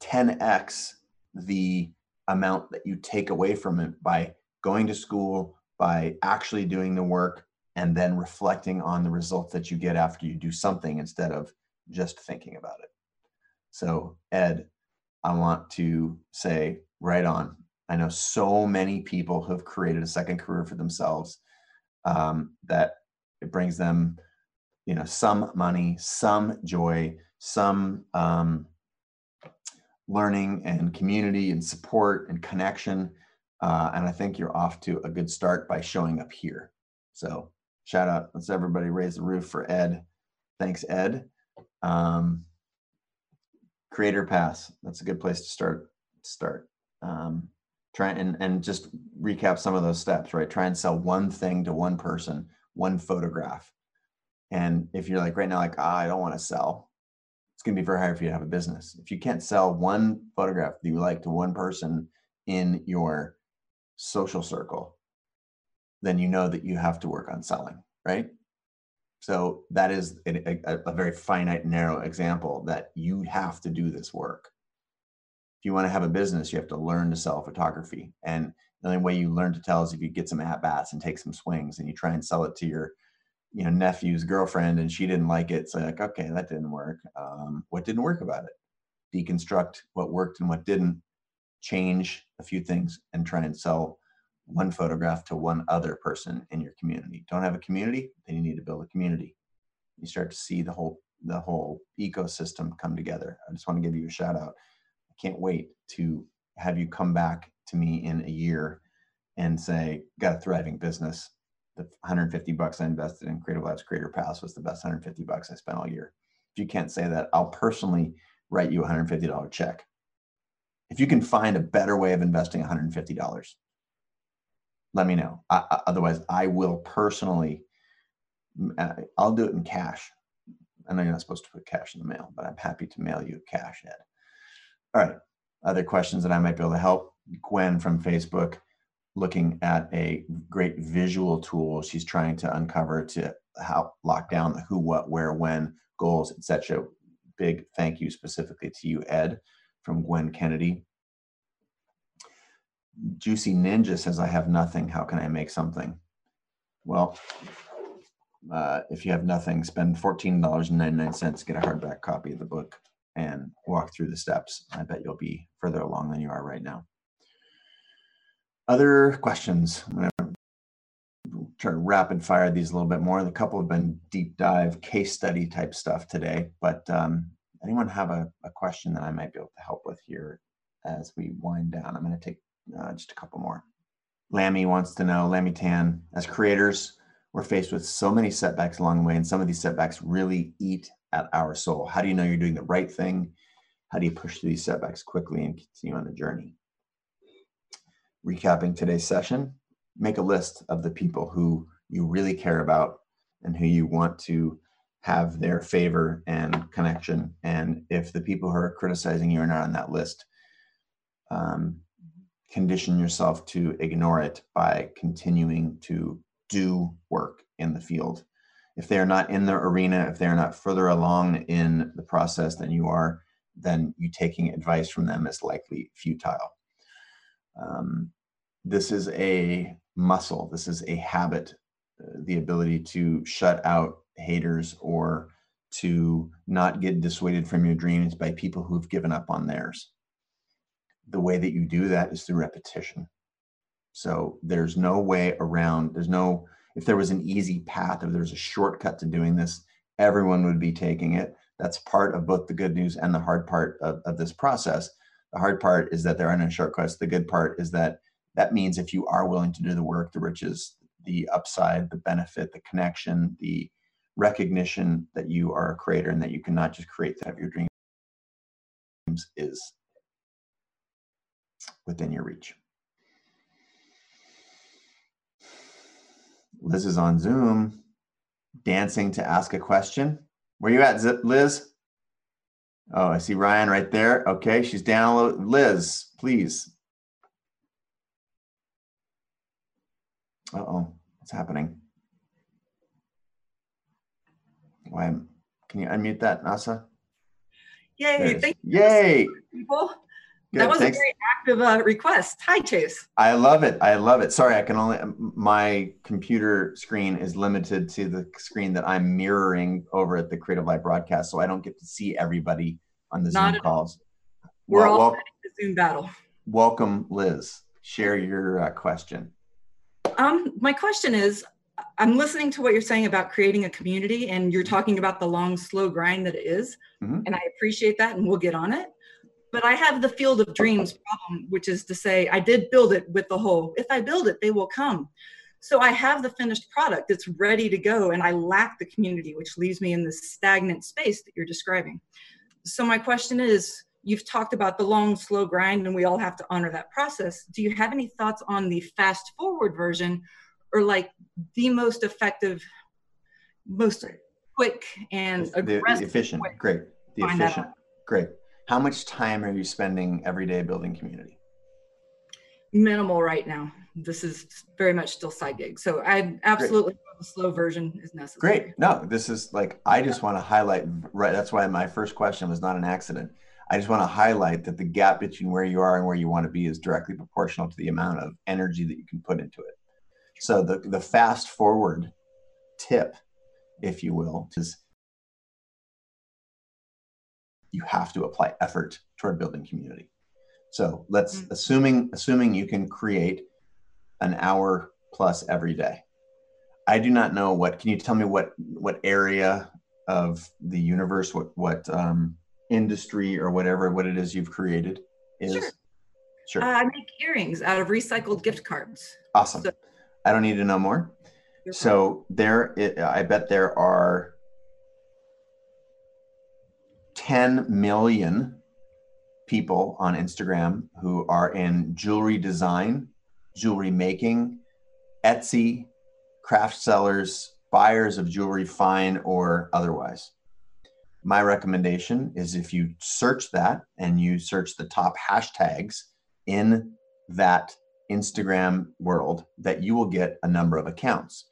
[SPEAKER 1] 10x the amount that you take away from it by going to school, by actually doing the work, and then reflecting on the results that you get after you do something instead of just thinking about it. So, Ed, I want to say right on. I know so many people who have created a second career for themselves um, that it brings them, you know, some money, some joy, some um, learning and community and support and connection. Uh, and I think you're off to a good start by showing up here. So shout out. Let's everybody raise the roof for Ed. Thanks, Ed. Um, Creator Pass. That's a good place to start. Start. Um, Try and, and just recap some of those steps, right? Try and sell one thing to one person, one photograph. And if you're like right now, like, ah, I don't want to sell, going to be very hard for you to have a business. If you can't sell one photograph that you like to one person in your social circle, then you know that you have to work on selling, right? So that is a, a, a, very finite, narrow example that you have to do this work. If you want to have a business, you have to learn to sell photography. And the only way you learn to tell is if you get some at bats and take some swings and you try and sell it to your you know nephew's girlfriend and she didn't like it so like okay that didn't work um, what didn't work about it? Deconstruct what worked and what didn't change a few things and try and sell one photograph to one other person in your community. Don't have a community then you need to build a community. You start to see the whole the whole ecosystem come together. I just want to give you a shout out. I can't wait to have you come back to me in a year and say got a thriving business the 150 bucks I invested in CreativeLive Creator Pass was the best 150 bucks I spent all year. If you can't say that, I'll personally write you a $150 check. If you can find a better way of investing $150, let me know. I, otherwise, I will personally, uh, I'll do it in cash. I know you're not supposed to put cash in the mail, but I'm happy to mail you cash, Ed. All right. Other questions that I might be able to help? Gwen from Facebook looking at a great visual tool she's trying to uncover to help lock down the who, what, where, when goals, etc. Big thank you specifically to you, Ed, from Gwen Kennedy. Juicy Ninja says, I have nothing. How can I make something? Well, uh, if you have nothing, spend $14.99, get a hardback copy of the book and walk through the steps. I bet you'll be further along than you are right now. Other questions? I'm going to try to rapid fire these a little bit more. The couple have been deep dive case study type stuff today, but um, anyone have a, a, question that I might be able to help with here as we wind down? I'm going to take uh, just a couple more. Lammy wants to know, Lammy Tan, as creators, we're faced with so many setbacks along the way, and some of these setbacks really eat at our soul. How do you know you're doing the right thing? How do you push through these setbacks quickly and continue on the journey? Recapping today's session, make a list of the people who you really care about and who you want to have their favor and connection. And if the people who are criticizing you are not on that list, um, condition yourself to ignore it by continuing to do work in the field. If they are not in the arena, if they are not further along in the process than you are, then you taking advice from them is likely futile. Um, this is a muscle, this is a habit, uh, the ability to shut out haters or to not get dissuaded from your dreams by people who've given up on theirs. The way that you do that is through repetition. So there's no way around, there's no, if there was an easy path, if there's a shortcut to doing this, everyone would be taking it. That's part of both the good news and the hard part of, of this process. The hard part is that there are no shortcuts. The good part is that that means if you are willing to do the work, the riches, the upside, the benefit, the connection, the recognition that you are a creator and that you cannot just create to have your dreams is within your reach. Liz is on Zoom, dancing to ask a question. Where you at, Liz? Oh, I see Ryan right there. Okay, she's down. Liz, please Uh-oh, what's happening? Why? Can you unmute that, Nasa?
[SPEAKER 12] Yay!
[SPEAKER 1] Thank you. Yay!
[SPEAKER 12] People. Good, that was thanks. a very active uh, request. Hi, Chase.
[SPEAKER 1] I love it. I love it. Sorry, I can only my computer screen is limited to the screen that I'm mirroring over at the CreativeLive broadcast, so I don't get to see everybody on the Not Zoom calls.
[SPEAKER 12] We're well, all well, the Zoom battle.
[SPEAKER 1] Welcome, Liz. Share your uh, question.
[SPEAKER 12] Um, my question is, I'm listening to what you're saying about creating a community, and you're talking about the long, slow grind that it is, mm-hmm. and I appreciate that, and we'll get on it. But I have the field of dreams problem, which is to say, I did build it with the whole. If I build it, they will come. So I have the finished product; it's ready to go, and I lack the community, which leaves me in this stagnant space that you're describing. So my question is, you've talked about the long, slow grind, and we all have to honor that process. Do you have any thoughts on the fast forward version, or like the most effective, most quick and
[SPEAKER 1] the, efficient? Great, the efficient. Great. How much time are you spending every day building community?
[SPEAKER 12] Minimal right now. This is very much still side gig. So I absolutely the slow version is necessary.
[SPEAKER 1] Great. No, this is like I just want to highlight right. That's why my first question was not an accident. I just want to highlight that the gap between where you are and where you want to be is directly proportional to the amount of energy that you can put into it. So the the fast forward tip, if you will, is you have to apply effort toward building community. So let's mm-hmm. assuming assuming you can create an hour plus every day. I do not know what. Can you tell me what what area of the universe, what what um, industry or whatever what it is you've created is?
[SPEAKER 12] Sure. Sure. Uh, I make earrings out of recycled gift cards.
[SPEAKER 1] Awesome. So, I don't need to know more. So there, it, I bet there are 10 million people on Instagram who are in jewelry design, jewelry making, Etsy, craft sellers, buyers of jewelry, fine or otherwise. My recommendation is if you search that and you search the top hashtags in that Instagram world, that you will get a number of accounts.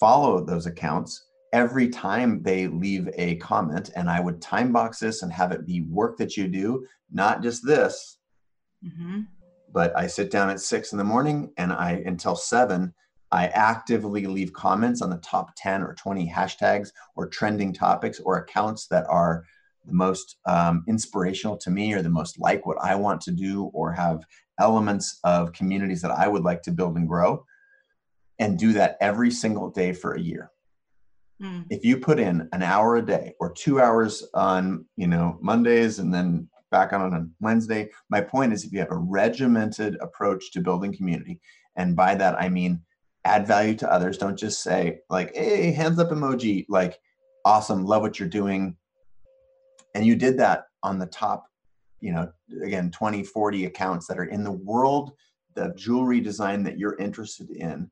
[SPEAKER 1] Follow those accounts every time they leave a comment, and I would time box this and have it be work that you do, not just this. Mm-hmm. But I sit down at six in the morning and I until seven, I actively leave comments on the top 10 or 20 hashtags or trending topics or accounts that are the most um, inspirational to me or the most like what I want to do or have elements of communities that I would like to build and grow and do that every single day for a year. Mm. If you put in an hour a day or two hours on, you know, Mondays and then back on on Wednesday, my point is if you have a regimented approach to building community, and by that I mean add value to others, don't just say like, hey, hands up emoji, like awesome, love what you're doing. And you did that on the top, you know, again, 20, 40 accounts that are in the world the jewelry design that you're interested in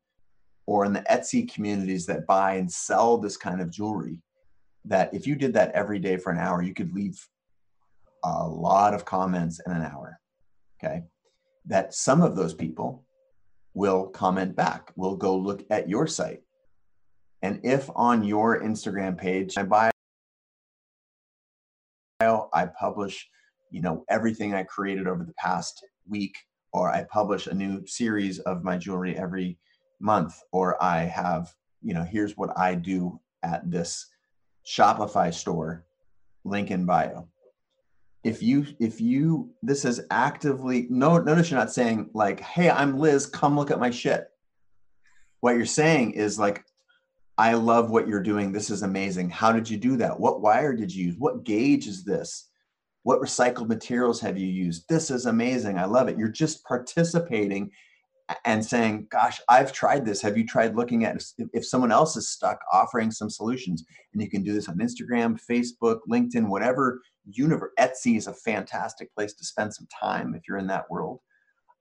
[SPEAKER 1] or in the Etsy communities that buy and sell this kind of jewelry, that if you did that every day for an hour, you could leave a lot of comments in an hour. Okay. That some of those people will comment back, will go look at your site. And if on your Instagram page, I bio, I publish, you know, everything I created over the past week, or I publish a new series of my jewelry every month or i have you know here's what i do at this shopify store link in bio. If you if you this is actively no notice you're not saying like hey i'm liz come look at my shit. What you're saying is like i love what you're doing. This is amazing. How did you do that? What wire did you use? What gauge is this? What recycled materials have you used? This is amazing. I love it. You're just participating and saying, Gosh, I've tried this. Have you tried looking at if someone else is stuck, offering some solutions? And you can do this on Instagram, Facebook, LinkedIn, whatever universe. Etsy is a fantastic place to spend some time if you're in that world.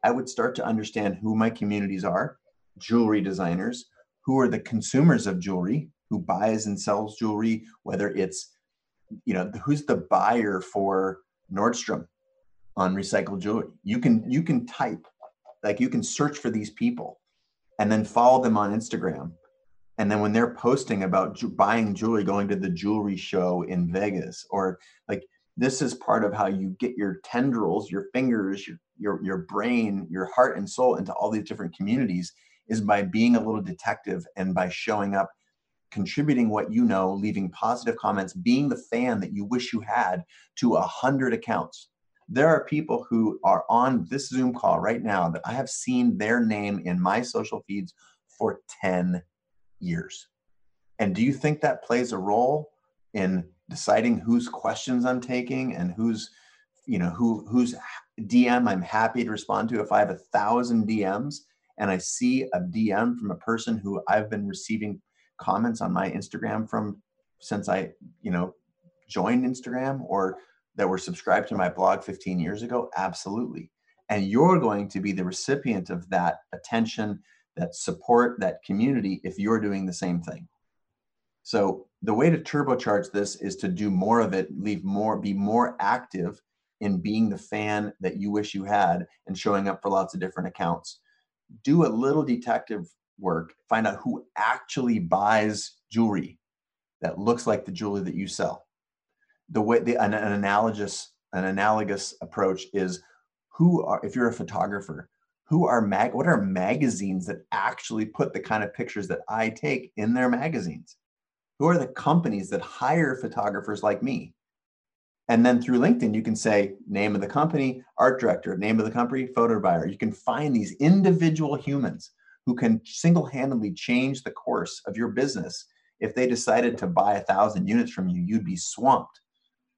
[SPEAKER 1] I would start to understand who my communities are jewelry designers, who are the consumers of jewelry, who buys and sells jewelry, whether it's, you know, who's the buyer for Nordstrom on recycled jewelry. You can you can type like you can search for these people and then follow them on Instagram. And then when they're posting about ju- buying jewelry, going to the jewelry show in Vegas, or like this is part of how you get your tendrils, your fingers, your, your, your brain, your heart and soul into all these different communities is by being a little detective and by showing up, contributing what you know, leaving positive comments, being the fan that you wish you had to a hundred accounts there are people who are on this Zoom call right now that I have seen their name in my social feeds for 10 years. And do you think that plays a role in deciding whose questions I'm taking and who's, you know, who whose DM I'm happy to respond to? If I have a thousand DMs and I see a DM from a person who I've been receiving comments on my Instagram from since I, you know, joined Instagram or that were subscribed to my blog 15 years ago? Absolutely. And you're going to be the recipient of that attention, that support, that community if you're doing the same thing. So the way to turbocharge this is to do more of it, leave more, be more active in being the fan that you wish you had and showing up for lots of different accounts. Do a little detective work, find out who actually buys jewelry that looks like the jewelry that you sell. The way the an, an analogous an analogous approach is who are if you're a photographer, who are mag what are magazines that actually put the kind of pictures that I take in their magazines? Who are the companies that hire photographers like me? And then through LinkedIn, you can say name of the company, art director, name of the company, photo buyer. You can find these individual humans who can single-handedly change the course of your business. If they decided to buy a thousand units from you, you'd be swamped,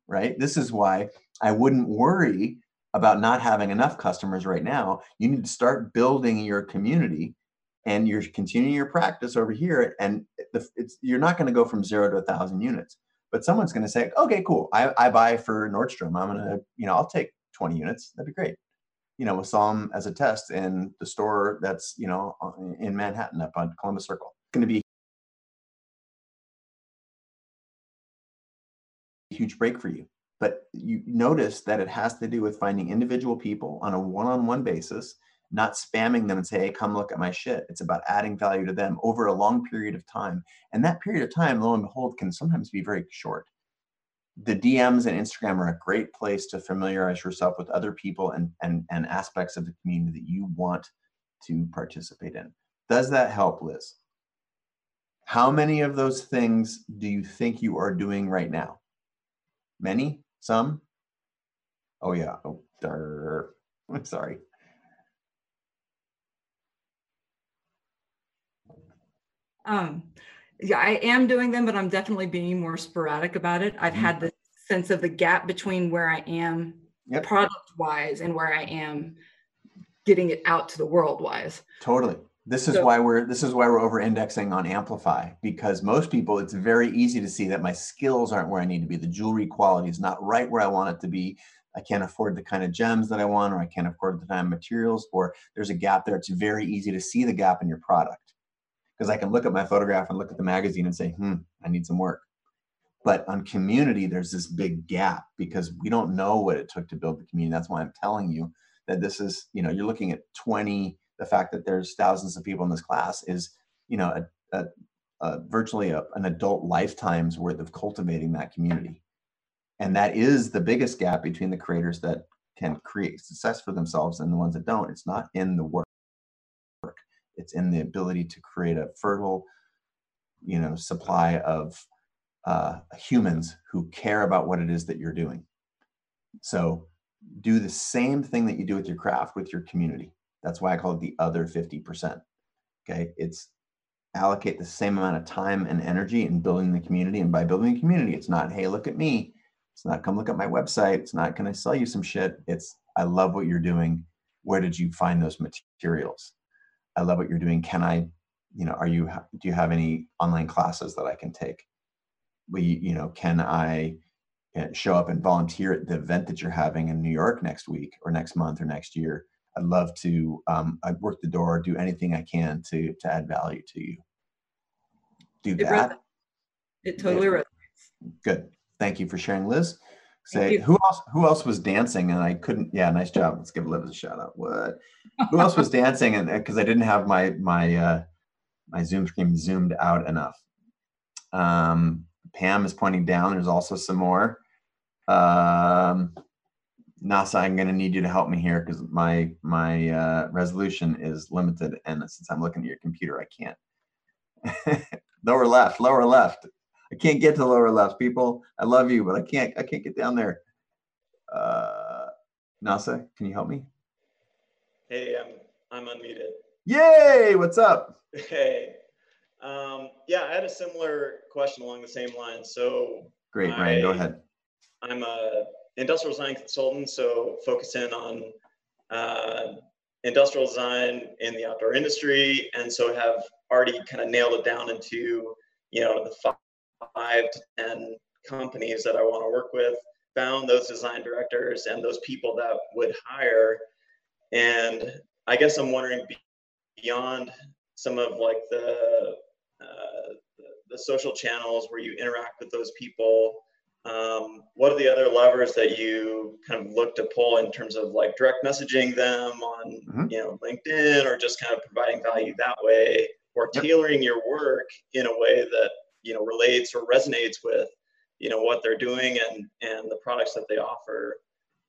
[SPEAKER 1] right? This is why I wouldn't worry about not having enough customers right now. You need to start building your community and you're continuing your practice over here. And it's, you're not going to go from zero to a thousand units, but someone's going to say, okay, cool. I, I buy for Nordstrom. I'm going to, you know, I'll take 20 units. That'd be great you know, we saw them as a test in the store that's, you know, in Manhattan up on Columbus Circle. It's going to be a huge break for you. But you notice that it has to do with finding individual people on a one-on-one basis, not spamming them and say, hey, come look at my shit. It's about adding value to them over a long period of time. And that period of time, lo and behold, can sometimes be very short the DMs and Instagram are a great place to familiarize yourself with other people and, and, and aspects of the community that you want to participate in. Does that help, Liz? How many of those things do you think you are doing right now? Many? Some? Oh, yeah. Oh. I'm sorry.
[SPEAKER 12] Um, yeah, I am doing them, but I'm definitely being more sporadic about it. I've mm-hmm. had the sense of the gap between where I am yep. product wise and where I am getting it out to the world wise.
[SPEAKER 1] Totally. This is so, why we're this is why we're over indexing on Amplify because most people it's very easy to see that my skills aren't where I need to be. The jewelry quality is not right where I want it to be. I can't afford the kind of gems that I want, or I can't afford the kind of materials, or there's a gap there. It's very easy to see the gap in your product because I can look at my photograph and look at the magazine and say, hmm, I need some work. But on community, there's this big gap because we don't know what it took to build the community. That's why I'm telling you that this is, you know, you're looking at 20, the fact that there's thousands of people in this class is, you know, a, a, a virtually a, an adult lifetime's worth of cultivating that community. And that is the biggest gap between the creators that can create success for themselves and the ones that don't. It's not in the work it's in the ability to create a fertile, you know, supply of uh, humans who care about what it is that you're doing. So do the same thing that you do with your craft with your community. That's why I call it the other 50%. Okay. It's allocate the same amount of time and energy in building the community. And by building the community, it's not, hey, look at me. It's not come look at my website. It's not can I sell you some shit. It's I love what you're doing. Where did you find those materials? I love what you're doing. Can I, you know, are you, do you have any online classes that I can take? We, you know, can I eh, show up and volunteer at the event that you're having in New York next week or next month or next year? I'd love to, um, I'd work the door, do anything I can to, to add value to you. Do
[SPEAKER 12] it
[SPEAKER 1] that.
[SPEAKER 12] Resonates. It totally resonates.
[SPEAKER 1] Good. Thank you for sharing, Liz say who else who else was dancing and i couldn't yeah nice job let's give liz a shout out what who else was dancing and because i didn't have my my uh my zoom screen zoomed out enough um pam is pointing down there's also some more um nasa i'm going to need you to help me here because my my uh resolution is limited and since i'm looking at your computer i can't lower left lower left I can't get to lower left, people. I love you, but I can't. I can't get down there. Uh, Nasa, can you help me?
[SPEAKER 13] Hey, I'm I'm unmuted.
[SPEAKER 1] Yay! What's up?
[SPEAKER 13] Hey, um, yeah, I had a similar question along the same line. So
[SPEAKER 1] great, Ryan. Go ahead.
[SPEAKER 13] I'm a industrial design consultant, so focus in on uh, industrial design in the outdoor industry, and so have already kind of nailed it down into you know the five to 10 companies that I want to work with. found those design directors and those people that would hire. And I guess I'm wondering beyond some of like the, uh, the, the social channels where you interact with those people. Um, what are the other levers that you kind of look to pull in terms of like direct messaging them on mm-hmm. you know linkedin or just kind of providing value that way or tailoring your work in a way that you know relates or resonates with you know what they're doing and and the products that they offer?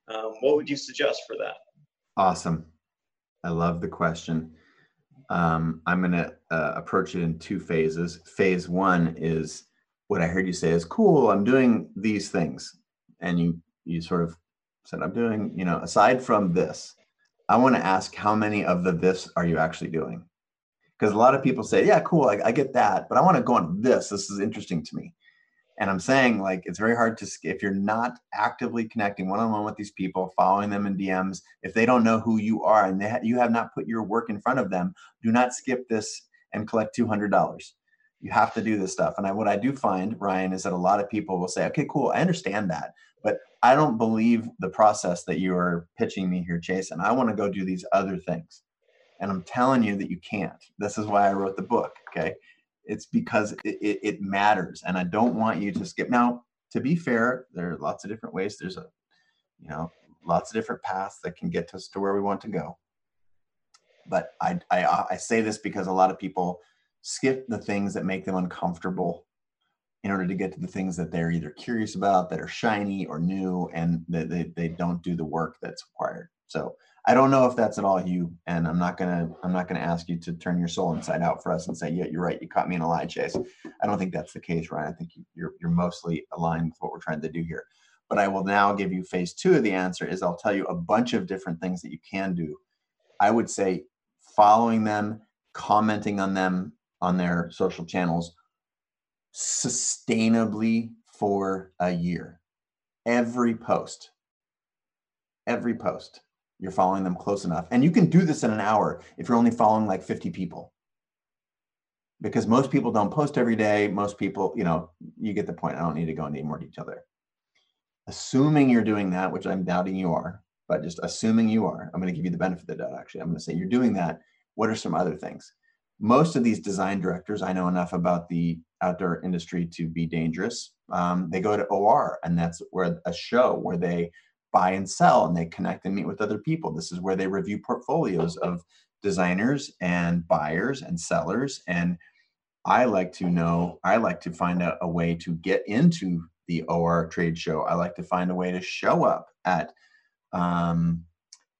[SPEAKER 13] Um, what would you suggest for that?
[SPEAKER 1] Awesome. I love the question. Um, i'm going to uh, approach it in two phases. Phase one is what i heard you say is cool i'm doing these things and you you sort of said i'm doing you know aside from this i want to ask how many of the this are you actually doing because a lot of people say, yeah, cool, I, I get that, but I want to go on this. This is interesting to me. And I'm saying, like, it's very hard to, if you're not actively connecting one on one with these people, following them in DMs, if they don't know who you are and ha- you have not put your work in front of them, do not skip this and collect $200. You have to do this stuff. And I, what I do find, Ryan, is that a lot of people will say, okay, cool, I understand that, but I don't believe the process that you are pitching me here, and I want to go do these other things. And I'm telling you that you can't. This is why I wrote the book. Okay. It's because it, it, it matters. And I don't want you to skip. Now, to be fair, there are lots of different ways. There's a, you know, lots of different paths that can get us to where we want to go. But I, I, I say this because a lot of people skip the things that make them uncomfortable in order to get to the things that they're either curious about, that are shiny or new, and they, they, they don't do the work that's required. So I don't know if that's at all you, and I'm not gonna I'm not gonna ask you to turn your soul inside out for us and say, yeah, you're right, you caught me in a lie, Chase. I don't think that's the case, Ryan. I think you're you're mostly aligned with what we're trying to do here. But I will now give you phase two of the answer is I'll tell you a bunch of different things that you can do. I would say following them, commenting on them on their social channels sustainably for a year. Every post. Every post you're following them close enough. And you can do this in an hour if you're only following like 50 people. Because most people don't post every day. Most people, you know, you get the point. I don't need to go into any more detail there. Assuming you're doing that, which I'm doubting you are, but just assuming you are, I'm going to give you the benefit of the doubt actually. I'm going to say you're doing that. What are some other things? Most of these design directors, I know enough about the outdoor industry to be dangerous. Um, they go to OR, and that's where a show where they buy and sell and they connect and meet with other people. This is where they review portfolios of designers and buyers and sellers. And I like to know, I like to find out a way to get into the OR trade show. I like to find a way to show up at um,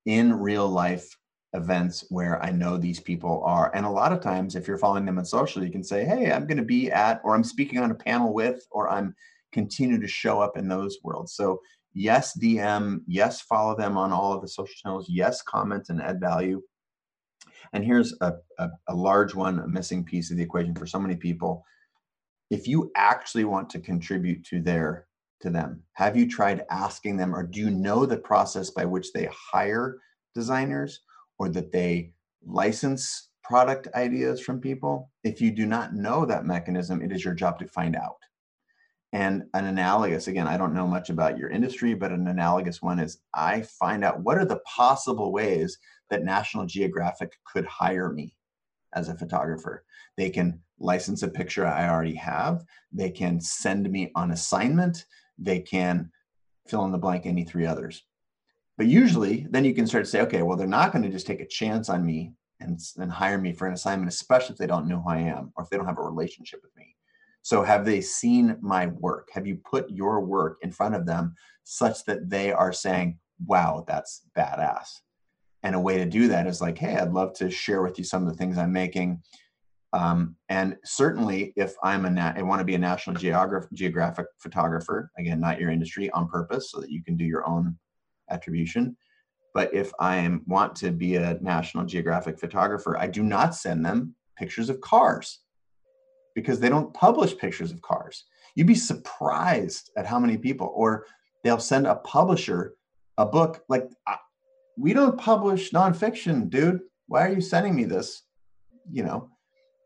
[SPEAKER 1] in real life events where I know these people are. And a lot of times, if you're following them on social, you can say, Hey, I'm going to be at, or I'm speaking on a panel with, or I'm continue to show up in those worlds. So yes dm yes follow them on all of the social channels yes comment and add value and here's a, a, a, large one a missing piece of the equation for so many people if you actually want to contribute to their to them have you tried asking them or do you know the process by which they hire designers or that they license product ideas from people if you do not know that mechanism it is your job to find out and an analogous, again, I don't know much about your industry, but an analogous one is I find out what are the possible ways that National Geographic could hire me as a photographer. They can license a picture I already have, they can send me on assignment, they can fill in the blank any three others. But usually, then you can start to say, okay, well, they're not going to just take a chance on me and, and hire me for an assignment, especially if they don't know who I am or if they don't have a relationship with me. So, have they seen my work? Have you put your work in front of them such that they are saying, wow, that's badass? And a way to do that is like, hey, I'd love to share with you some of the things I'm making. Um, and certainly, if I'm a na- I want to be a National Geograph- Geographic photographer, again, not your industry, on purpose, so that you can do your own attribution. But if I want to be a National Geographic photographer, I do not send them pictures of cars because they don't publish pictures of cars. You'd be surprised at how many people, or they'll send a publisher a book like, we don't publish nonfiction, dude. Why are you sending me this? You know,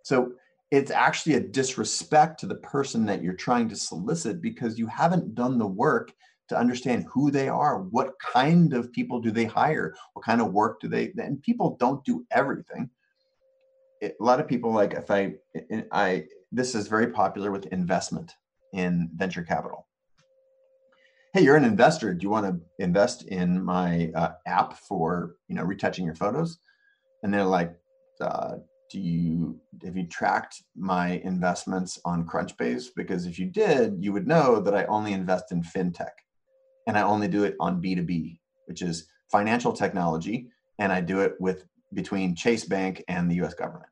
[SPEAKER 1] so it's actually a disrespect to the person that you're trying to solicit because you haven't done the work to understand who they are what kind of people do they hire what kind of work do they and people don't do everything. It, a lot of people like if i i this is very popular with investment in venture capital. Hey you're an investor. Do you want to invest in my uh, app for you know retouching your photos? And they're like uh, do you have you tracked my investments on crunchbase? Because if you did you would know that i only invest in fintech and i only do it on b2b which is financial technology and i do it with between chase bank and the us government.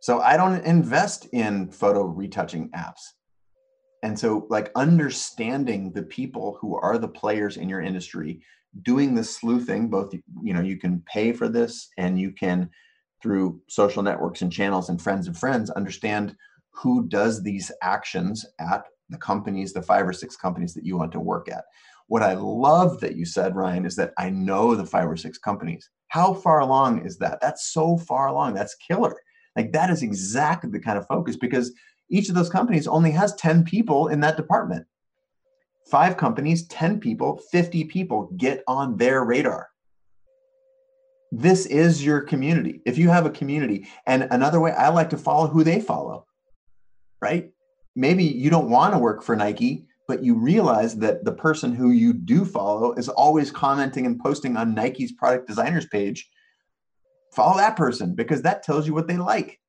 [SPEAKER 1] So i don't invest in photo retouching apps. And so like understanding the people who are the players in your industry doing the sleuthing both you know you can pay for this and you can through social networks and channels and friends and friends understand who does these actions at the companies the five or six companies that you want to work at what i love that you said ryan is that i know the five or six companies. How far along is that? That's so far along. That's killer. Like that is exactly the kind of focus because each of those companies only has 10 people in that department. Five companies 10 people 50 people get on their radar. This is your community. If you have a community, and another way I like to follow who they follow, right? Maybe you don't want to work for Nike, but you realize that the person who you do follow is always commenting and posting on Nike's product designers page. Follow that person because that tells you what they like.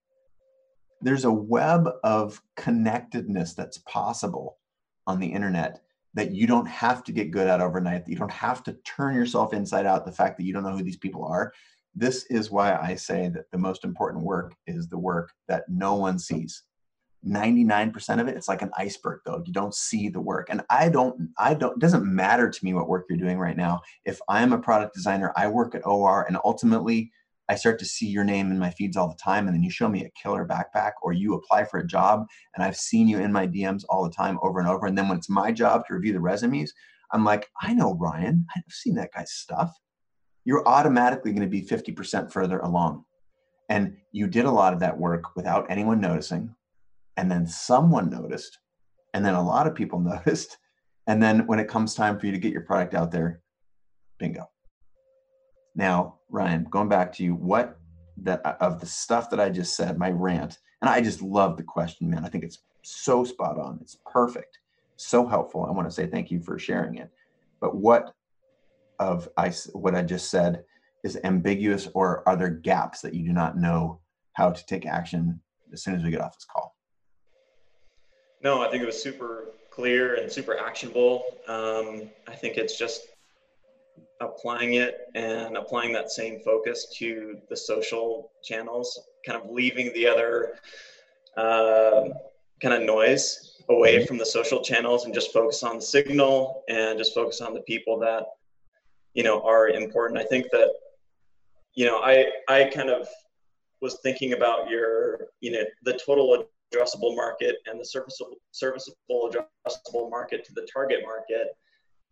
[SPEAKER 1] There's a web of connectedness that's possible on the internet that you don't have to get good at overnight, that you don't have to turn yourself inside out, the fact that you don't know who these people are. This is why I say that the most important work is the work that no one sees. 99% of it, it's like an iceberg though. You don't see the work. And I don't, I don't, it doesn't matter to me what work you're doing right now. If I'm a product designer, I work at OR and ultimately I start to see your name in my feeds all the time, and then you show me a killer backpack, or you apply for a job, and I've seen you in my DMs all the time, over and over. And then when it's my job to review the resumes, I'm like, I know Ryan. I've seen that guy's stuff. You're automatically going to be 50% further along. And you did a lot of that work without anyone noticing. And then someone noticed. And then a lot of people noticed. And then when it comes time for you to get your product out there, bingo. Now, Ryan, going back to you, what that uh, of the stuff that I just said, my rant, and I just love the question, man. I think it's so spot on. It's perfect, so helpful. I want to say thank you for sharing it. But what of I what I just said is ambiguous, or are there gaps that you do not know how to take action as soon as we get off this call?
[SPEAKER 13] No, I think it was super clear and super actionable. Um, I think it's just applying it and applying that same focus to the social channels, kind of leaving the other uh, kind of noise away mm-hmm. from the social channels and just focus on the signal and just focus on the people that you know are important. I think that you know I I kind of was thinking about your you know the total addressable market and the serviceable serviceable addressable market to the target market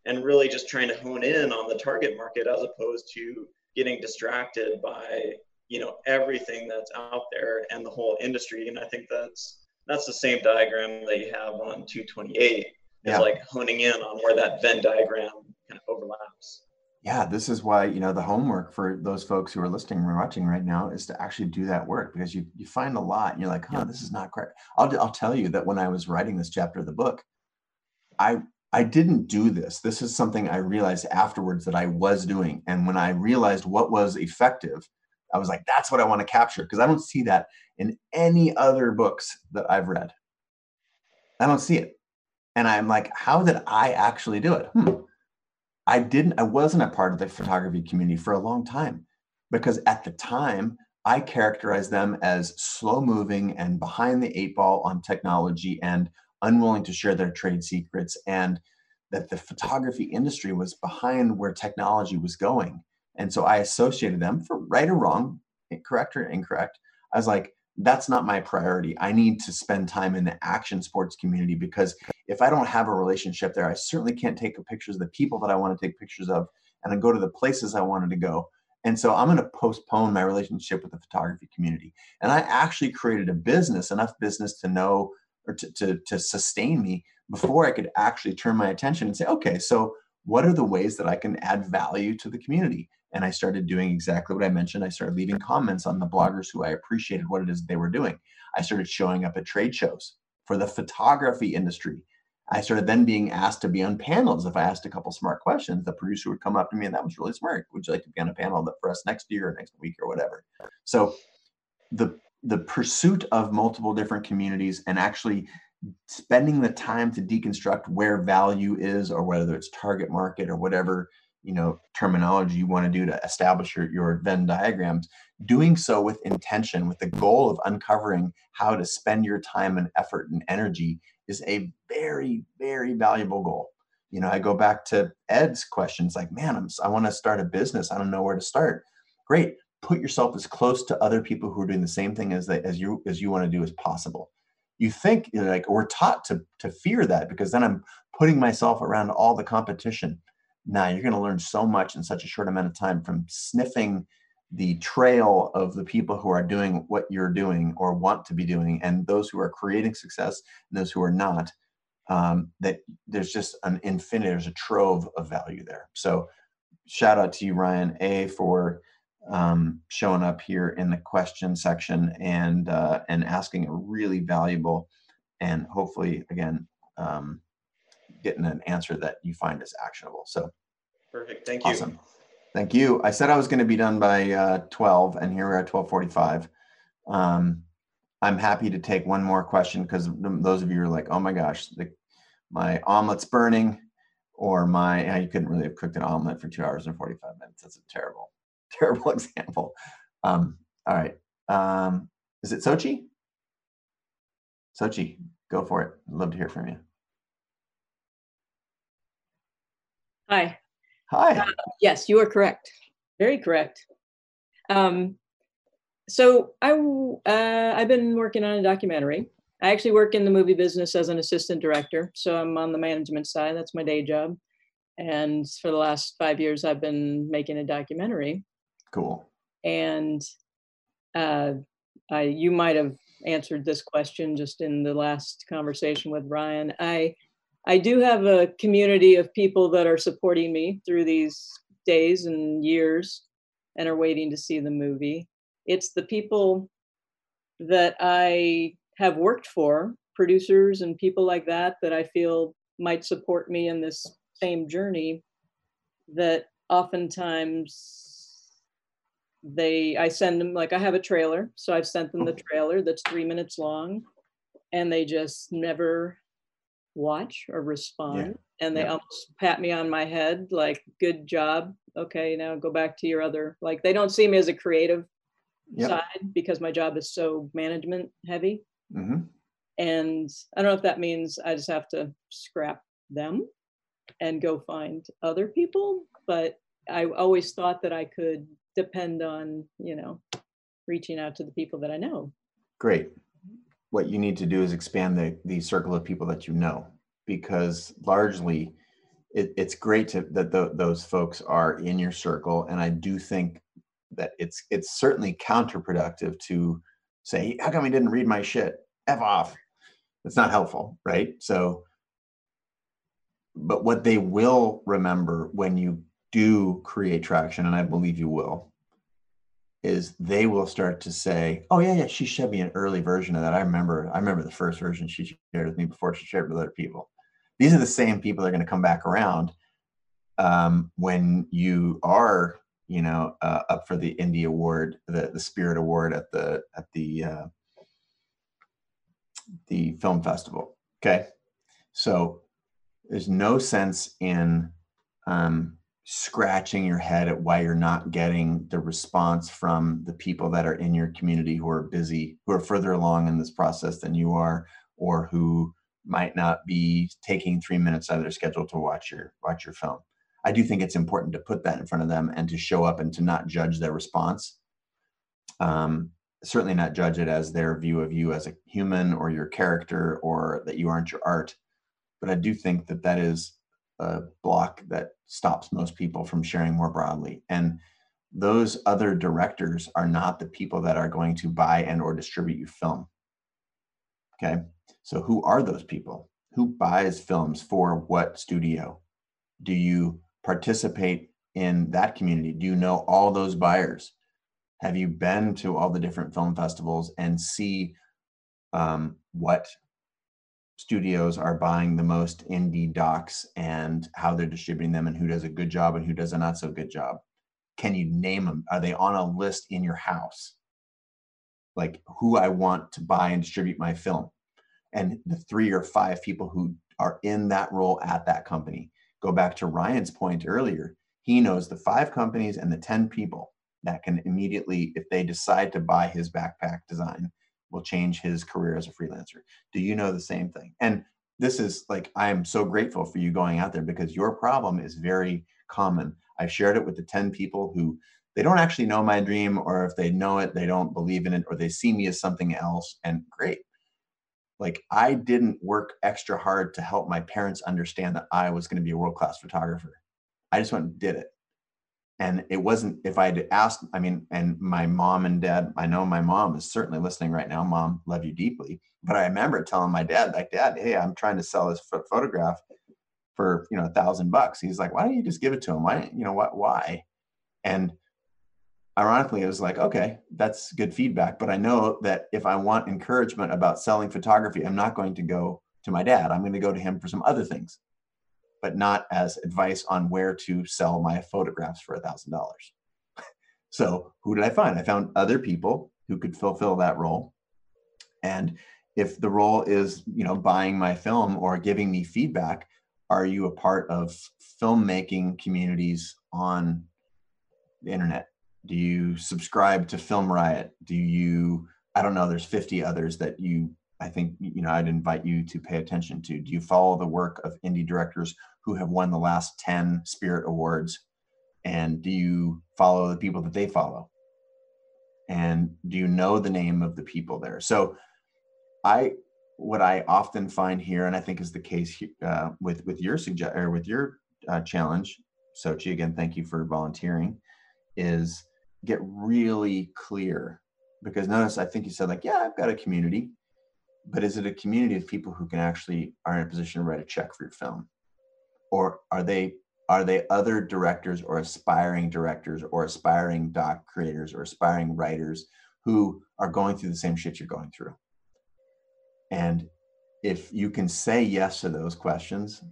[SPEAKER 13] and really just trying to hone in on the target market as opposed to getting distracted by you know everything that's out there and the whole industry and i think that's that's the same diagram that you have on 228 yeah. is like honing in on where that venn diagram kind of overlaps
[SPEAKER 1] yeah this is why you know the homework for those folks who are listening or watching right now is to actually do that work because you you find a lot and you're like oh this is not correct i'll, I'll tell you that when i was writing this chapter of the book i I didn't do this. This is something I realized afterwards that I was doing. And when I realized what was effective, I was like, that's what I want to capture because I don't see that in any other books that I've read. I don't see it. And I'm like, how did I actually do it? Hmm. I didn't, I wasn't a part of the photography community for a long time because at the time I characterized them as slow moving and behind the eight ball on technology and unwilling to share their trade secrets, and that the photography industry was behind where technology was going. And so I associated them for right or wrong, correct or incorrect. I was like, that's not my priority. I need to spend time in the action sports community because if I don't have a relationship there, I certainly can't take pictures of the people that I want to take pictures of and I go to the places I wanted to go. And so I'm going to postpone my relationship with the photography community. And I actually created a business, enough business to know or to, to, to sustain me before I could actually turn my attention and say, okay, so what are the ways that I can add value to the community? And I started doing exactly what I mentioned. I started leaving comments on the bloggers who I appreciated what it is they were doing. I started showing up at trade shows for the photography industry. I started then being asked to be on panels. If I asked a couple smart questions, the producer would come up to me and that was really smart. Would you like to be on a panel for us next year or next week or whatever? So the the pursuit of multiple different communities and actually spending the time to deconstruct where value is or whether it's target market or whatever you know terminology you want to do to establish your, your venn diagrams doing so with intention with the goal of uncovering how to spend your time and effort and energy is a very very valuable goal. You know i go back to ed's questions like man I'm, i want to start a business. I don't know where to start. Great. Put yourself as close to other people who are doing the same thing as they, as you as you want to do as possible. You think you know, like we're taught to to fear that because then i'm putting myself around all the competition now you're going to learn so much in such a short amount of time from sniffing the trail of the people who are doing what you're doing or want to be doing and those who are creating success and those who are not um, that there's just an infinite there's a trove of value there. So shout out to you ryan a for um, showing up here in the question section and uh, and asking a really valuable and hopefully again um, getting an answer that you find is actionable. So
[SPEAKER 13] perfect. Thank you.
[SPEAKER 1] Awesome. Thank you. I said I was going to be done by uh, 12 and here we are at 1245. Um, I'm happy to take one more question because those of you are like, oh my gosh, the, my omelet's burning or my, you couldn't really have cooked an omelet for two hours and 45 minutes. That's a terrible, terrible example. Um, all right. Um, is it Sochi? Sochi, go for it. I'd love to hear from you.
[SPEAKER 14] Hi.
[SPEAKER 1] Hi.
[SPEAKER 14] Uh, yes, you are correct. Very correct. Um, so I uh, I've been working on a documentary. I actually work in the movie business as an assistant director, so I'm on the management side. That's my day job. And for the last five years, I've been making a documentary.
[SPEAKER 1] Cool.
[SPEAKER 14] And uh, I, you might have answered this question just in the last conversation with Ryan. I I do have a community of people that are supporting me through these days and years and are waiting to see the movie. It's the people that I have worked for, producers and people like that, that I feel might support me in this same journey that oftentimes they i send them like i have a trailer so i've sent them the oh. trailer that's three minutes long and they just never watch or respond yeah. and they yeah. almost pat me on my head like good job okay now go back to your other like they don't see me as a creative yep. side because my job is so management heavy mm-hmm. and i don't know if that means i just have to scrap them and go find other people but i always thought that i could depend on you know reaching out to the people that i know
[SPEAKER 1] great what you need to do is expand the, the circle of people that you know because largely it, it's great to, that the, those folks are in your circle and i do think that it's it's certainly counterproductive to say how come he didn't read my shit? F off. It's not helpful right? So but what they will remember when you do create traction and i believe you will is they will start to say, "Oh yeah, yeah, she showed me an early version of that. I remember. I remember the first version she shared with me before she shared with other people." These are the same people that are going to come back around um, when you are, you know, uh, up for the Indie Award, the the Spirit Award at the at the uh, the film festival. Okay, so there's no sense in um, scratching your head at why you're not getting the response from the people that are in your community who are busy, who are further along in this process than you are, or who might not be taking three minutes out of their schedule to watch your watch your film. I do think it's important to put that in front of them and to show up and to not judge their response. Um, certainly not judge it as their view of you as a human or your character or that you aren't your art. But I do think that that is a block that stops most people from sharing more broadly. And those other directors are not the people that are going to buy and or distribute your film. Okay. So who are those people? who buys films for what studio? Do you participate in that community? Do you know all those buyers? Have you been to all the different film festivals and see um, what studios are buying the most indie docs and how they're distributing them and who does a good job and who does a not so good job? Can you name them? Are they on a list in your house? Like who I want to buy and distribute my film and the three or five people who are in that role at that company. Go back to Ryan's point earlier. He knows the five companies and the 10 people that can immediately, if they decide to buy his backpack design, will change his career as a freelancer. Do you know the same thing? And this is like, I am so grateful for you going out there because your problem is very common. I've shared it with the 10 people who they don't actually know my dream, or if they know it, they don't believe in it, or they see me as something else. And great, like I didn't work extra hard to help my parents understand that I was going to be a world class photographer. I just went and did it. And it wasn't if I had asked, I mean, and my mom and dad, I know my mom is certainly listening right now. Mom, love you deeply. But I remember telling my dad, like, Dad, hey, I'm trying to sell this photograph for, you know, a thousand bucks. He's like, why don't you just give it to him? Why, you know, what, why? And ironically, it was like, okay, that's good feedback. But I know that if I want encouragement about selling photography, I'm not going to go to my dad. I'm going to go to him for some other things, but not as advice on where to sell my photographs for a thousand dollars. So who did I find? I found other people who could fulfill that role. And if the role is, you know, buying my film or giving me feedback, are you a part of filmmaking communities on the internet? Do you subscribe to Film Riot? Do you, I don't know, there's 50 others that you, I think, you know, I'd invite you to pay attention to. Do you follow the work of indie directors who have won the last 10 Spirit Awards? And do you follow the people that they follow? And do you know the name of the people there? So I, what I often find here, and I think is the case uh, with with your suggest or with your uh, challenge, Sochi. Again, thank you for volunteering. Is get really clear because notice i think you said like yeah i've got a community but is it a community of people who can actually are in a position to write a check for your film? Or are they are they other directors or aspiring directors or aspiring doc creators or aspiring writers who are going through the same shit you're going through? And if you can say yes to those questions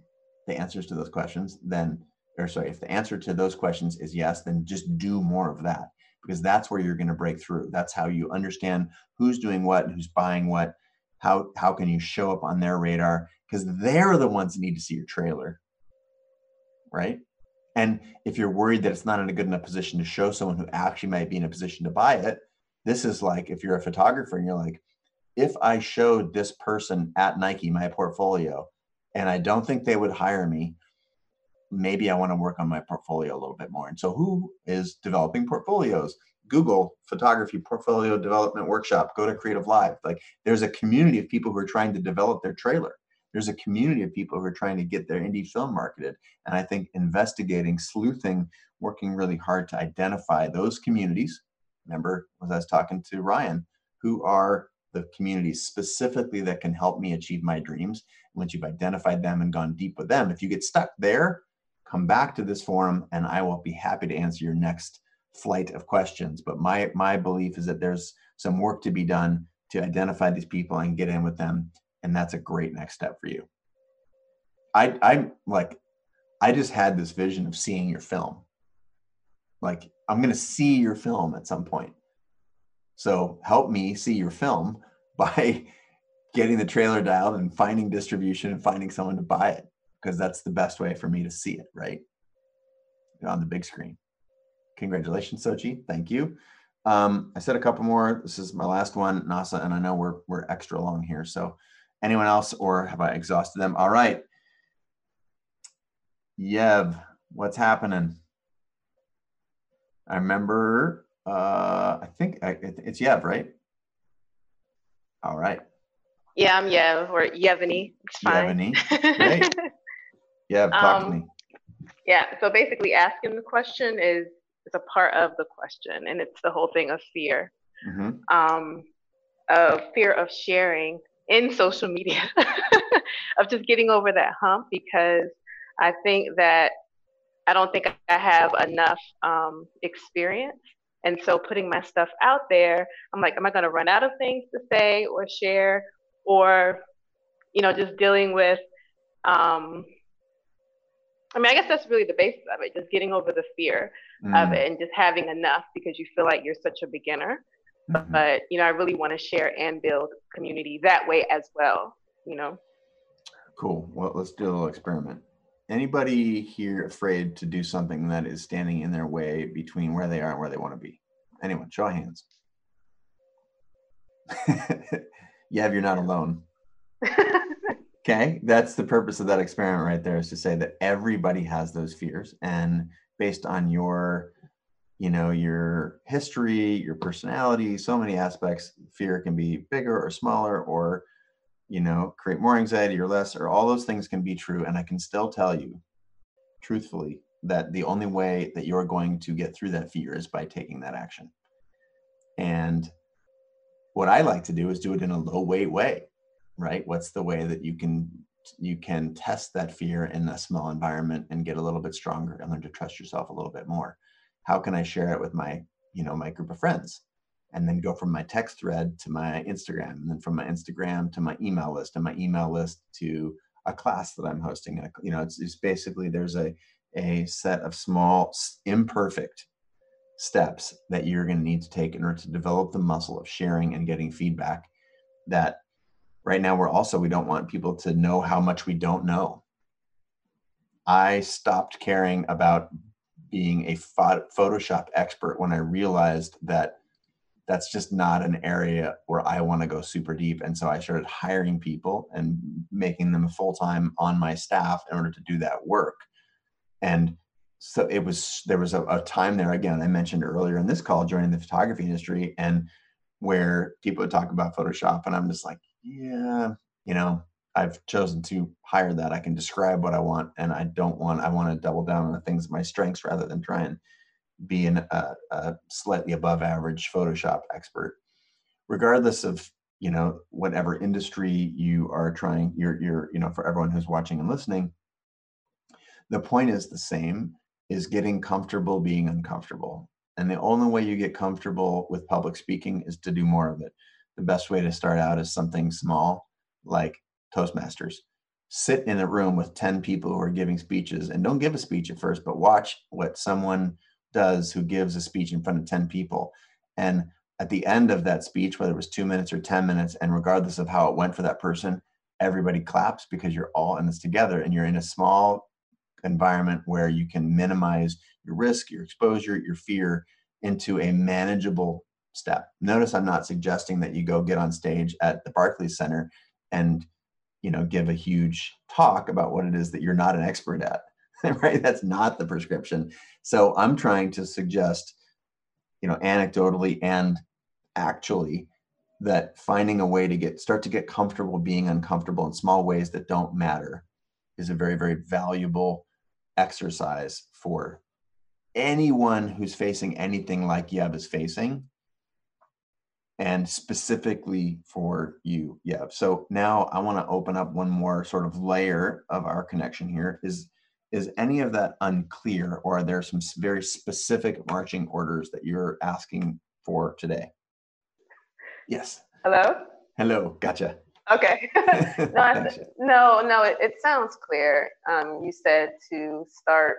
[SPEAKER 1] the answers to those questions then or sorry if the answer to those questions is yes then just do more of that. Because that's where you're going to break through. That's how you understand who's doing what, and who's buying what, how how can you show up on their radar because they're the ones that need to see your trailer. Right? And if you're worried that it's not in a good enough position to show someone who actually might be in a position to buy it, this is like if you're a photographer and you're like, if I showed this person at Nike my portfolio and I don't think they would hire me, maybe I want to work on my portfolio a little bit more. And so, who is developing portfolios? Google photography portfolio development workshop. Go to CreativeLive. Like, there's a community of people who are trying to develop their trailer. There's a community of people who are trying to get their indie film marketed. And I think investigating, sleuthing, working really hard to identify those communities. Remember, as I was talking to Ryan, who are the communities specifically that can help me achieve my dreams. Once you've identified them and gone deep with them, if you get stuck there, come back to this forum and I will be happy to answer your next flight of questions. But my my belief is that there's some work to be done to identify these people and get in with them. And that's a great next step for you. I I'm like I just had this vision of seeing your film. Like I'm gonna see your film at some point. So help me see your film by getting the trailer dialed and finding distribution and finding someone to buy it because that's the best way for me to see it, right? On the big screen. Congratulations, Sochi. Thank you. Um, I said a couple more. This is my last one, NASA, and I know we're we're extra long here. So, anyone else, or have I exhausted them? All right. Yev, what's happening? I remember. Uh, I think I, it's Yev, right? All right.
[SPEAKER 15] Yeah, I'm Yev or Yevany. It's fine. Yevany. Great.
[SPEAKER 1] Yeah, talk um, to me.
[SPEAKER 15] Yeah, so basically asking the question is is a part of the question, and it's the whole thing of fear, mm-hmm. um, of fear of sharing in social media. of just getting over that hump because I think that I don't think I have enough um, experience. And so putting my stuff out there, I'm like, am I going to run out of things to say or share? Or, you know, just dealing with, um, I mean, I guess that's really the basis of it, just getting over the fear mm. of it and just having enough because you feel like you're such a beginner. Mm-hmm. But, you know, I really want to share and build community that way as well, you know?
[SPEAKER 1] Cool. Well, let's do a little experiment anybody here afraid to do something that is standing in their way between where they are and where they want to be? Anyone? Show of hands. yeah, you're not alone. okay, that's the purpose of that experiment right there is to say that everybody has those fears, and based on your, you know, your history, your personality, so many aspects, fear can be bigger or smaller or you know, create more anxiety or less, or all those things can be true. And I can still tell you, truthfully, that the only way that you're going to get through that fear is by taking that action. And what I like to do is do it in a low weight way, right? What's the way that you can you can test that fear in a small environment and get a little bit stronger and learn to trust yourself a little bit more? How can I share it with my, you know, my group of friends? and then go from my text thread to my Instagram, and then from my Instagram to my email list, and my email list to a class that I'm hosting. You know, it's, it's basically there's a a set of small, imperfect steps that you're going to need to take in order to develop the muscle of sharing and getting feedback. That right now we're also we don't want people to know how much we don't know. I stopped caring about being a Photoshop expert when I realized that that's just not an area where I want to go super deep. And so I started hiring people and making them full time on my staff in order to do that work. And so it was, there was a, a, time there, again, I mentioned earlier in this call, joining the photography industry, and where people would talk about Photoshop. And I'm just like, yeah, you know, I've chosen to hire that. I can describe what I want, and I don't want, I want to double down on the things, my strengths, rather than try and being a, a slightly above average Photoshop expert, regardless of you know whatever industry you are trying. You're you're you know for everyone who's watching and listening, the point is the same: is getting comfortable being uncomfortable. And the only way you get comfortable with public speaking is to do more of it. The best way to start out is something small like Toastmasters sit in a room with 10 people who are giving speeches and don't give a speech at first, but watch what someone does who gives a speech in front of 10 people. And at the end of that speech, whether it was two minutes or 10 minutes, and regardless of how it went for that person, everybody claps because you're all in this together and you're in a small environment where you can minimize your risk, your exposure, your fear into a manageable step. Notice I'm not suggesting that you go get on stage at the Barclays Center and you know give a huge talk about what it is that you're not an expert at right? That's not the prescription. So I'm trying to suggest, you know, anecdotally and actually that finding a way to get start to get comfortable being uncomfortable in small ways that don't matter is a very very valuable exercise for anyone who's facing anything like Yev is facing and specifically for you Yeah. So now I want to open up one more sort of layer of our connection here is is any of that unclear or are there some very specific marching orders that you're asking for today? Yes.
[SPEAKER 15] Hello?
[SPEAKER 1] Hello, gotcha.
[SPEAKER 15] Okay. no, no, no, it, it, sounds clear. Um, you said to start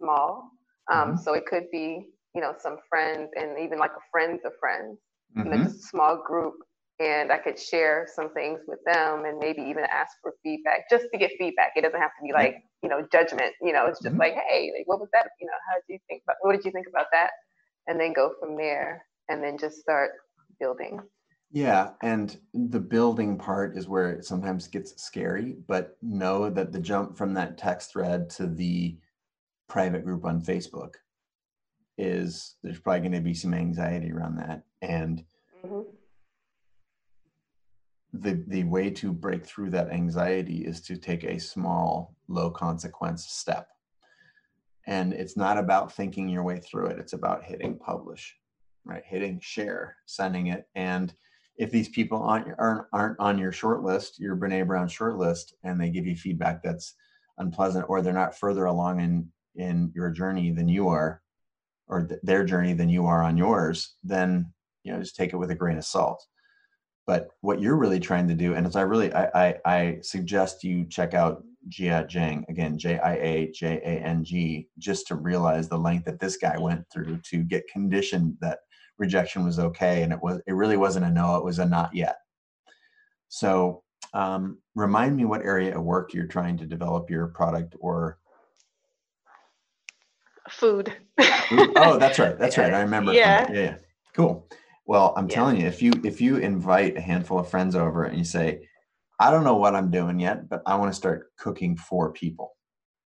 [SPEAKER 15] small. Um, mm-hmm. So it could be, you know, some friends and even like a friends of friends, mm-hmm. just a small group and I could share some things with them and maybe even ask for feedback just to get feedback. It doesn't have to be like, you know, judgment, you know, it's just mm-hmm. like, hey, like, what was that? You know, how did you think about, what did you think about that? And then go from there and then just start building.
[SPEAKER 1] Yeah. And the building part is where it sometimes gets scary, but know that the jump from that text thread to the private group on Facebook is there's probably going to be some anxiety around that. And mm-hmm. the the way to break through that anxiety is to take a small low consequence step. And it's not about thinking your way through it it's about hitting publish right? Hitting share sending it. And if these people aren't aren't, aren't on your short list, your Brene Brown short list, and they give you feedback that's unpleasant, or they're not further along in in your journey than you are, or th- their journey than you are on yours, then you know just take it with a grain of salt. But what you're really trying to do, and as I really I I, I suggest you check out Jia Jiang again, J I A J A N G, just to realize the length that this guy went through to get conditioned that rejection was okay, and it was it really wasn't a no, it was a not yet. So um, remind me what area of work you're trying to develop your product or
[SPEAKER 15] food.
[SPEAKER 1] oh, that's right. That's right. I remember.
[SPEAKER 15] Yeah.
[SPEAKER 1] Yeah. Cool. Well, I'm yeah. telling you, if you if you invite a handful of friends over and you say, I don't know what I'm doing yet, but I want to start cooking for people.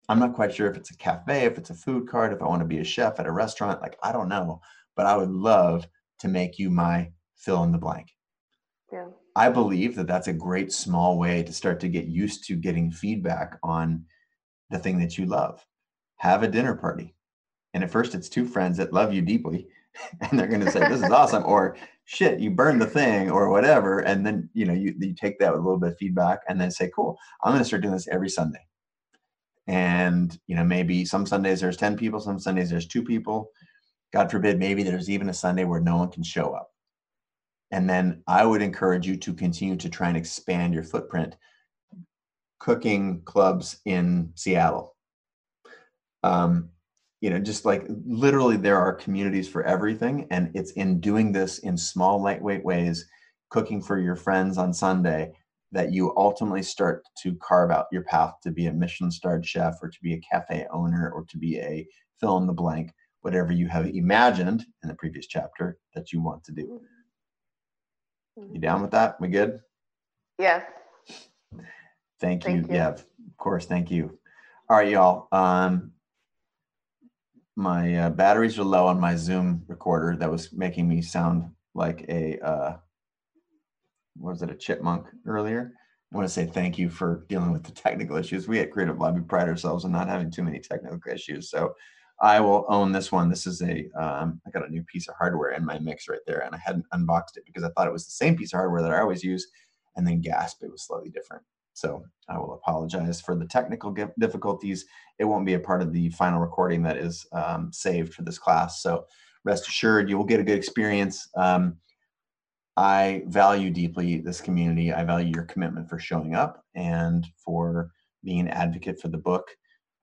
[SPEAKER 1] I'm not quite sure if it's a cafe, if it's a food cart, if I want to be a chef at a restaurant. Like, I don't know, but I would love to make you my fill in the blank.
[SPEAKER 15] Yeah.
[SPEAKER 1] I believe that that's a great small way to start to get used to getting feedback on the thing that you love. Have a dinner party. And at first, it's two friends that love you deeply, and they're going to say, This is awesome. Or, shit, you burned the thing, or whatever. And then, you know, you, you take that with a little bit of feedback and then say, Cool, I'm going to start doing this every Sunday. And, you know, maybe some Sundays there's 10 people, some Sundays there's two people. God forbid, maybe there's even a Sunday where no one can show up. And then I would encourage you to continue to try and expand your footprint. Cooking clubs in Seattle. Um, you know, just like literally, there are communities for everything. And it's in doing this in small, lightweight ways, cooking for your friends on Sunday, that you ultimately start to carve out your path to be a Michelin starred chef or to be a cafe owner or to be a fill in the blank whatever you have imagined in the previous chapter that you want to do. You down with that? We good?
[SPEAKER 15] Yes.
[SPEAKER 1] Thank you. Thank you. Yeah, of course. Thank you. All right, y'all. Um, my uh, batteries are low on my Zoom recorder. That was making me sound like a uh, was it a chipmunk earlier? I want to say thank you for dealing with the technical issues. We at Creative we pride ourselves on not having too many technical issues. So I will own this one. This is a um, I got a new piece of hardware in my mix right there, and I hadn't unboxed it because I thought it was the same piece of hardware that I always use, and then gasp, it was slightly different. So I will apologize for the technical difficulties. It won't be a part of the final recording that is um, saved for this class. So rest assured, you will get a good experience. Um, I value deeply this community. I value your commitment for showing up and for being an advocate for the book.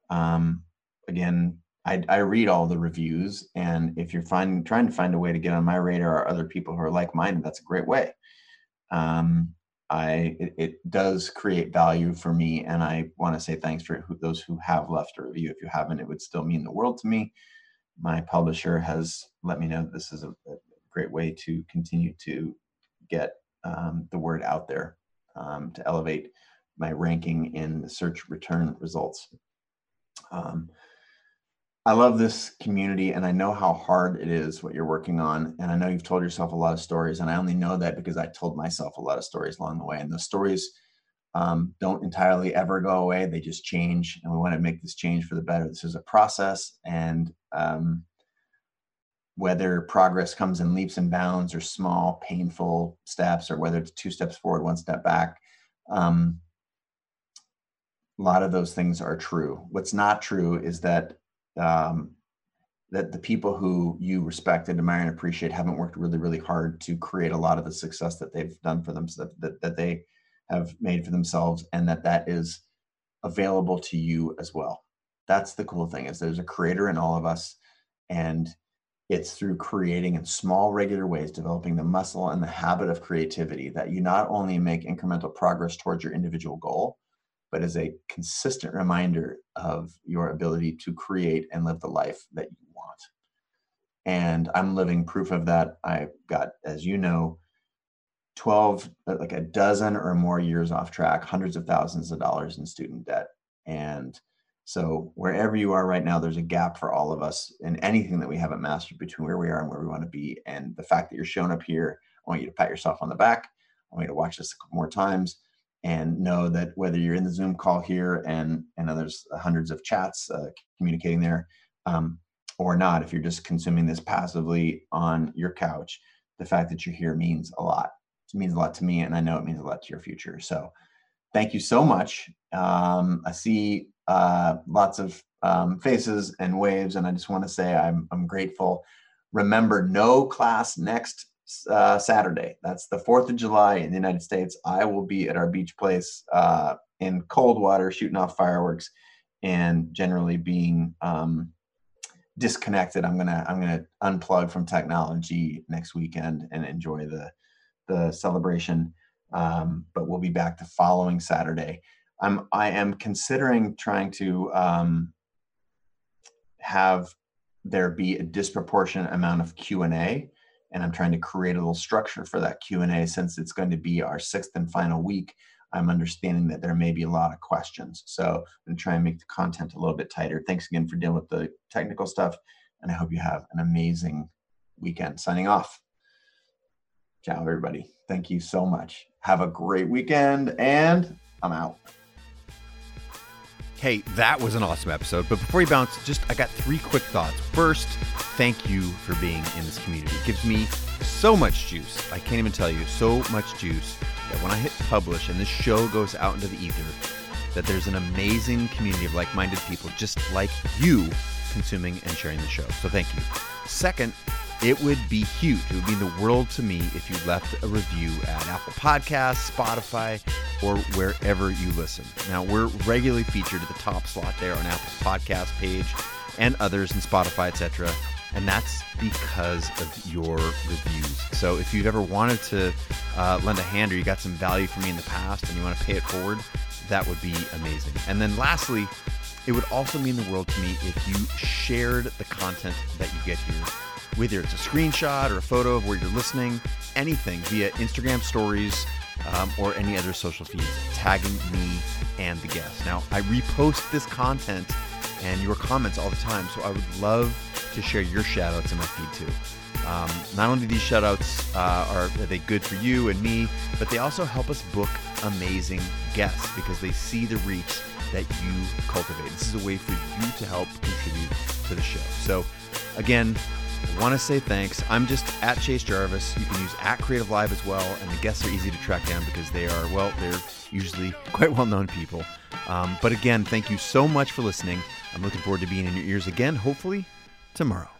[SPEAKER 1] Um, again, I, I read all the reviews, and if you're finding trying to find a way to get on my radar or other people who are like minded, that's a great way. Um, I it, it, does create value for me, and I want to say thanks for who, those who have left a review. If you haven't, it would still mean the world to me. My publisher has let me know this is a, a great way to continue to get um, the word out there um, to elevate my ranking in the search return results. Um, I love this community and I know how hard it is what you're working on. And I know you've told yourself a lot of stories. And I only know that because I told myself a lot of stories along the way. And those stories um, don't entirely ever go away, they just change. And we want to make this change for the better. This is a process. And um, whether progress comes in leaps and bounds or small, painful steps, or whether it's two steps forward, one step back, um, a lot of those things are true. What's not true is that um, that the people who you respect and admire and appreciate haven't worked really, really hard to create a lot of the success that they've done for themselves, that, that, that they have made for themselves, and that that is available to you as well. That's the cool thing is there's a creator in all of us, and it's through creating in small, regular ways, developing the muscle and the habit of creativity that you not only make incremental progress towards your individual goal, but as a consistent reminder of your ability to create and live the life that you want. And I'm living proof of that. I've got, as you know, 12, uh, like a dozen or more years off track, hundreds of thousands of dollars in student debt. And so wherever you are right now, there's a gap for all of us in anything that we haven't mastered between where we are and where we want to be. And the fact that you're showing up here, I want you to pat yourself on the back. I want you to watch this a couple more times and know that whether you're in the Zoom call here and and there's hundreds of chats uh, communicating there, um, or not, if you're just consuming this passively on your couch, the fact that you're here means a lot.
[SPEAKER 16] It means a lot to me, and I know it means a lot to your future. So, thank you so much. Um, I see uh, lots of um, faces and waves, and I just want to say I'm I'm grateful. Remember, no class next uh, Saturday. That's the 4th of July in the United States. I will be at our beach place uh, in Coldwater shooting off fireworks and generally being um, disconnected. I'm gonna I'm gonna unplug from technology next weekend and enjoy the the celebration. Um, but we'll be back the following Saturday. I'm I am considering trying to um, have there be a disproportionate amount of Q and A and I'm trying to create a little structure for that Q&A since it's going to be our sixth and final week. I'm understanding that there may be a lot of questions. So I'm going to try and make the content a little bit tighter. Thanks again for dealing with the technical stuff, and I hope you have an amazing weekend. Signing off. Ciao, everybody. Thank you so much. Have a great weekend, and I'm out.
[SPEAKER 1] Hey, that was an awesome episode. But before you bounce, just I got three quick thoughts. First, thank you for being in this community. It gives me so much juice. I can't even tell you, so much juice that when I hit publish and this show goes out into the ether, that there's an amazing community of like minded people just like you consuming and sharing the show. So thank you. Second, it would be huge. It would mean the world to me if you left a review at Apple Podcasts, Spotify, or wherever you listen. Now, we're regularly featured at the top slot there on Apple's podcast page and others in Spotify, etc. And that's because of your reviews. So if you've ever wanted to uh, lend a hand or you got some value from me in the past and you want to pay it forward, that would be amazing. And then lastly, it would also mean the world to me if you shared the content that you get here whether it's a screenshot or a photo of where you're listening, anything via Instagram stories um, or any other social feeds, tagging me and the guest. Now, I repost this content and your comments all the time, so I would love to share your shout outs in my feed too. Um, not only these shout outs uh, are, are they good for you and me, but they also help us book amazing guests because they see the reach that you cultivate. This is a way for you to help contribute to the show. So, again, want to say thanks. I'm just at Chase Jarvis. You can use at CreativeLive as well, and the guests are easy to track down because they are, well, they're usually quite well known people. Um, but again, thank you so much for listening. I'm looking forward to being in your ears again, hopefully tomorrow.